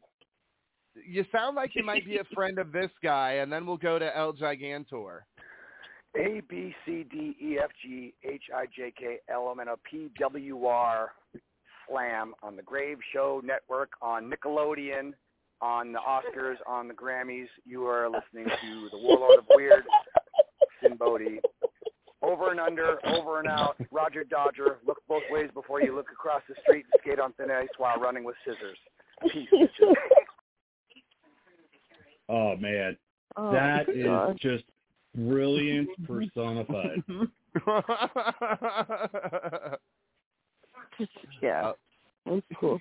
You sound like you might be a friend of this guy, and then we'll go to El Gigantor. A B C D E F G H I J K L M N O P W R Slam on the Grave Show Network on Nickelodeon, on the Oscars, on the Grammys. You are listening to the Warlord of Weird, Sin Bodie. Over and under, over and out. Roger Dodger. Look both ways before you look across the street and skate on thin ice while running with scissors. Peace, bitches. Oh man, Oh, that is God. just brilliance personified. yeah. Uh, That's cool.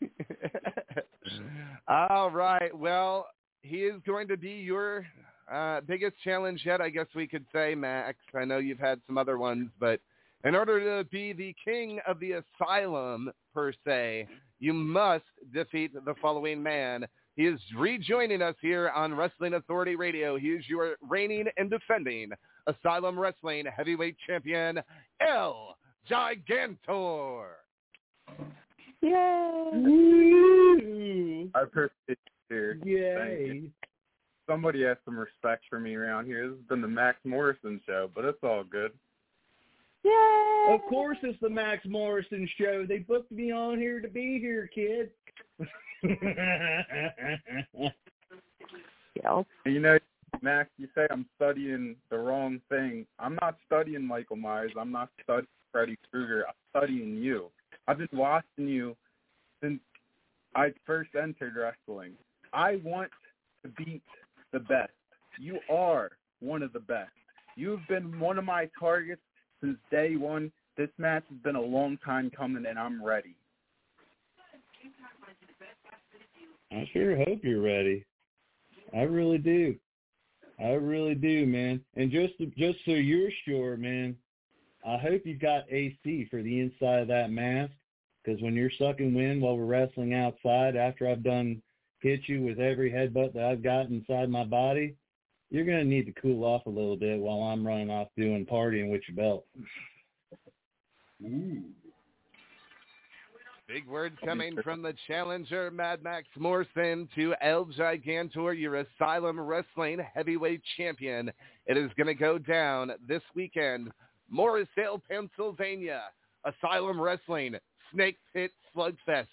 All right. Well, he is going to be your uh, biggest challenge yet, I guess we could say, Maxx. I know you've had some other ones, but in order to be the king of the asylum, per se, you must defeat the following man. He is rejoining us here on Wrestling Authority Radio. He is your reigning and defending Asylum Wrestling Heavyweight Champion, El Gigantor. Yay! I appreciate it here. Yay. You. Somebody has some respect for me around here. This has been the Maxx Morrison show, but it's all good. Yay! Of course, it's the Maxx Morrison show. They booked me on here to be here, kid. Yeah. You know, Maxx, you say I'm studying the wrong thing. I'm not studying Michael Myers. I'm not studying Freddy Krueger. I'm studying you. I've been watching you since I first entered wrestling. I want to beat the best. You are one of the best. You've been one of my targets since day one. This match has been a long time coming, and I'm ready. I sure hope you're ready. I really do. I really do, man. And just just so you're sure, man, I hope you've got AC for the inside of that mask. Because when you're sucking wind while we're wrestling outside, after I've done hit you with every headbutt that I've got inside my body, you're gonna need to cool off a little bit while I'm running off doing partying with your belt. Ooh. Big word coming from the challenger, Madd Maxx Morrison, to El Gigantor, your Asylum Wrestling Heavyweight Champion. It is going to go down this weekend, Morrisdale, Pennsylvania. Asylum Wrestling, Snake Pitt SlugFest.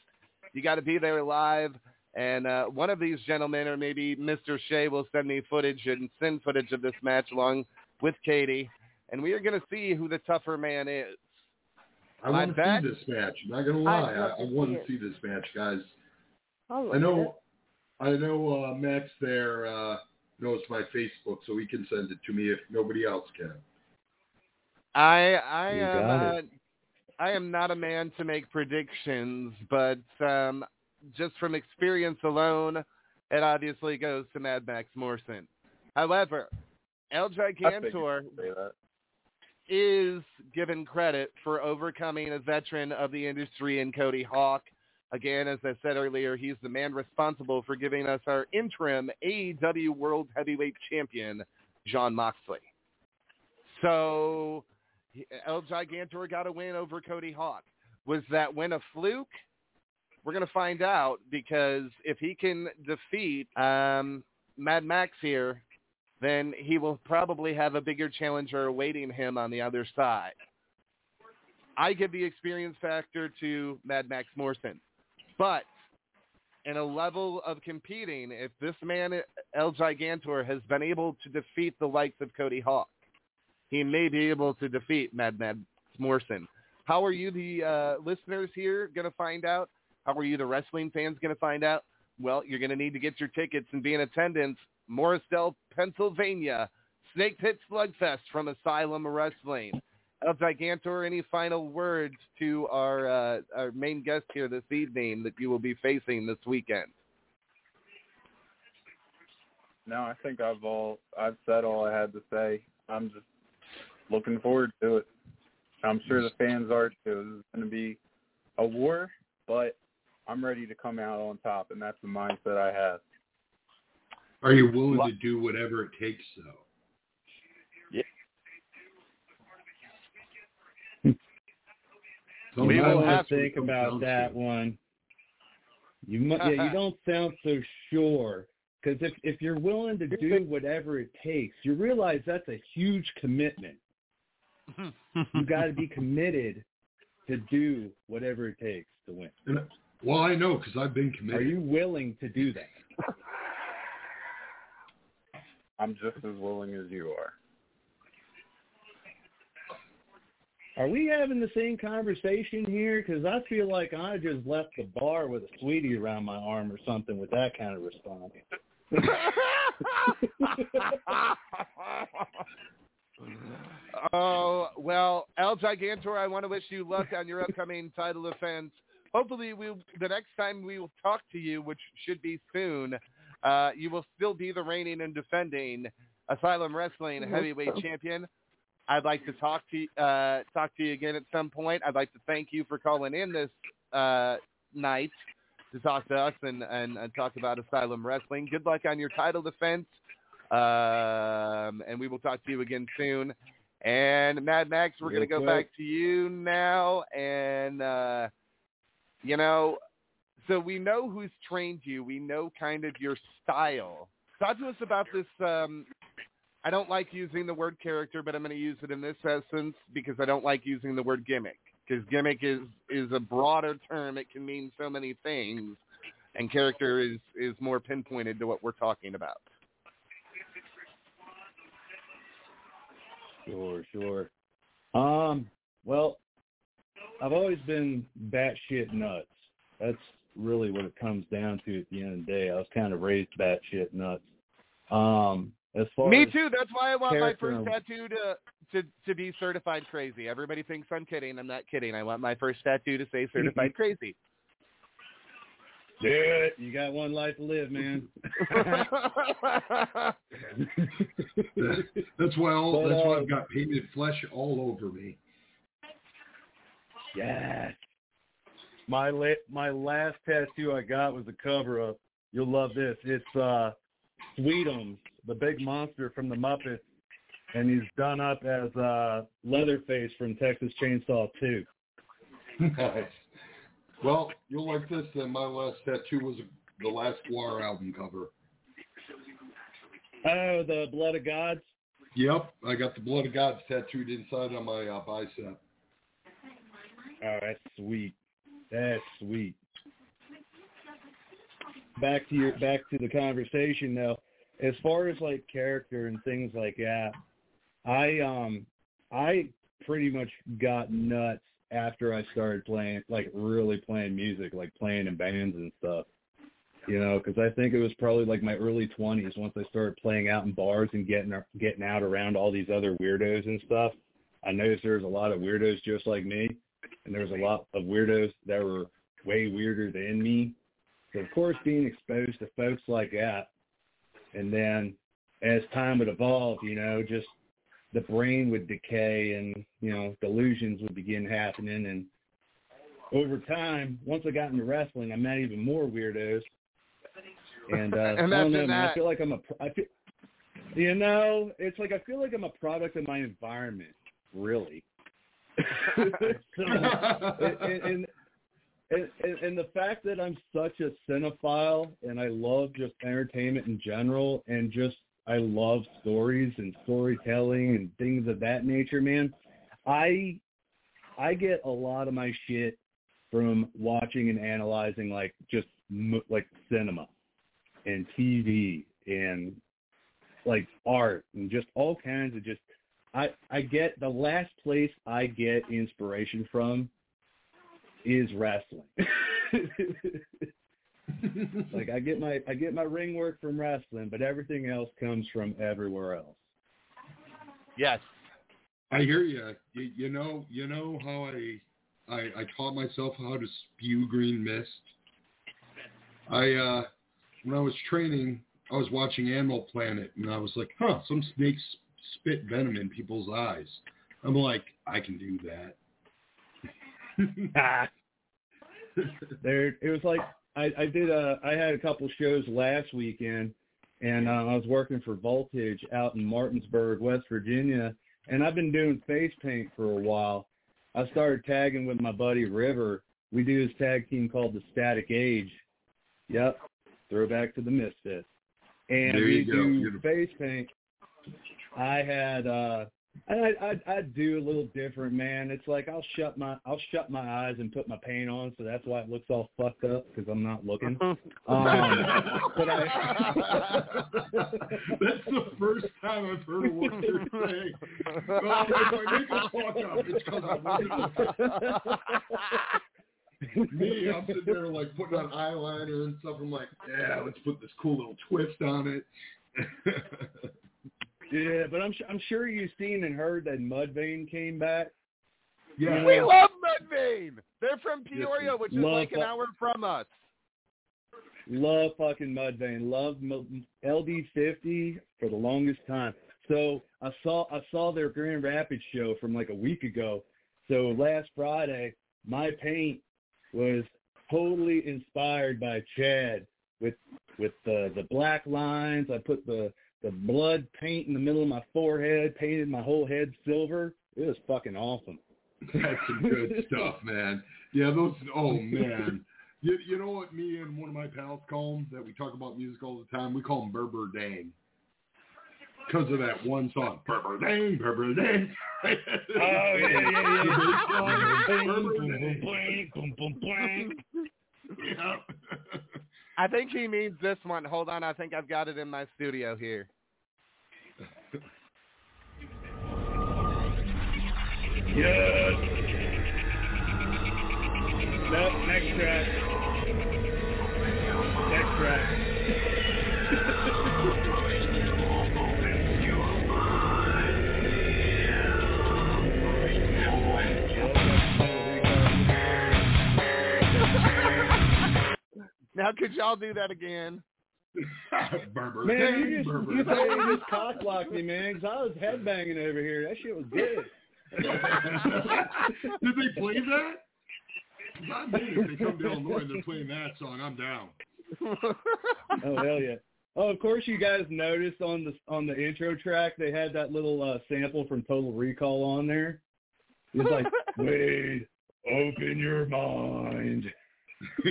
You got to be there live. And uh, one of these gentlemen, or maybe Mr. Shea, will send me footage and send footage of this match along with Katie. And we are going to see who the tougher man is. I want to see this match. I'm not gonna lie. I, I want to see this match, guys. I'll I look know, I know uh, Maxx there uh, knows my Facebook, so he can send it to me if nobody else can. I I am uh. I am not a man to make predictions, but um, just from experience alone, it obviously goes to Madd Maxx Morrison. However, El that. is given credit for overcoming a veteran of the industry in Cody Hawk. Again, as I said earlier, he's the man responsible for giving us our interim AEW World Heavyweight Champion, Jon Moxley. So El Gigantor got a win over Cody Hawk. Was that win a fluke? We're going to find out because if he can defeat um, Madd Maxx here, then he will probably have a bigger challenger awaiting him on the other side. I give the experience factor to Madd Maxx Morrison. But in a level of competing, if this man, El Gigantor, has been able to defeat the likes of Cody Hawk, he may be able to defeat Mad Mad Morrison. How are you, the uh, listeners here, going to find out? How are you, the wrestling fans, going to find out? Well, you're going to need to get your tickets and be in attendance. Morrisdale, Pennsylvania, Snake Pitt SlugFest from Asylum Wrestling. El Gigantor, any final words to our uh, our main guest here this evening that you will be facing this weekend? No, I think I've all I've said all I had to say. I'm just looking forward to it. I'm sure the fans are too. This is going to be a war, but I'm ready to come out on top, and that's the mindset I have. Are you willing to do whatever it takes, though? You Sometimes might want that's to think about that to. one. You mu- yeah, you don't sound so sure. Because if if you're willing to do whatever it takes, you realize that's a huge commitment. You got to be committed to do whatever it takes to win. And, well, I know because I've been committed. Are you willing to do that? I'm just as willing as you are. Are we having the same conversation here? Because I feel like I just left the bar with a sweetie around my arm or something with that kind of response. oh well, El Gigantor, I want to wish you luck on your upcoming title defense. Hopefully, we the next time we will talk to you, which should be soon, uh, you will still be the reigning and defending Asylum Wrestling Heavyweight Champion. I'd like to talk to uh, talk to you again at some point. I'd like to thank you for calling in this uh, night to talk to us and, and, and talk about Asylum Wrestling. Good luck on your title defense, um, and we will talk to you again soon. And Madd Maxx, we're going to go back to you now, and uh, you know, so we know who's trained you. We know kind of your style. Talk to us about this. Um, I don't like using the word character, but I'm going to use it in this essence because I don't like using the word gimmick because gimmick is is a broader term. It can mean so many things, and character is is more pinpointed to what we're talking about. Sure, sure. Um, well, I've always been batshit nuts. That's really what it comes down to at the end of the day. I was kind of raised batshit nuts. Um, as far Me as too. That's why I want my first tattoo to to to be certified crazy. Everybody thinks I'm kidding. I'm not kidding. I want my first tattoo to say certified crazy. Do it. You got one life to live, man. That's why all. But, that's why I've got painted flesh all over me. Yes. My la- my last tattoo I got was a cover up. You'll love this. It's uh Sweetums, the big monster from the Muppets, and he's done up as uh Leatherface from Texas Chainsaw 2. Nice. Well, you'll like this. Then my last tattoo was the last War album cover. Oh, the Blood of Gods. Yep, I got the blood of gods tattooed inside on my uh, bicep. Oh, that's sweet. That's sweet. Back to your back to the conversation though. As far as like character and things like that, I um I pretty much got nuts after I started playing like really playing music, like playing in bands and stuff. You know, because I think it was probably like my early twenties once I started playing out in bars and getting getting out around all these other weirdos and stuff. I noticed there was a lot of weirdos just like me, and there was a lot of weirdos that were way weirder than me. So of course, being exposed to folks like that, and then as time would evolve, you know, just the brain would decay and you know delusions would begin happening, and over time, once I got into wrestling, I met even more weirdos. And uh, I don't know, man, I feel like I'm a, I feel, you know, it's like I feel like I'm a product of my environment, really. so, and, and, and, and, and the fact that I'm such a cinephile and I love just entertainment in general and just I love stories and storytelling and things of that nature, man. I I get a lot of my shit from watching and analyzing like just like cinema and TV and like art and just all kinds of just I I get the last place I get inspiration from is wrestling. like I get my I get my ring work from wrestling, but everything else comes from everywhere else. Yes. I hear you. you. You know, you know how I, I I taught myself how to spew green mist. I uh when I was training, I was watching Animal Planet, and I was like, huh, some snakes spit venom in people's eyes. I'm like, I can do that. there it was like I, I did a I had a couple shows last weekend and uh, I was working for Voltage out in Martinsburg, West Virginia, and I've been doing face paint for a while. I started tagging with my buddy River. We do this tag team called the Static Age. Yep, throwback to the Misfits. And we go. do Beautiful. face paint. I had uh I I I do a little different, man. It's like I'll shut my I'll shut my eyes and put my paint on, so that's why it looks all fucked up because I'm not looking. Um, but I That's the first time I've heard what you're saying. Well, if I make a fuck up, it's because I'm looking. Me, I'm sitting there like putting on eyeliner and stuff. I'm like, yeah, let's put this cool little twist on it. Yeah, but I'm I'm sure you've seen and heard that Mudvayne came back. Yeah. We love Mudvayne. They're from Peoria, which is Love like an fu- hour from us. Love fucking Mudvayne. Love LD50 for the longest time. So I saw I saw their Grand Rapids show from like a week ago. So last Friday, my paint was totally inspired by Chad with with the the black lines. I put the the blood paint in the middle of my forehead, painted my whole head silver. It was fucking awesome. That's some good stuff, man. Yeah, those. Oh man, you you know what? Me and one of my pals call them that we talk about music all the time. We call them Berber Dang because of that one song, Berber Dang, Berber Dang. Oh yeah, yeah, The bass line, yeah. Berber Dang. Yep. I think he means this one. Hold on, I think I've got it in my studio here. Yes. No, next track. Next track. Now, could y'all do that again? Berber Man, Dang, you just, Berber you Dang. totally just cock blocked me, man, 'cause I was headbanging over here. That shit was good. Did they play that? I'm in if they come to Illinois and they're playing that song. I'm down. Oh hell yeah! Oh, of course you guys noticed on the on the intro track they had that little uh, sample from Total Recall on there. It's like, Quaid, open your mind.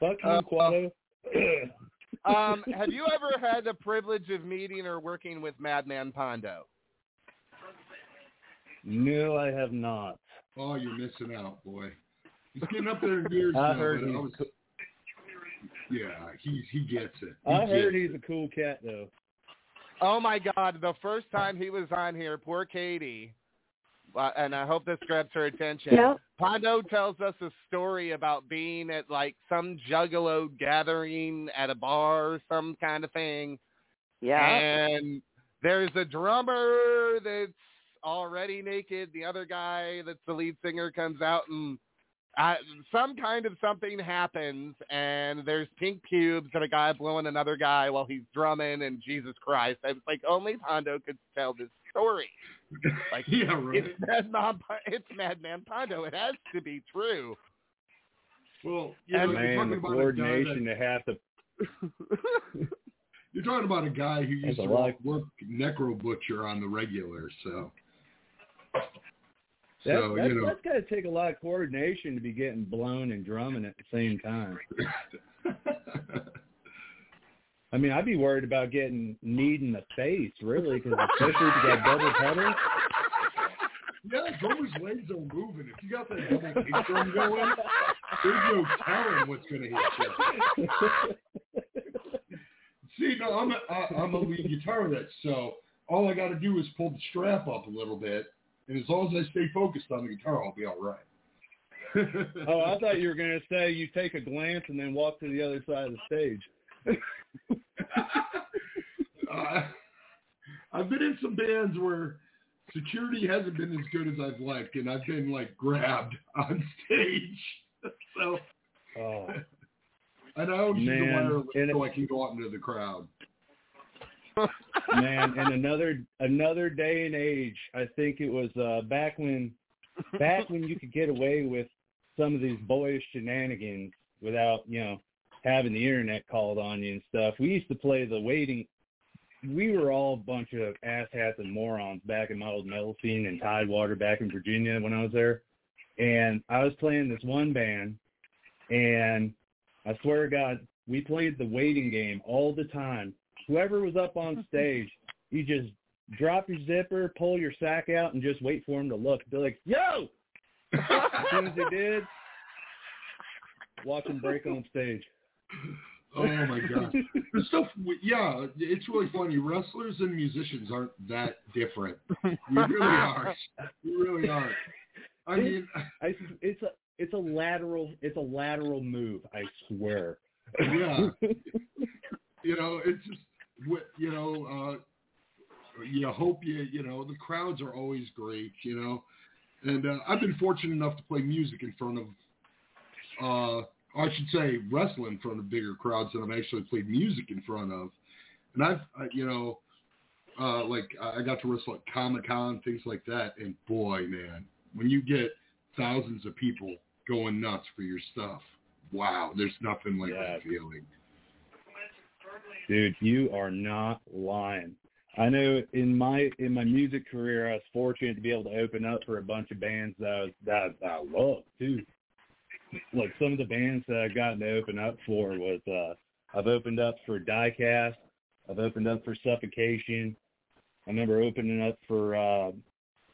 Fuck you, Uh, Kuato. um, have you ever had the privilege of meeting or working with Madman Pondo? no, I have not. Oh, you're missing out, boy. He's getting up there in years I now, heard but I he's was, yeah, he's he gets it. He I gets heard it. he's a cool cat though. Oh my God! The first time he was on here, poor Katie, and I hope this grabs her attention. Yep. Pondo tells us a story about being at like some juggalo gathering at a bar or some kind of thing. Yeah. And there's a drummer that's already naked. The other guy that's the lead singer comes out and uh, some kind of something happens and there's pink pubes and a guy blowing another guy while he's drumming and Jesus Christ. I was like, only Pondo could tell this story. Like, yeah, right. it's Madman, it's Madman Pondo. It has to be true. Well, you And- know, you're Man, talking the about coordination that, to have to. you're talking about a guy who used to work, lot. work necro butcher on the regular. So, That, so that's, you know, that's got to take a lot of coordination to be getting blown and drumming at the same time. I mean, I'd be worried about getting kneed in the face, really, because especially if you got double pedals. yeah, drummer's legs are moving. If you got that double kick drum going, there's no telling what's going to hit you. See, no, I'm a, I, I'm a lead guitarist, so all I got to do is pull the strap up a little bit, and as long as I stay focused on the guitar, I'll be all right. Oh, I thought you were going to say you take a glance and then walk to the other side of the stage. Uh, I've been in some bands where security hasn't been as good as I've liked, and I've been like grabbed on stage. so, Oh, and I always use the Man, wireless and it- so I can go out into the crowd. man, and another another day and age. I think it was uh, back when back when you could get away with some of these boyish shenanigans without, you know, having the internet called on you and stuff. We used to play the waiting. We were all a bunch of asshats and morons back in my old metal scene in Tidewater back in Virginia when I was there. And I was playing this one band, and I swear to God, we played the waiting game all the time. Whoever was up on stage, you just drop your zipper, pull your sack out, and just wait for him to look. Be like, "Yo!" as soon as he did, watch him break on stage. Oh my god, the stuff. Yeah, it's really funny. Wrestlers and musicians aren't that different. We really are. We really are. I mean, I, it's a it's a lateral it's a lateral move. I swear. yeah. you know, it's just you know, uh, you hope you you know the crowds are always great. You know, and uh, I've been fortunate enough to play music in front of. Uh, I should say wrestle in front of bigger crowds than I've actually played music in front of, and I've uh, you know, uh, like I I got to wrestle at Comic Con things like that, and boy, man, when you get thousands of people going nuts for your stuff, wow, there's nothing like that feeling. Dude, you are not lying. I know in my in my music career, I was fortunate to be able to open up for a bunch of bands that I was, that I love too. Like some of the bands that I've gotten to open up for was uh I've opened up for Diecast, I've opened up for Suffocation. I remember opening up for uh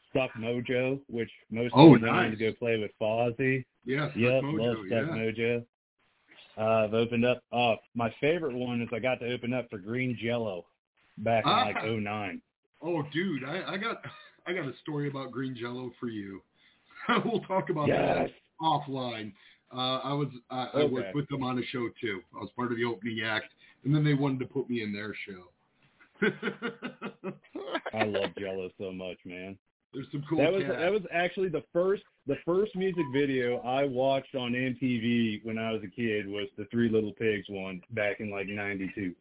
Stuck Mojo, which most Oh, people wanted to go play with Fozzy. Yeah, Stuck yep, Mojo, love Stuck yeah. Mojo. Uh, I've opened up. Uh, my favorite one is I got to open up for Green Jello back in Ah. like '09. Oh, dude, I, I got I got a story about Green Jello for you. we'll talk about Yes. that offline. Uh, I was I, I worked with them on a show too. I was part of the opening act, and then they wanted to put me in their show. I love Jello so much, man. There's some cool. that was cats. that was actually the first the first music video I watched on MTV when I was a kid was the Three Little Pigs one back in like '92.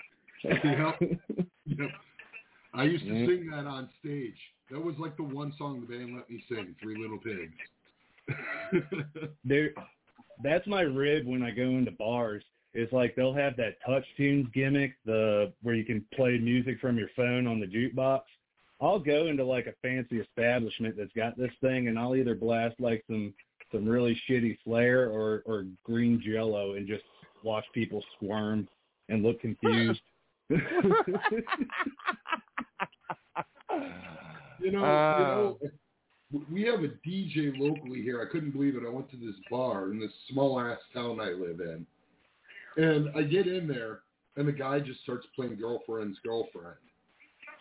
Yep. Yep. I used to Yeah. sing that on stage. That was like the one song the band let me sing, Three Little Pigs. There, that's my rib when I go into bars. It's like they'll have that touch tunes gimmick, the where you can play music from your phone on the jukebox. I'll go into like a fancy establishment that's got this thing, and I'll either blast like some some really shitty Slayer or or Green Jello, and just watch people squirm and look confused. You know, Uh. you know, we have a DJ locally here. I couldn't believe it. I went to this bar in this small ass town I live in, and I get in there, and the guy just starts playing girlfriend's girlfriend,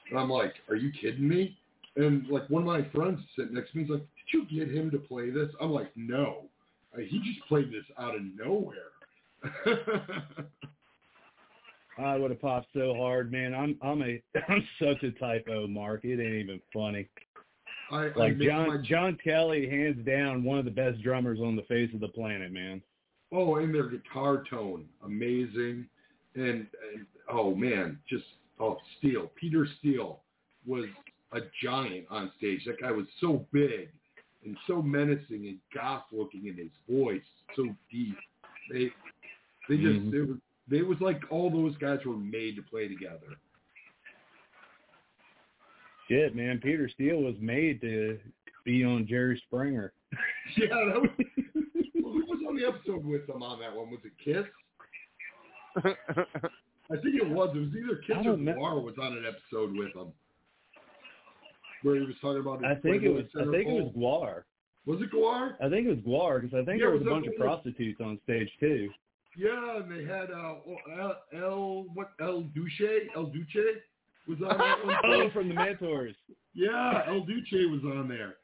and I'm like, "Are you kidding me?" And like one of my friends sitting next to me is like, "Did you get him to play this?" I'm like, "No, Uh, he just played this out of nowhere." I would have popped so hard, man. I'm I'm a I'm such a Type O, Mark. It ain't even funny. I, I Like make John my- John Kelly, hands down, one of the best drummers on the face of the planet, man. Oh, and their guitar tone, amazing, and, and oh man, just oh Steele, Peter Steele was a giant on stage. That guy was so big and so menacing and goth looking in his voice, so deep. They they just Mhm. they were they was like all those guys were made to play together. Shit, man. Peter Steele was made to be on Jerry Springer. Yeah, that was, well, who was on the episode with them on that one? Was it Kiss? I think it was. It was either Kiss or don't know. GWAR was on an episode with them. Where he was talking about his I think it was I think it was centerfold. GWAR. Was it GWAR? I think it was GWAR because I think Yeah, there was a was that bunch of one- prostitutes on stage too. Yeah, and they had uh El, El what El Duce? El Duce was on that one. oh, from the Mentors. Yeah, El Duce was on there.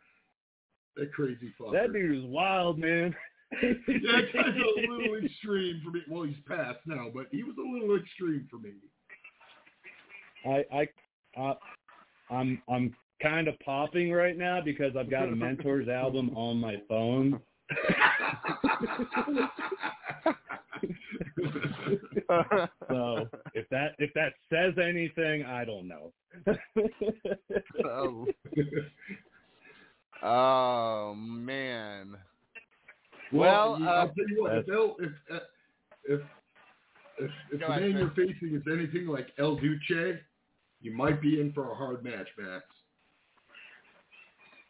That crazy fucker. That dude is wild, man. yeah, that guy's a little extreme for me. Well, he's passed now, but he was a little extreme for me. I I uh, I'm I'm kind of popping right now because I've got a Mentors album on my phone. so if that if that says anything, I don't know. oh. oh man. Well, Well, I'll uh, tell you what. If, they'll, if uh, if if, if Go the ahead, man you're facing is anything like El Duce, you might be in for a hard match, Maxx.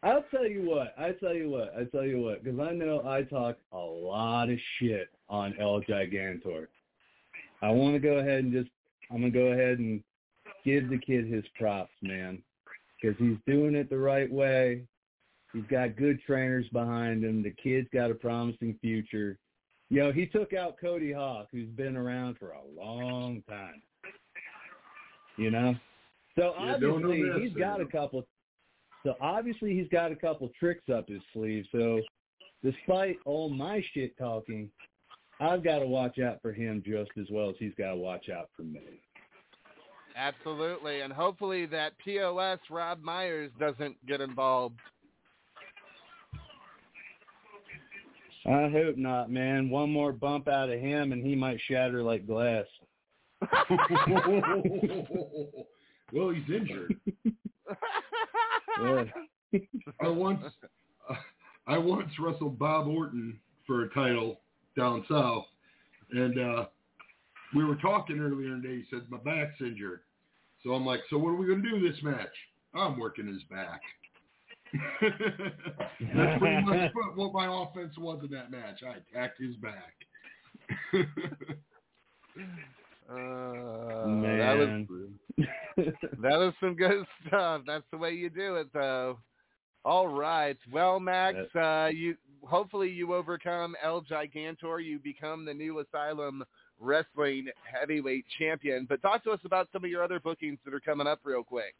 I'll tell you what. I tell you what. I tell you what. Because I know I talk a lot of shit on El Gigantor. I want to go ahead and just. I'm gonna go ahead and give the kid his props, man, because he's doing it the right way. He's got good trainers behind him. The kid's got a promising future. You know, he took out Cody Hawk, who's been around for a long time. You know, so Yeah, obviously this, he's got a couple. So obviously he's got a couple tricks up his sleeve. So despite all my shit talking, I've got to watch out for him just as well as he's got to watch out for me. Absolutely, and hopefully that POS Rob Myers doesn't get involved. I hope not, man. One more bump out of him and he might shatter like glass. well, he's injured. Yeah. I once, I once wrestled Bob Orton for a title down south, and uh, we were talking earlier today. He said my back's injured, so I'm like, so what are we gonna do this match? I'm working his back. That's pretty much what- what my offense was in that match. I attacked his back. Uh, Man. that was that was some good stuff. That's the way you do it, though. All right. Well, Maxx, uh, you hopefully you overcome El Gigantor. You become the new Asylum Wrestling Heavyweight Champion. But talk to us about some of your other bookings that are coming up real quick.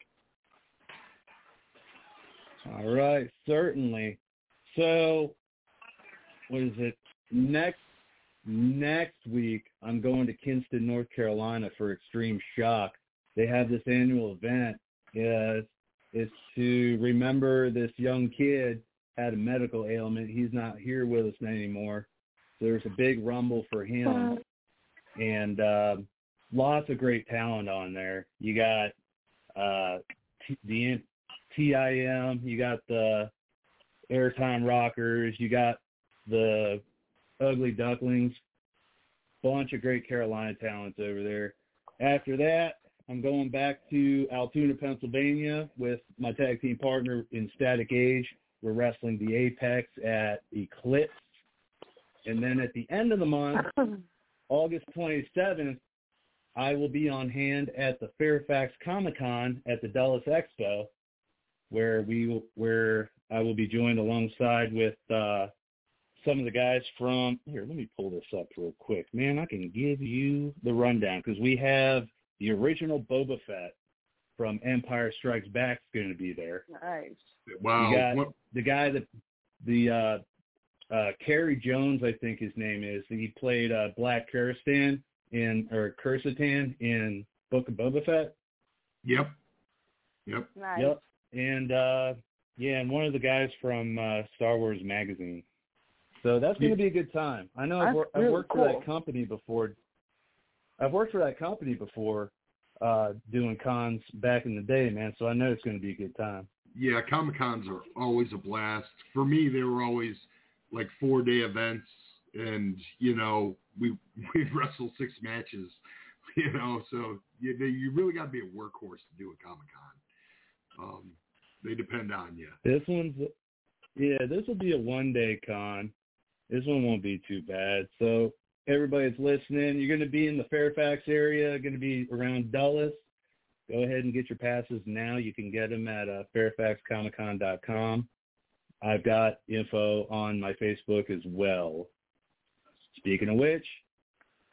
All right, certainly. So, what is it? Next next week, I'm going to Kinston, North Carolina for Extreme Shock. They have this annual event. It's, it's to remember this young kid had a medical ailment. He's not here with us anymore. So there's a big rumble for him, and uh, lots of great talent on there. You got uh, T- the TIM, you got the Airtime Rockers, you got the Ugly Ducklings, bunch of great Carolina talents over there. After that, I'm going back to Altoona, Pennsylvania with my tag team partner in Static Age. We're wrestling the Apex at Eclipse. And then at the end of the month, August 27th, I will be on hand at the Fairfax Comic Con at the Dulles Expo, where we where I will be joined alongside with uh, some of the guys from here. Let me pull this up real quick, man. I can give you the rundown because we have the original Boba Fett from Empire Strikes Back is going to be there. Nice. Wow. You got the guy that the uh uh Carey Jones, I think his name is. He played uh Black Kurstan in or Kursitan in Book of Boba Fett. Yep. Yep. Nice. Yep. And uh yeah, and one of the guys from uh Star Wars magazine. So that's going to be a good time. I know I've, That's wor- I've really worked for that company before. I've worked for that company before uh doing cons back in the day, man, so I know it's going to be a good time. yeah, Comic Cons are always a blast. For me, they were always like four day events, and you know we we wrestle six matches, you know. So you you really got to be a workhorse to do a Comic Con. Um, they depend on you. This one's yeah, this will be a one day con. This one won't be too bad. So everybody that's listening, you're going to be in the Fairfax area, going to be around Dulles. Go ahead and get your passes now. You can get them at uh, fairfaxcomiccon.com. I've got info on my Facebook as well. Speaking of which,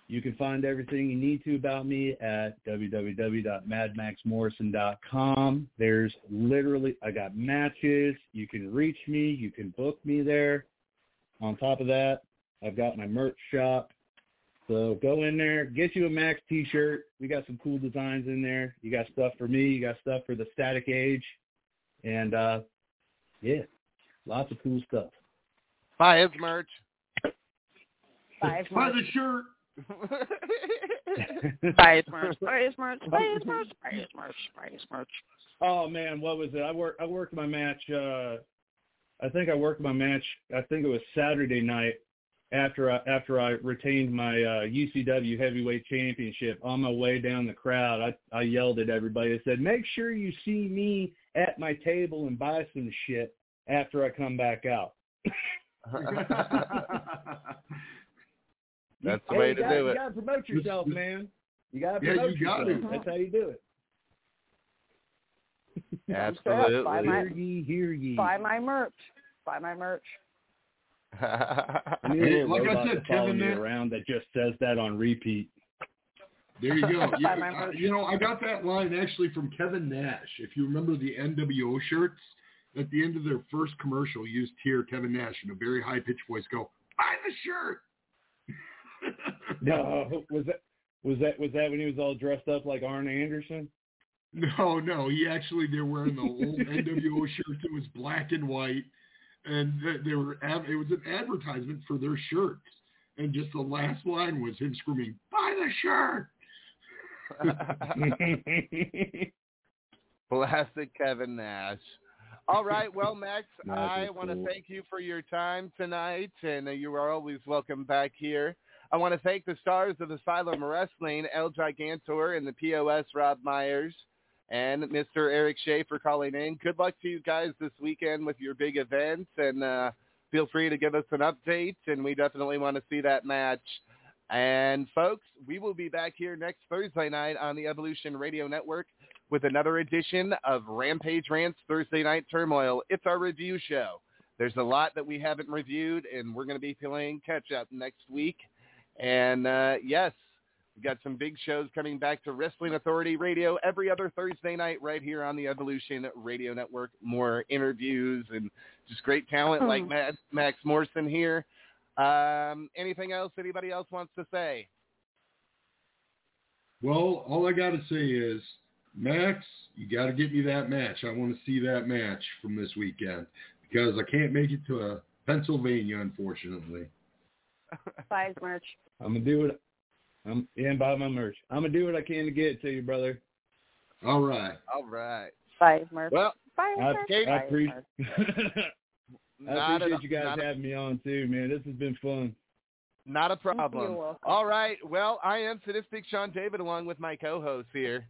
you can find everything you need to about me at www.madmaxmorrison.com. There's literally, I got matches. You can reach me. You can book me there. On top of that, I've got my merch shop. So go in there, get you a Maxx t-shirt. We got some cool designs in there. You got stuff for me. You got stuff for the Static Age. And, uh, yeah, lots of cool stuff. Buy his merch. Buy his Buy the shirt. Buy his merch. Buy his merch. Buy his merch. Buy his merch. Buy his merch. Oh man, what was it? I worked I worked my match uh I think I worked my match I think it was Saturday night after I after I retained my uh, UCW heavyweight championship. On my way down the crowd, I I yelled at everybody. I said, "Make sure you see me at my table and buy some shit after I come back out." That's the Hey, way to gotta, do it. You gotta promote yourself, man. You gotta Yeah, promote you got yourself. to. That's how you do it. Absolutely. Buy my, Hear ye, hear ye. buy my merch. Buy my merch. I need Hey, a like I said, to Kevin, me that- around that just says that on repeat. There you go. Yeah, Buy my merch. you know, I got that line actually from Kevin Nash. If you remember the NWO shirts, at the end of their first commercial, used to hear Kevin Nash in a very high pitched voice go, "Buy the shirt." No, was that was that was that when he was all dressed up like Arn Anderson? No, no, he actually they're wearing the old NWO shirt that was black and white, and they were it was an advertisement for their shirts, and just the last line was him screaming, "Buy the shirt." Classic Kevin Nash. All right, well, Maxx, I want to cool. thank you for your time tonight, and uh, you are always welcome back here. I want to thank the stars of Asylum Wrestling, El Gigantor and the POS, Rob Myers, and Mr. Erik Shea for calling in. Good luck to you guys this weekend with your big events, and uh, feel free to give us an update, and we definitely want to see that match. And folks, we will be back here next Thursday night on the Evolution Radio Network with another edition of Rampage Rants Thursday Night Turmoil. It's our review show. There's a lot that we haven't reviewed, and we're going to be playing catch up next week. And uh, yes, we've got some big shows coming back to Wrestling Authority Radio every other Thursday night right here on the Evolution Radio Network. More interviews and just great talent like Madd, Maxx Morrison here. Um, anything else anybody else wants to say? Well, all I got to say is, Maxx, you got to get me that match. I want to see that match from this weekend because I can't make it to uh, Pennsylvania, unfortunately. Buy his merch. I'm gonna do it. I'm yeah, and buy my merch. I'm gonna do what I can to get it to you, brother. All right. All right. Buy his merch. Well, Buy his I, merch. I, Buy his appreciate, merch. I appreciate at- you guys not at- having me on too, man. This has been fun. Not a You're problem. All right. Well, I am Sadistic Sean David along with my co-host here.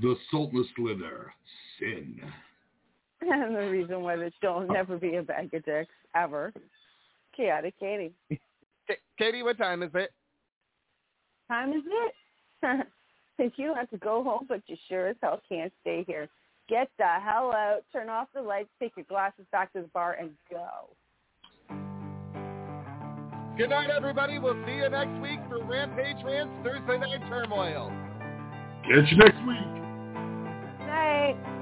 The Sultan of Slither, Sin. And the reason why this show will never be a bag of dicks ever. Khoatic Katie. Katie, what time is it? Time is it? Think you have to go home, but you sure as hell can't stay here. Get the hell out, turn off the lights, take your glasses back to the bar, and go. Good night, everybody. We'll see you next week for Rampage Rants Thursday Night Turmoil. Catch you next week. Night.